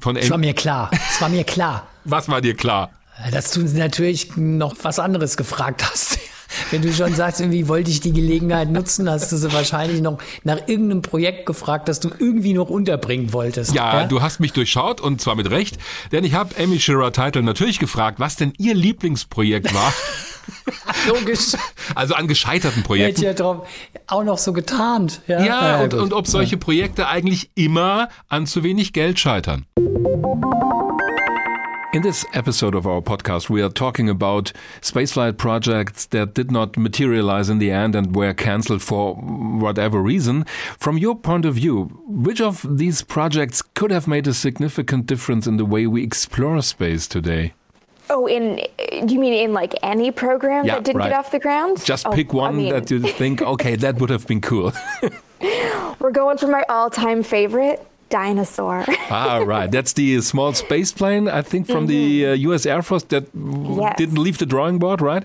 von Es war mir klar. Es war mir klar. Was war dir klar? Dass du natürlich noch was anderes gefragt hast. Wenn du schon sagst, irgendwie wollte ich die Gelegenheit nutzen, hast du sie wahrscheinlich noch nach irgendeinem Projekt gefragt, das du irgendwie noch unterbringen wolltest. Ja, ja? du hast mich durchschaut und zwar mit Recht, denn ich habe Amy Shearer Title natürlich gefragt, was denn ihr Lieblingsprojekt war. Logisch. Also an gescheiterten Projekten. Hätte ja drauf auch noch so getarnt. Ja, ja, ja und, und ob solche Projekte eigentlich immer an zu wenig Geld scheitern. In this episode of our podcast, we are talking about spaceflight projects that did not materialize in the end and were cancelled for whatever reason. From your point of view, which of these projects could have made a significant difference in the way we explore space today? Oh, in do you mean in like any program yeah, that didn't right. get off the ground? Just oh, pick one I mean, that you think, okay, that would have been cool. We're going for my all-time favorite, dinosaur. ah, right. That's the small space plane, I think, from mm -hmm. the uh, U.S. Air Force that yes. didn't leave the drawing board, right?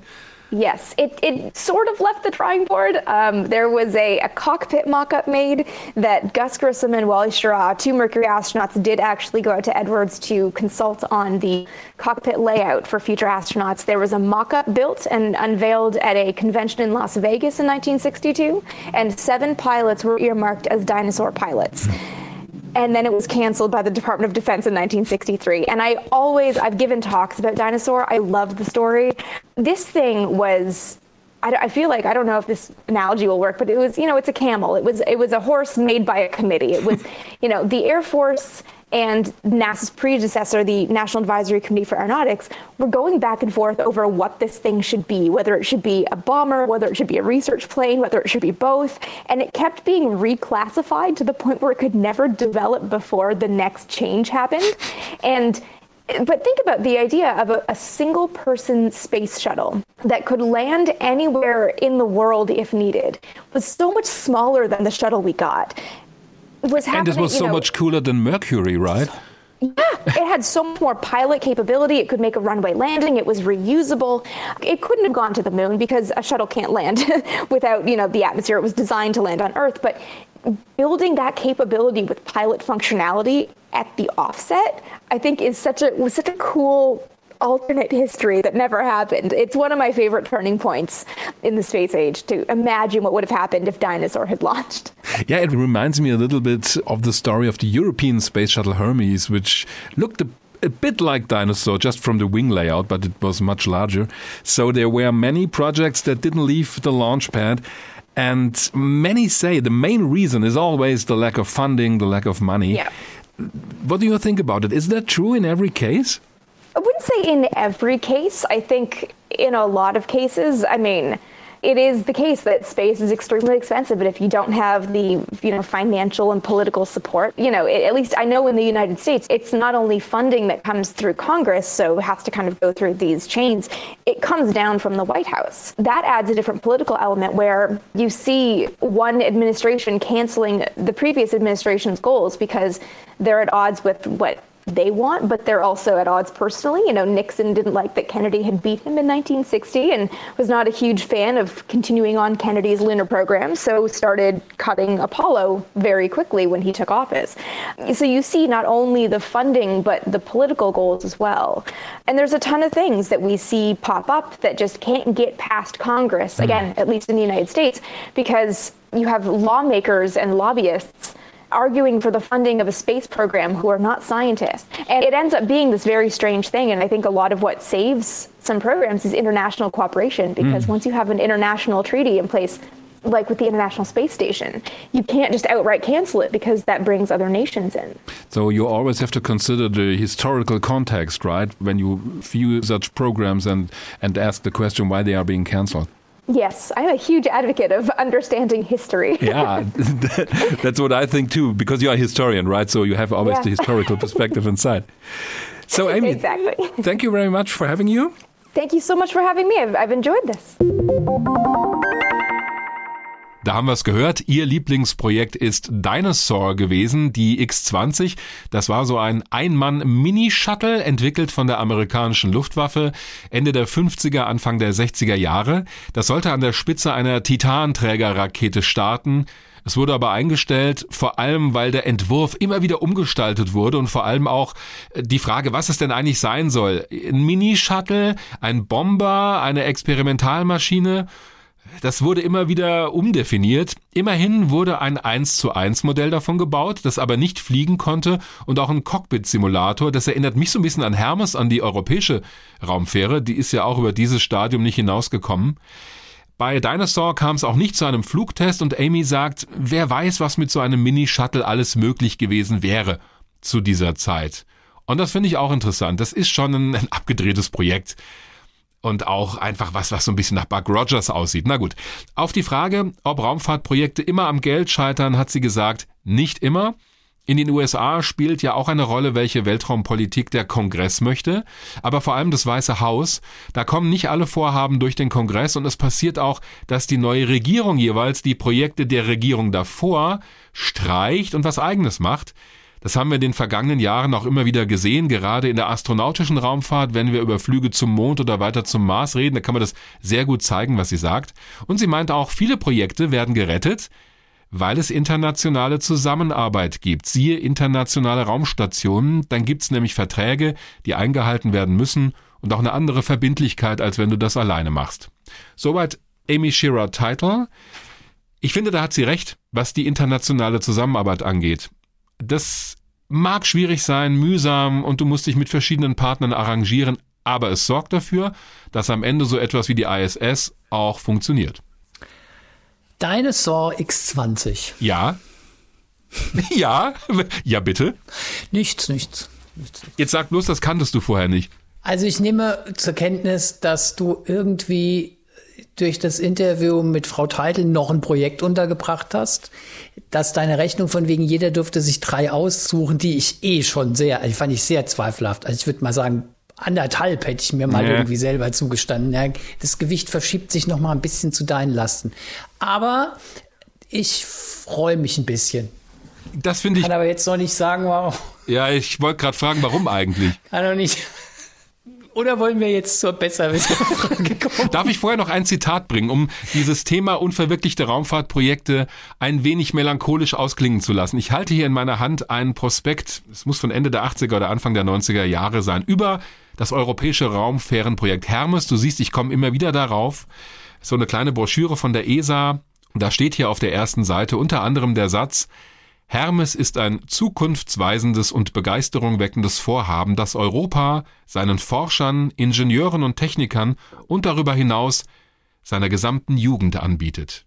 Yes, it, it sort of left the drawing board. Um, there was a, a cockpit mock up made that Gus Grissom and Wally Schirra, two Mercury astronauts, did actually go out to Edwards to consult on the cockpit layout for future astronauts. There was a mock up built and unveiled at a convention in Las Vegas in 1962, and seven pilots were earmarked as dinosaur pilots and then it was canceled by the Department of Defense in 1963. And I always, I've given talks about Dinosaur. I love the story. This thing was I, feel like I don't know if this analogy will work, but it was you know it's a camel. It was it was a horse made by a committee. It was you know the Air Force and NASA's predecessor, the National Advisory Committee for Aeronautics, were going back and forth over what this thing should be, whether it should be a bomber, whether it should be a research plane, whether it should be both. And it kept being reclassified to the point where it could never develop before the next change happened. And but think about the idea of a, a, single person space shuttle that could land anywhere in the world if needed was so much smaller than the shuttle we got was happening. And this was so know, much cooler than Mercury, right? Yeah, it had so much more pilot capability. It could make a runway landing. It was reusable. It couldn't have gone to the moon because a shuttle can't land without, you know, the atmosphere. It was designed to land on Earth, but building that capability with pilot functionality at the offset, I think is such a was such a cool alternate history that never happened. It's one of my favorite turning points in the space age to imagine what would have happened if Dinosaur had launched. Yeah, it reminds me a little bit of the story of the European space shuttle Hermes, which looked a a bit like Dinosaur, just from the wing layout, but it was much larger. So there were many projects that didn't leave the launch pad. And many say the main reason is always the lack of funding, the lack of money. Yeah. What do you think about it? Is that true in every case? I wouldn't say in every case. I think in a lot of cases, I mean, it is the case that space is extremely expensive, but if you don't have the you know financial and political support, you know, it, at least I know in the United States, it's not only funding that comes through Congress, so has to kind of go through these chains. It comes down from the White House. That adds a different political element where you see one administration canceling the previous administration's goals because they're at odds with what they want, but they're also at odds personally. You know, Nixon didn't like that Kennedy had beat him in 1960 and was not a huge fan of continuing on Kennedy's lunar program, so started cutting Apollo very quickly when he took office. So you see not only the funding, but the political goals as well. And there's a ton of things that we see pop up that just can't get past Congress, hmm. again, at least in the United States, because you have lawmakers and lobbyists arguing for the funding of a space program who are not scientists. And it ends up being this very strange thing. And I think a lot of what saves some programs is international cooperation because mm. once you have an international treaty in place, like with the International Space Station. You can't just outright cancel it because that brings other nations in. So you always have to consider the historical context, right? When you view such programs and, and ask the question why they are being cancelled. Yes, I'm a huge advocate of understanding history. yeah, that's what I think too, because you are a historian, right? So you have always Yeah. the historical perspective inside. So, Amy, Exactly. thank you very much for having you. Thank you so much for having me. I've, I've enjoyed this. Da haben wir es gehört. Ihr Lieblingsprojekt ist Dinosaur gewesen, die X-20. Das war so ein Ein-Mann-Mini-Shuttle, entwickelt von der amerikanischen Luftwaffe Ende der 50er, Anfang der 60er Jahre. Das sollte an der Spitze einer Titanträgerrakete starten. Es wurde aber eingestellt, vor allem weil der Entwurf immer wieder umgestaltet wurde und vor allem auch äh, die Frage, was es denn eigentlich sein soll. Ein Mini-Shuttle, ein Bomber, eine Experimentalmaschine. Das wurde immer wieder umdefiniert. Immerhin wurde ein 1 zu 1 Modell davon gebaut, das aber nicht fliegen konnte und auch ein Cockpit-Simulator. Das erinnert mich so ein bisschen an Hermes, an die europäische Raumfähre. Die ist ja auch über dieses Stadium nicht hinausgekommen. Bei Dinosaur kam es auch nicht zu einem Flugtest und Amy sagt, wer weiß, was mit so einem Mini-Shuttle alles möglich gewesen wäre zu dieser Zeit. Und das finde ich auch interessant. Das ist schon ein, ein abgedrehtes Projekt und auch einfach was, was so ein bisschen nach Buck Rogers aussieht. Na gut. Auf die Frage, ob Raumfahrtprojekte immer am Geld scheitern, hat sie gesagt, nicht immer. In den USA spielt ja auch eine Rolle, welche Weltraumpolitik der Kongress möchte, aber vor allem das Weiße Haus. Da kommen nicht alle Vorhaben durch den Kongress und es passiert auch, dass die neue Regierung jeweils die Projekte der Regierung davor streicht und was eigenes macht. Das haben wir in den vergangenen Jahren auch immer wieder gesehen, gerade in der astronautischen Raumfahrt, wenn wir über Flüge zum Mond oder weiter zum Mars reden, da kann man das sehr gut zeigen, was sie sagt. Und sie meint auch, viele Projekte werden gerettet, weil es internationale Zusammenarbeit gibt. Siehe internationale Raumstationen, dann gibt's nämlich Verträge, die eingehalten werden müssen und auch eine andere Verbindlichkeit, als wenn du das alleine machst. Soweit Amy Shearer Title. Ich finde, da hat sie recht, was die internationale Zusammenarbeit angeht. Das mag schwierig sein, mühsam und du musst dich mit verschiedenen Partnern arrangieren, aber es sorgt dafür, dass am Ende so etwas wie die ISS auch funktioniert. Dinosaur X20. Ja? ja? Ja, bitte? Nichts, nichts. Jetzt sag bloß, das kanntest du vorher nicht. Also ich nehme zur Kenntnis, dass du irgendwie durch das Interview mit Frau Teitel noch ein Projekt untergebracht hast, dass deine Rechnung von wegen jeder dürfte sich drei aussuchen, die ich eh schon sehr, also fand ich sehr zweifelhaft. Also ich würde mal sagen, anderthalb hätte ich mir mal Ja. irgendwie selber zugestanden. Ja, das Gewicht verschiebt sich noch mal ein bisschen zu deinen Lasten. Aber ich freue mich ein bisschen. Das finde ich. Kann aber jetzt noch nicht sagen, wow, Ja, ich wollte gerade fragen, warum eigentlich? kann doch nicht. Oder wollen wir jetzt zur Besserwisser-Frage kommen? Darf ich vorher noch ein Zitat bringen, um dieses Thema unverwirklichte Raumfahrtprojekte ein wenig melancholisch ausklingen zu lassen? Ich halte hier in meiner Hand einen Prospekt, es muss von Ende der 80er oder Anfang der 90er Jahre sein, über das europäische Raumfährenprojekt Hermes. Du siehst, ich komme immer wieder darauf. So eine kleine Broschüre von der ESA. Da steht hier auf der ersten Seite unter anderem der Satz, Hermes ist ein zukunftsweisendes und Begeisterung weckendes Vorhaben, das Europa seinen Forschern, Ingenieuren und Technikern und darüber hinaus seiner gesamten Jugend anbietet.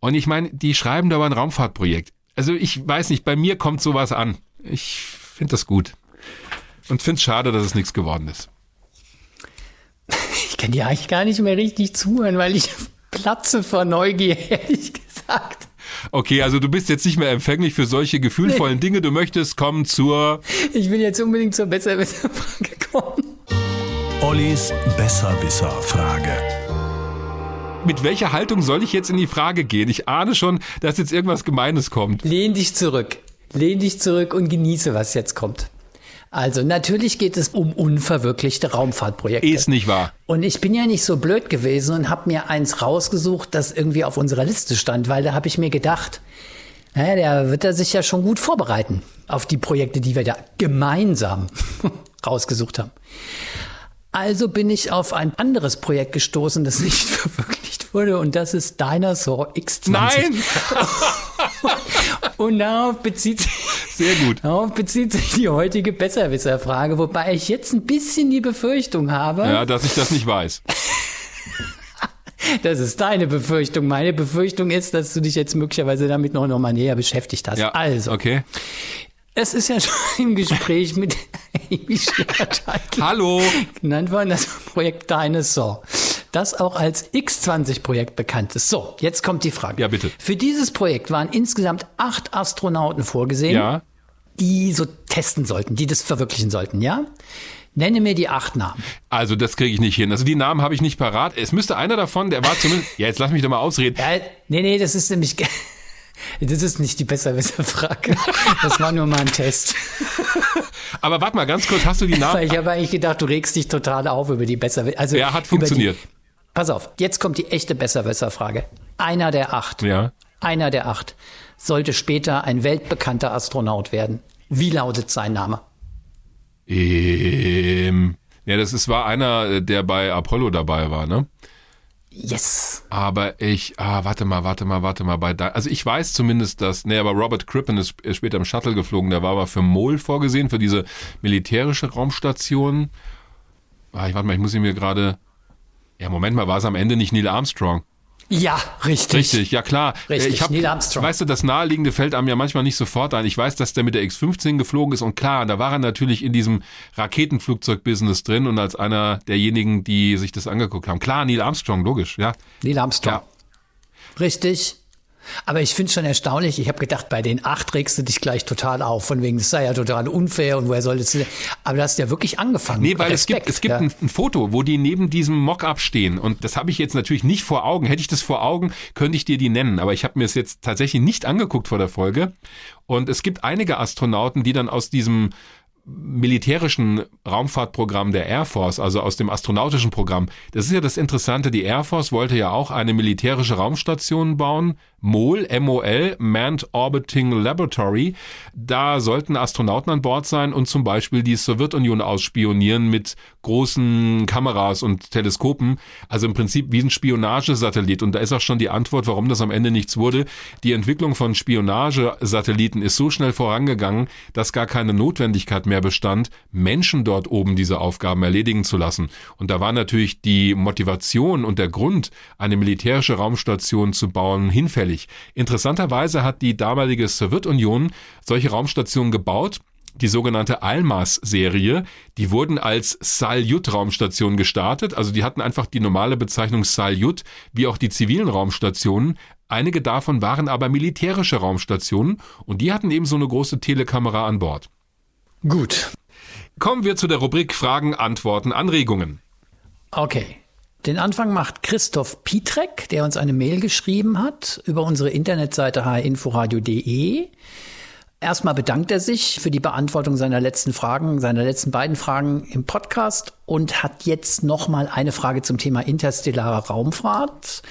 Und ich meine, die schreiben da über ein Raumfahrtprojekt. Also ich weiß nicht, bei mir kommt sowas an. Ich finde das gut. Und finde es schade, dass es nichts geworden ist. Ich kann dir eigentlich gar nicht mehr richtig zuhören, weil ich platze vor Neugier, ehrlich gesagt. Okay, also du bist jetzt nicht mehr empfänglich für solche gefühlvollen Dinge. Du möchtest kommen zur Ich will jetzt unbedingt zur Besserwisser-Frage kommen. Ollis Besserwisser-Frage. Mit welcher Haltung soll ich jetzt in die Frage gehen? Ich ahne schon, dass jetzt irgendwas Gemeines kommt. Lehn dich zurück. Lehn dich zurück und genieße, was jetzt kommt. Also, natürlich geht es um unverwirklichte Raumfahrtprojekte. Ist nicht wahr. Und ich bin ja nicht so blöd gewesen und habe mir eins rausgesucht, das irgendwie auf unserer Liste stand, weil da habe ich mir gedacht, naja, der wird er sich ja schon gut vorbereiten auf die Projekte, die wir da gemeinsam rausgesucht haben. Also bin ich auf ein anderes Projekt gestoßen, das nicht verwirklicht wurde, und das ist Dinosaur X20. Nein! Und darauf bezieht sich, Sehr gut. darauf bezieht sich die heutige Besserwisser-Frage, wobei ich jetzt ein bisschen die Befürchtung habe, Ja, dass ich das nicht weiß. Das ist deine Befürchtung. Meine Befürchtung ist, dass du dich jetzt möglicherweise damit noch, noch mal näher beschäftigt hast. Ja, also, okay. es ist ja schon im Gespräch mit Amy Hallo. genannt worden, das Projekt Dinosaur, das auch als X20-Projekt bekannt ist. So, jetzt kommt die Frage. Ja, bitte. Für dieses Projekt waren insgesamt acht Astronauten vorgesehen, Ja. die so testen sollten, die das verwirklichen sollten, ja? Nenne mir die acht Namen. Also das kriege ich nicht hin. Also die Namen habe ich nicht parat. Es müsste einer davon, der war zumindest. Ja, jetzt lass mich doch mal ausreden. Ja, nee, nee, das ist nämlich. Das ist nicht die Besserwisser-Frage. Das war nur mal ein Test. Aber warte mal ganz kurz, hast du die Namen? Ich habe eigentlich gedacht, du regst dich total auf über die Besserwisser. Also Ja, hat funktioniert. Pass auf, jetzt kommt die echte Besserwisser-Frage. Einer der acht, Ja. einer der acht sollte später ein weltbekannter Astronaut werden. Wie lautet sein Name? Ähm, ja, das ist, war einer, der bei Apollo dabei war, ne? Yes. Aber ich, ah, warte mal, warte mal, warte mal, bei da, also ich weiß zumindest, dass, nee, aber Robert Crippen ist ist später im Shuttle geflogen, der war aber für MOL vorgesehen, für diese militärische Raumstation. Ah, ich warte mal, ich muss ihn mir gerade, ja, Moment mal, war es am Ende nicht Neil Armstrong? Ja, richtig. Richtig, ja klar. Richtig, ich hab, Neil Armstrong. Weißt du, das Naheliegende fällt einem ja manchmal nicht sofort ein. Ich weiß, dass der mit der X-15 geflogen ist und klar, da war er natürlich in diesem Raketenflugzeug-Business drin und als einer derjenigen, die sich das angeguckt haben. Klar, Neil Armstrong, logisch, ja. Neil Armstrong. Ja. Richtig. Aber ich finde schon erstaunlich, ich habe gedacht, bei den acht regst du dich gleich total auf, von wegen, das sei ja total unfair und woher soll das denn? Aber du hast ja wirklich angefangen. Nee, weil es Respekt, gibt, es gibt ja. ein, ein Foto, wo die neben diesem Mock-up stehen. Und das habe ich jetzt natürlich nicht vor Augen. Hätte ich das vor Augen, könnte ich dir die nennen. Aber ich habe mir es jetzt tatsächlich nicht angeguckt vor der Folge. Und es gibt einige Astronauten, die dann aus diesem militärischen Raumfahrtprogramm der Air Force, also aus dem astronautischen Programm. Das ist ja das Interessante. Die Air Force wollte ja auch eine militärische Raumstation bauen. MOL, MOL, Manned Orbiting Laboratory. Da sollten Astronauten an Bord sein und zum Beispiel die Sowjetunion ausspionieren mit großen Kameras und Teleskopen. Also im Prinzip wie ein Spionagesatellit. Und da ist auch schon die Antwort, warum das am Ende nichts wurde. Die Entwicklung von Spionagesatelliten ist so schnell vorangegangen, dass gar keine Notwendigkeit mehr bestand, Menschen dort oben diese Aufgaben erledigen zu lassen. Und da war natürlich die Motivation und der Grund, eine militärische Raumstation zu bauen, hinfällig. Interessanterweise hat die damalige Sowjetunion solche Raumstationen gebaut, die sogenannte Almaz-Serie, die wurden als Salyut-Raumstation gestartet. Also die hatten einfach die normale Bezeichnung Salyut, wie auch die zivilen Raumstationen. Einige davon waren aber militärische Raumstationen und die hatten eben so eine große Telekamera an Bord. Gut. Kommen wir zu der Rubrik Fragen, Antworten, Anregungen. Okay. Den Anfang macht Christoph Pietrek, der uns eine Mail geschrieben hat über unsere Internetseite hinforadio.de. Erstmal bedankt er sich für die Beantwortung seiner letzten Fragen, seiner letzten beiden Fragen im Podcast und hat jetzt nochmal eine Frage zum Thema interstellare Raumfahrt.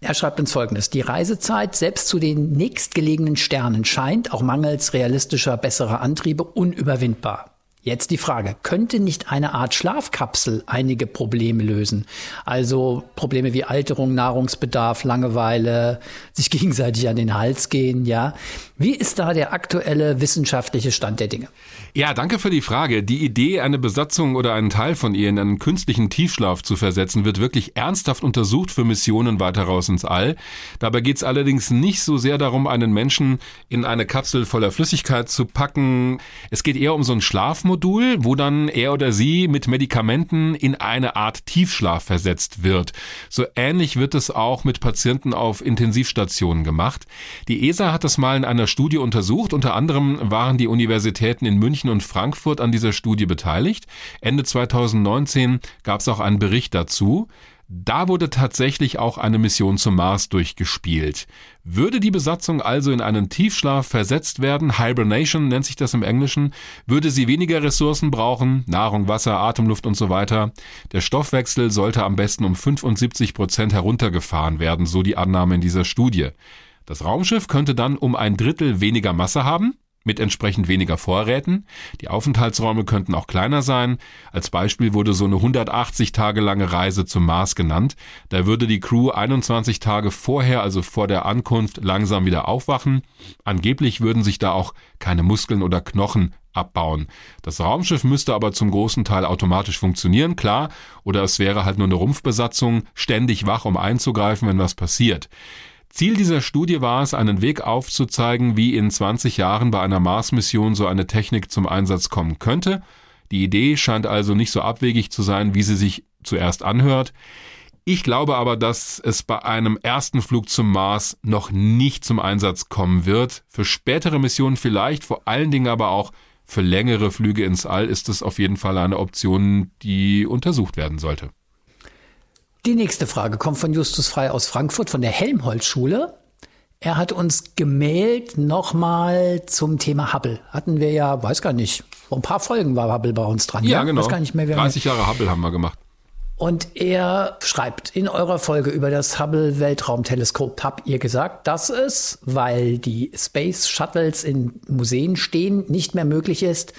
Er schreibt uns Folgendes. Die Reisezeit selbst zu den nächstgelegenen Sternen scheint, auch mangels realistischer, besserer Antriebe, unüberwindbar. Jetzt die Frage, könnte nicht eine Art Schlafkapsel einige Probleme lösen? Also Probleme wie Alterung, Nahrungsbedarf, Langeweile, sich gegenseitig an den Hals gehen, ja. Wie ist da der aktuelle wissenschaftliche Stand der Dinge? Ja, danke für die Frage. Die Idee, eine Besatzung oder einen Teil von ihr in einen künstlichen Tiefschlaf zu versetzen, wird wirklich ernsthaft untersucht für Missionen weiter raus ins All. Dabei geht es allerdings nicht so sehr darum, einen Menschen in eine Kapsel voller Flüssigkeit zu packen. Es geht eher um so ein Schlafmodul, wo dann er oder sie mit Medikamenten in eine Art Tiefschlaf versetzt wird. So ähnlich wird es auch mit Patienten auf Intensivstationen gemacht. Die ESA hat das mal in einer Studie untersucht. Unter anderem waren die Universitäten in München und Frankfurt an dieser Studie beteiligt. Ende 2019 gab es auch einen Bericht dazu. Da wurde tatsächlich auch eine Mission zum Mars durchgespielt. Würde die Besatzung also in einen Tiefschlaf versetzt werden, Hibernation nennt sich das im Englischen, würde sie weniger Ressourcen brauchen, Nahrung, Wasser, Atemluft und so weiter. Der Stoffwechsel sollte am besten um 75 Prozent heruntergefahren werden, so die Annahme in dieser Studie. Das Raumschiff könnte dann um ein Drittel weniger Masse haben, mit entsprechend weniger Vorräten. Die Aufenthaltsräume könnten auch kleiner sein. Als Beispiel wurde so eine 180 Tage lange Reise zum Mars genannt. Da würde die Crew 21 Tage vorher, also vor der Ankunft, langsam wieder aufwachen. Angeblich würden sich da auch keine Muskeln oder Knochen abbauen. Das Raumschiff müsste aber zum großen Teil automatisch funktionieren, klar, oder es wäre halt nur eine Rumpfbesatzung, ständig wach, um einzugreifen, wenn was passiert. Ziel dieser Studie war es, einen Weg aufzuzeigen, wie in 20 Jahren bei einer Mars-Mission so eine Technik zum Einsatz kommen könnte. Die Idee scheint also nicht so abwegig zu sein, wie sie sich zuerst anhört. Ich glaube aber, dass es bei einem ersten Flug zum Mars noch nicht zum Einsatz kommen wird. Für spätere Missionen vielleicht, vor allen Dingen aber auch für längere Flüge ins All ist es auf jeden Fall eine Option, die untersucht werden sollte. Die nächste Frage kommt von Justus Frei aus Frankfurt von der Helmholtz-Schule. Er hat uns gemailt nochmal zum Thema Hubble. Hatten wir ja, weiß gar nicht, vor ein paar Folgen war Hubble bei uns dran. Ja, ja? genau. Weiß gar nicht mehr, 30 Jahre Hubble haben wir gemacht. Und er schreibt, in eurer Folge über das Hubble Weltraumteleskop habt ihr gesagt, dass es, weil die Space Shuttles in Museen stehen, nicht mehr möglich ist,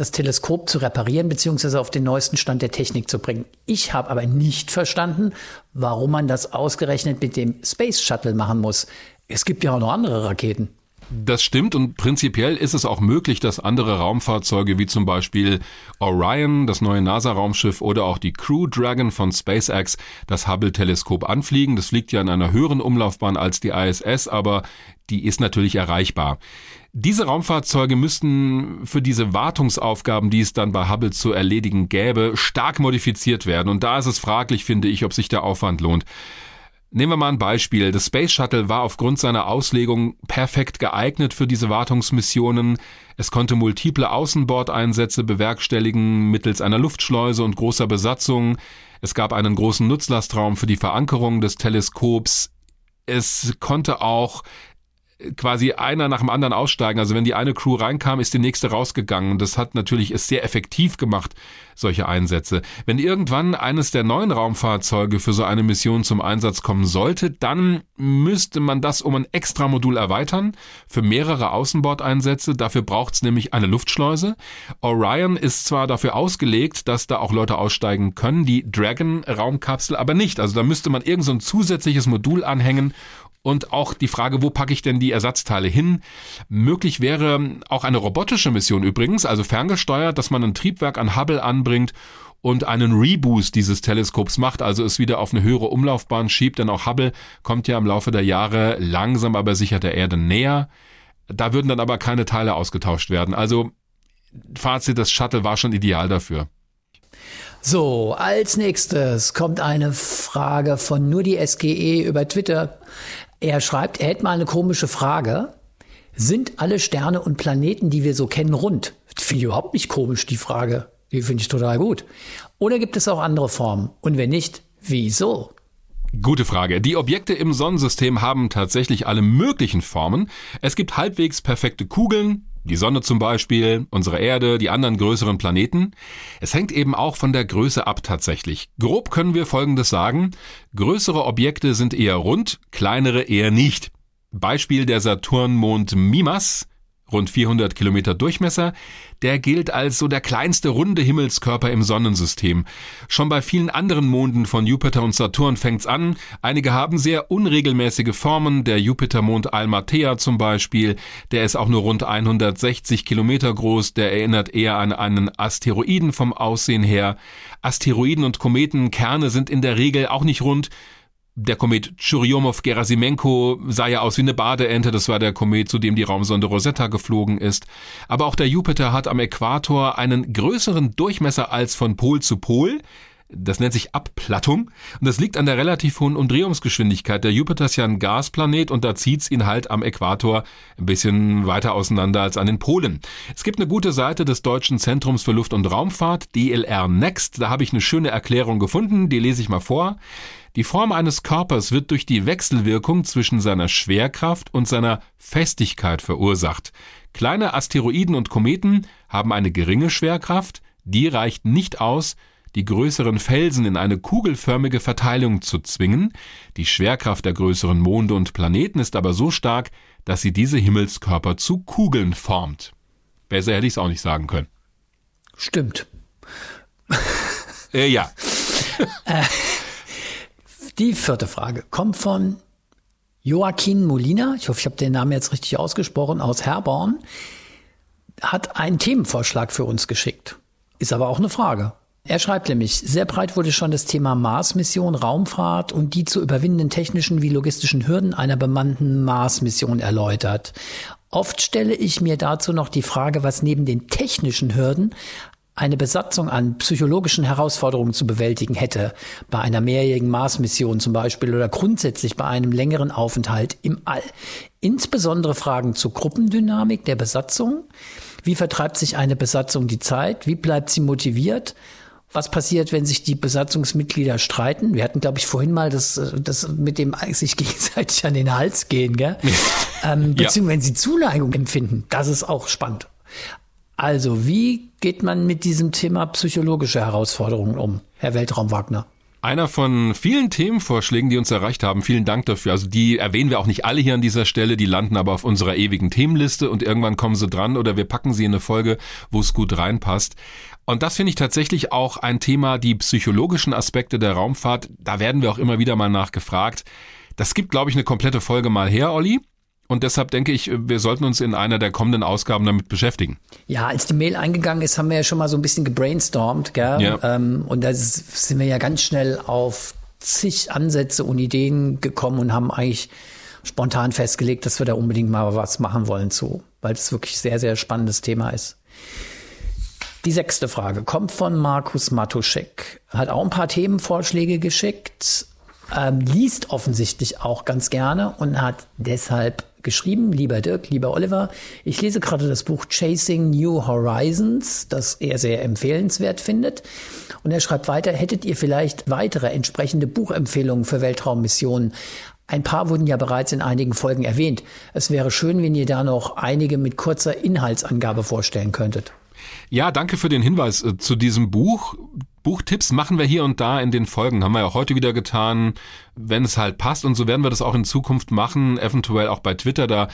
das Teleskop zu reparieren bzw. auf den neuesten Stand der Technik zu bringen. Ich habe aber nicht verstanden, warum man das ausgerechnet mit dem Space Shuttle machen muss. Es gibt ja auch noch andere Raketen. Das stimmt und prinzipiell ist es auch möglich, dass andere Raumfahrzeuge wie zum Beispiel Orion, das neue NASA-Raumschiff oder auch die Crew Dragon von SpaceX das Hubble-Teleskop anfliegen. Das fliegt ja in einer höheren Umlaufbahn als die ISS, aber die ist natürlich erreichbar. Diese Raumfahrzeuge müssten für diese Wartungsaufgaben, die es dann bei Hubble zu erledigen gäbe, stark modifiziert werden. Und da ist es fraglich, finde ich, ob sich der Aufwand lohnt. Nehmen wir mal ein Beispiel. Das Space Shuttle war aufgrund seiner Auslegung perfekt geeignet für diese Wartungsmissionen. Es konnte multiple Außenbordeinsätze bewerkstelligen mittels einer Luftschleuse und großer Besatzung. Es gab einen großen Nutzlastraum für die Verankerung des Teleskops. Es konnte auch quasi einer nach dem anderen aussteigen. Also wenn die eine Crew reinkam, ist die nächste rausgegangen. Das hat natürlich es sehr effektiv gemacht, solche Einsätze. Wenn irgendwann eines der neuen Raumfahrzeuge für so eine Mission zum Einsatz kommen sollte, dann müsste man das um ein Extramodul erweitern für mehrere Außenbordeinsätze. Dafür braucht es nämlich eine Luftschleuse. Orion ist zwar dafür ausgelegt, dass da auch Leute aussteigen können, die Dragon-Raumkapsel aber nicht. Also da müsste man irgend so ein zusätzliches Modul anhängen und auch die Frage, wo packe ich denn die Ersatzteile hin? Möglich wäre auch eine robotische Mission übrigens, also ferngesteuert, dass man ein Triebwerk an Hubble anbringt und einen Reboost dieses Teleskops macht, also es wieder auf eine höhere Umlaufbahn schiebt, denn auch Hubble kommt ja im Laufe der Jahre langsam aber sicher der Erde näher. Da würden dann aber keine Teile ausgetauscht werden. Also Fazit, das Shuttle war schon ideal dafür. So, als nächstes kommt eine Frage von nur die SGE über Twitter. Er schreibt, er hätte mal eine komische Frage. Sind alle Sterne und Planeten, die wir so kennen, rund? Finde ich überhaupt nicht komisch, die Frage. Die finde ich total gut. Oder gibt es auch andere Formen? Und wenn nicht, wieso? Gute Frage. Die Objekte im Sonnensystem haben tatsächlich alle möglichen Formen. Es gibt halbwegs perfekte Kugeln, die Sonne zum Beispiel, unsere Erde, die anderen größeren Planeten. Es hängt eben auch von der Größe ab tatsächlich. Grob können wir Folgendes sagen. Größere Objekte sind eher rund, kleinere eher nicht. Beispiel der Saturnmond Mimas rund 400 Kilometer Durchmesser, der gilt als so der kleinste runde Himmelskörper im Sonnensystem. Schon bei vielen anderen Monden von Jupiter und Saturn fängt's an. Einige haben sehr unregelmäßige Formen, der Jupitermond Almatea zum Beispiel, der ist auch nur rund 160 Kilometer groß, der erinnert eher an einen Asteroiden vom Aussehen her. Asteroiden und Kometenkerne sind in der Regel auch nicht rund, der Komet Churyumov-Gerasimenko sah ja aus wie eine Badeente, das war der Komet, zu dem die Raumsonde Rosetta geflogen ist. Aber auch der Jupiter hat am Äquator einen größeren Durchmesser als von Pol zu Pol. Das nennt sich Abplattung und das liegt an der relativ hohen Umdrehungsgeschwindigkeit. Der Jupiter ist ja ein Gasplanet und da zieht's ihn halt am Äquator ein bisschen weiter auseinander als an den Polen. Es gibt eine gute Seite des Deutschen Zentrums für Luft- und Raumfahrt, DLR Next. Da habe ich eine schöne Erklärung gefunden, die lese ich mal vor. Die Form eines Körpers wird durch die Wechselwirkung zwischen seiner Schwerkraft und seiner Festigkeit verursacht. Kleine Asteroiden und Kometen haben eine geringe Schwerkraft, die reicht nicht aus, die größeren Felsen in eine kugelförmige Verteilung zu zwingen, die Schwerkraft der größeren Monde und Planeten ist aber so stark, dass sie diese Himmelskörper zu Kugeln formt. Besser hätte ich es auch nicht sagen können. Stimmt. Äh, ja. Äh, die vierte Frage kommt von Joaquin Molina. Ich hoffe, ich habe den Namen jetzt richtig ausgesprochen, aus Herborn. hat einen Themenvorschlag für uns geschickt. Ist aber auch eine Frage. Er schreibt nämlich, sehr breit wurde schon das Thema Mars-Mission, Raumfahrt und die zu überwindenden technischen wie logistischen Hürden einer bemannten Mars-Mission erläutert. Oft stelle ich mir dazu noch die Frage, was neben den technischen Hürden eine Besatzung an psychologischen Herausforderungen zu bewältigen hätte, bei einer mehrjährigen Mars-Mission zum Beispiel oder grundsätzlich bei einem längeren Aufenthalt im All. Insbesondere Fragen zur Gruppendynamik der Besatzung. Wie vertreibt sich eine Besatzung die Zeit? Wie bleibt sie motiviert? Was passiert, wenn sich die Besatzungsmitglieder streiten. Wir hatten, glaube ich, vorhin mal das, das mit dem sich gegenseitig an den Hals gehen, gell? ähm, beziehungsweise ja. wenn sie Zuneigung empfinden. Das ist auch spannend. Also, wie geht man mit diesem Thema psychologische Herausforderungen um, Herr Weltraum Wagner? Einer von vielen Themenvorschlägen, die uns erreicht haben. Vielen Dank dafür. Also die erwähnen wir auch nicht alle hier an dieser Stelle, die landen aber auf unserer ewigen Themenliste und irgendwann kommen sie dran oder wir packen sie in eine Folge, wo es gut reinpasst. Und das finde ich tatsächlich auch ein Thema, die psychologischen Aspekte der Raumfahrt. Da werden wir auch immer wieder mal nachgefragt. Das gibt, glaube ich, eine komplette Folge mal her, Olli. Und deshalb denke ich, wir sollten uns in einer der kommenden Ausgaben damit beschäftigen. Ja, als die Mail eingegangen ist, haben wir ja schon mal so ein bisschen gebrainstormt, gell? Ja. Ähm, und da sind wir ja ganz schnell auf zig Ansätze und Ideen gekommen und haben eigentlich spontan festgelegt, dass wir da unbedingt mal was machen wollen zu, weil es wirklich sehr, sehr spannendes Thema ist. Die sechste Frage kommt von Markus Matuschek. Hat auch ein paar Themenvorschläge geschickt, ähm, liest offensichtlich auch ganz gerne und hat deshalb geschrieben, lieber Dirk, lieber Oliver, ich lese gerade das Buch Chasing New Horizons, das er sehr empfehlenswert findet. Und er schreibt weiter, hättet ihr vielleicht weitere entsprechende Buchempfehlungen für Weltraummissionen? Ein paar wurden ja bereits in einigen Folgen erwähnt. Es wäre schön, wenn ihr da noch einige mit kurzer Inhaltsangabe vorstellen könntet. Ja, danke für den Hinweis äh, zu diesem Buch. Buchtipps machen wir hier und da in den Folgen, haben wir ja heute wieder getan, wenn es halt passt und so werden wir das auch in Zukunft machen, eventuell auch bei Twitter, da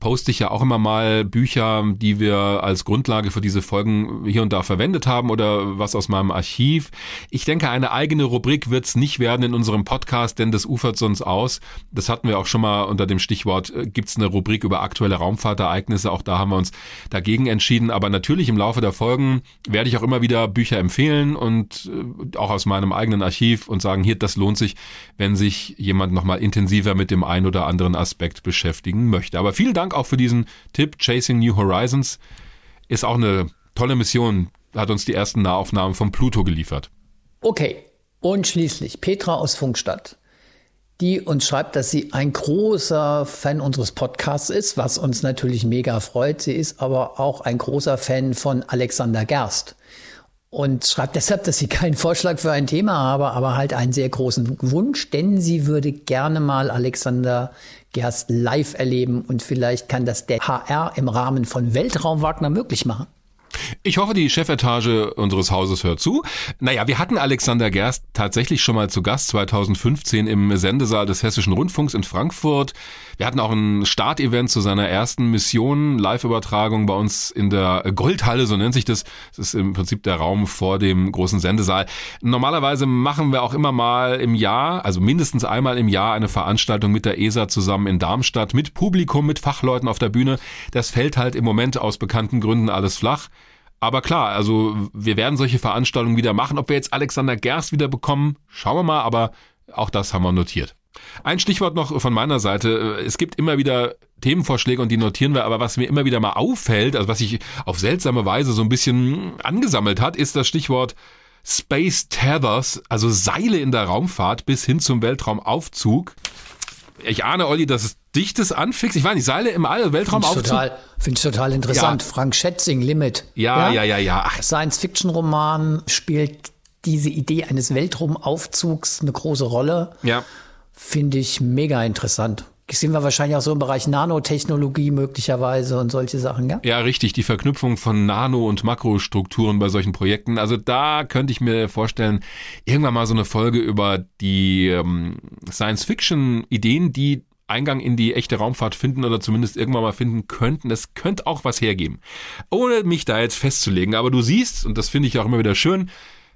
poste ich ja auch immer mal Bücher, die wir als Grundlage für diese Folgen hier und da verwendet haben oder was aus meinem Archiv. Ich denke, eine eigene Rubrik wird es nicht werden in unserem Podcast, denn das ufert sonst aus. Das hatten wir auch schon mal unter dem Stichwort, äh, gibt es eine Rubrik über aktuelle Raumfahrtereignisse. Auch da haben wir uns dagegen entschieden. Aber natürlich im Laufe der Folgen werde ich auch immer wieder Bücher empfehlen und äh, auch aus meinem eigenen Archiv und sagen, hier, das lohnt sich, wenn sich jemand nochmal intensiver mit dem einen oder anderen Aspekt beschäftigen möchte. Aber vielen Dank Dank auch für diesen Tipp. Chasing New Horizons ist auch eine tolle Mission, hat uns die ersten Nahaufnahmen von Pluto geliefert. Okay, und schließlich Petra aus Funkstadt, die uns schreibt, dass sie ein großer Fan unseres Podcasts ist, was uns natürlich mega freut. Sie ist aber auch ein großer Fan von Alexander Gerst und schreibt deshalb, dass sie keinen Vorschlag für ein Thema habe, aber halt einen sehr großen Wunsch, denn sie würde gerne mal Alexander Gerst live erleben und vielleicht kann das der HR im Rahmen von Weltraum Wagner möglich machen. Ich hoffe, die Chefetage unseres Hauses hört zu. Naja, wir hatten Alexander Gerst tatsächlich schon mal zu Gast 2015 im Sendesaal des Hessischen Rundfunks in Frankfurt. Wir hatten auch ein Startevent zu seiner ersten Mission, Live-Übertragung bei uns in der Goldhalle, so nennt sich das. Das ist im Prinzip der Raum vor dem großen Sendesaal. Normalerweise machen wir auch immer mal im Jahr, also mindestens einmal im Jahr, eine Veranstaltung mit der ESA zusammen in Darmstadt, mit Publikum, mit Fachleuten auf der Bühne. Das fällt halt im Moment aus bekannten Gründen alles flach. Aber klar, also wir werden solche Veranstaltungen wieder machen. Ob wir jetzt Alexander Gerst wieder bekommen, schauen wir mal, aber auch das haben wir notiert. Ein Stichwort noch von meiner Seite. Es gibt immer wieder Themenvorschläge und die notieren wir, aber was mir immer wieder mal auffällt, also was sich auf seltsame Weise so ein bisschen angesammelt hat, ist das Stichwort Space Tethers, also Seile in der Raumfahrt bis hin zum Weltraumaufzug. Ich ahne, Olli, dass es dich das anfixt. Ich weiß nicht, Seile im All, Weltraumaufzug. Finde ich total, total interessant. Ja. Frank Schätzing, Limit. Ja, ja, ja, ja. ja. Science-Fiction-Roman spielt diese Idee eines Weltraumaufzugs eine große Rolle. Ja. Finde ich mega interessant sind wir wahrscheinlich auch so im Bereich Nanotechnologie möglicherweise und solche Sachen, ja? Ja, richtig. Die Verknüpfung von Nano- und Makrostrukturen bei solchen Projekten. Also da könnte ich mir vorstellen, irgendwann mal so eine Folge über die ähm, Science-Fiction-Ideen, die Eingang in die echte Raumfahrt finden oder zumindest irgendwann mal finden könnten. Das könnte auch was hergeben. Ohne mich da jetzt festzulegen. Aber du siehst, und das finde ich auch immer wieder schön,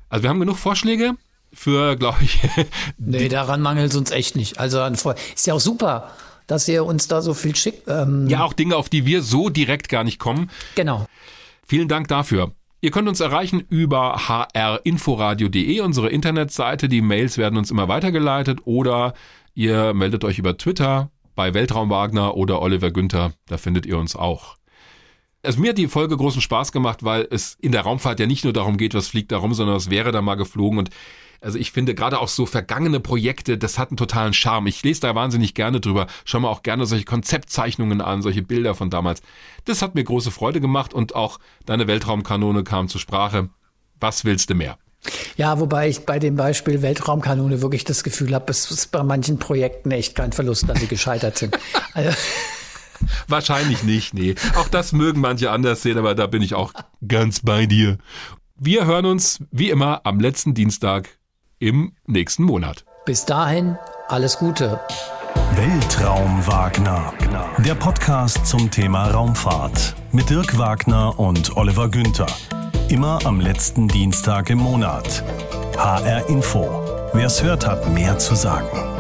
also wir haben genug Vorschläge für, glaube ich. nee, daran mangelt es uns echt nicht. Also ist ja auch super. dass ihr uns da so viel schickt. Ähm ja, auch Dinge, auf die wir so direkt gar nicht kommen. Genau. Vielen Dank dafür. Ihr könnt uns erreichen über hrinforadio.de, unsere Internetseite. Die Mails werden uns immer weitergeleitet oder ihr meldet euch über Twitter bei Weltraum Wagner oder Oliver Günther. Da findet ihr uns auch. Also mir hat die Folge großen Spaß gemacht, weil es in der Raumfahrt ja nicht nur darum geht, was fliegt da rum, sondern es wäre da mal geflogen und also ich finde gerade auch so vergangene Projekte, das hat einen totalen Charme. Ich lese da wahnsinnig gerne drüber. Schau mir auch gerne solche Konzeptzeichnungen an, solche Bilder von damals. Das hat mir große Freude gemacht und auch deine Weltraumkanone kam zur Sprache. Was willst du mehr? Ja, wobei ich bei dem Beispiel Weltraumkanone wirklich das Gefühl habe, es ist bei manchen Projekten echt kein Verlust, dass sie gescheitert sind. Also Wahrscheinlich nicht, nee. Auch das mögen manche anders sehen, aber da bin ich auch ganz bei dir. Wir hören uns wie immer am letzten Dienstag im nächsten Monat. Bis dahin, alles Gute. Weltraum Wagner. Der Podcast zum Thema Raumfahrt mit Dirk Wagner und Oliver Günther. Immer am letzten Dienstag im Monat. HR Info. Wer es hört, hat mehr zu sagen.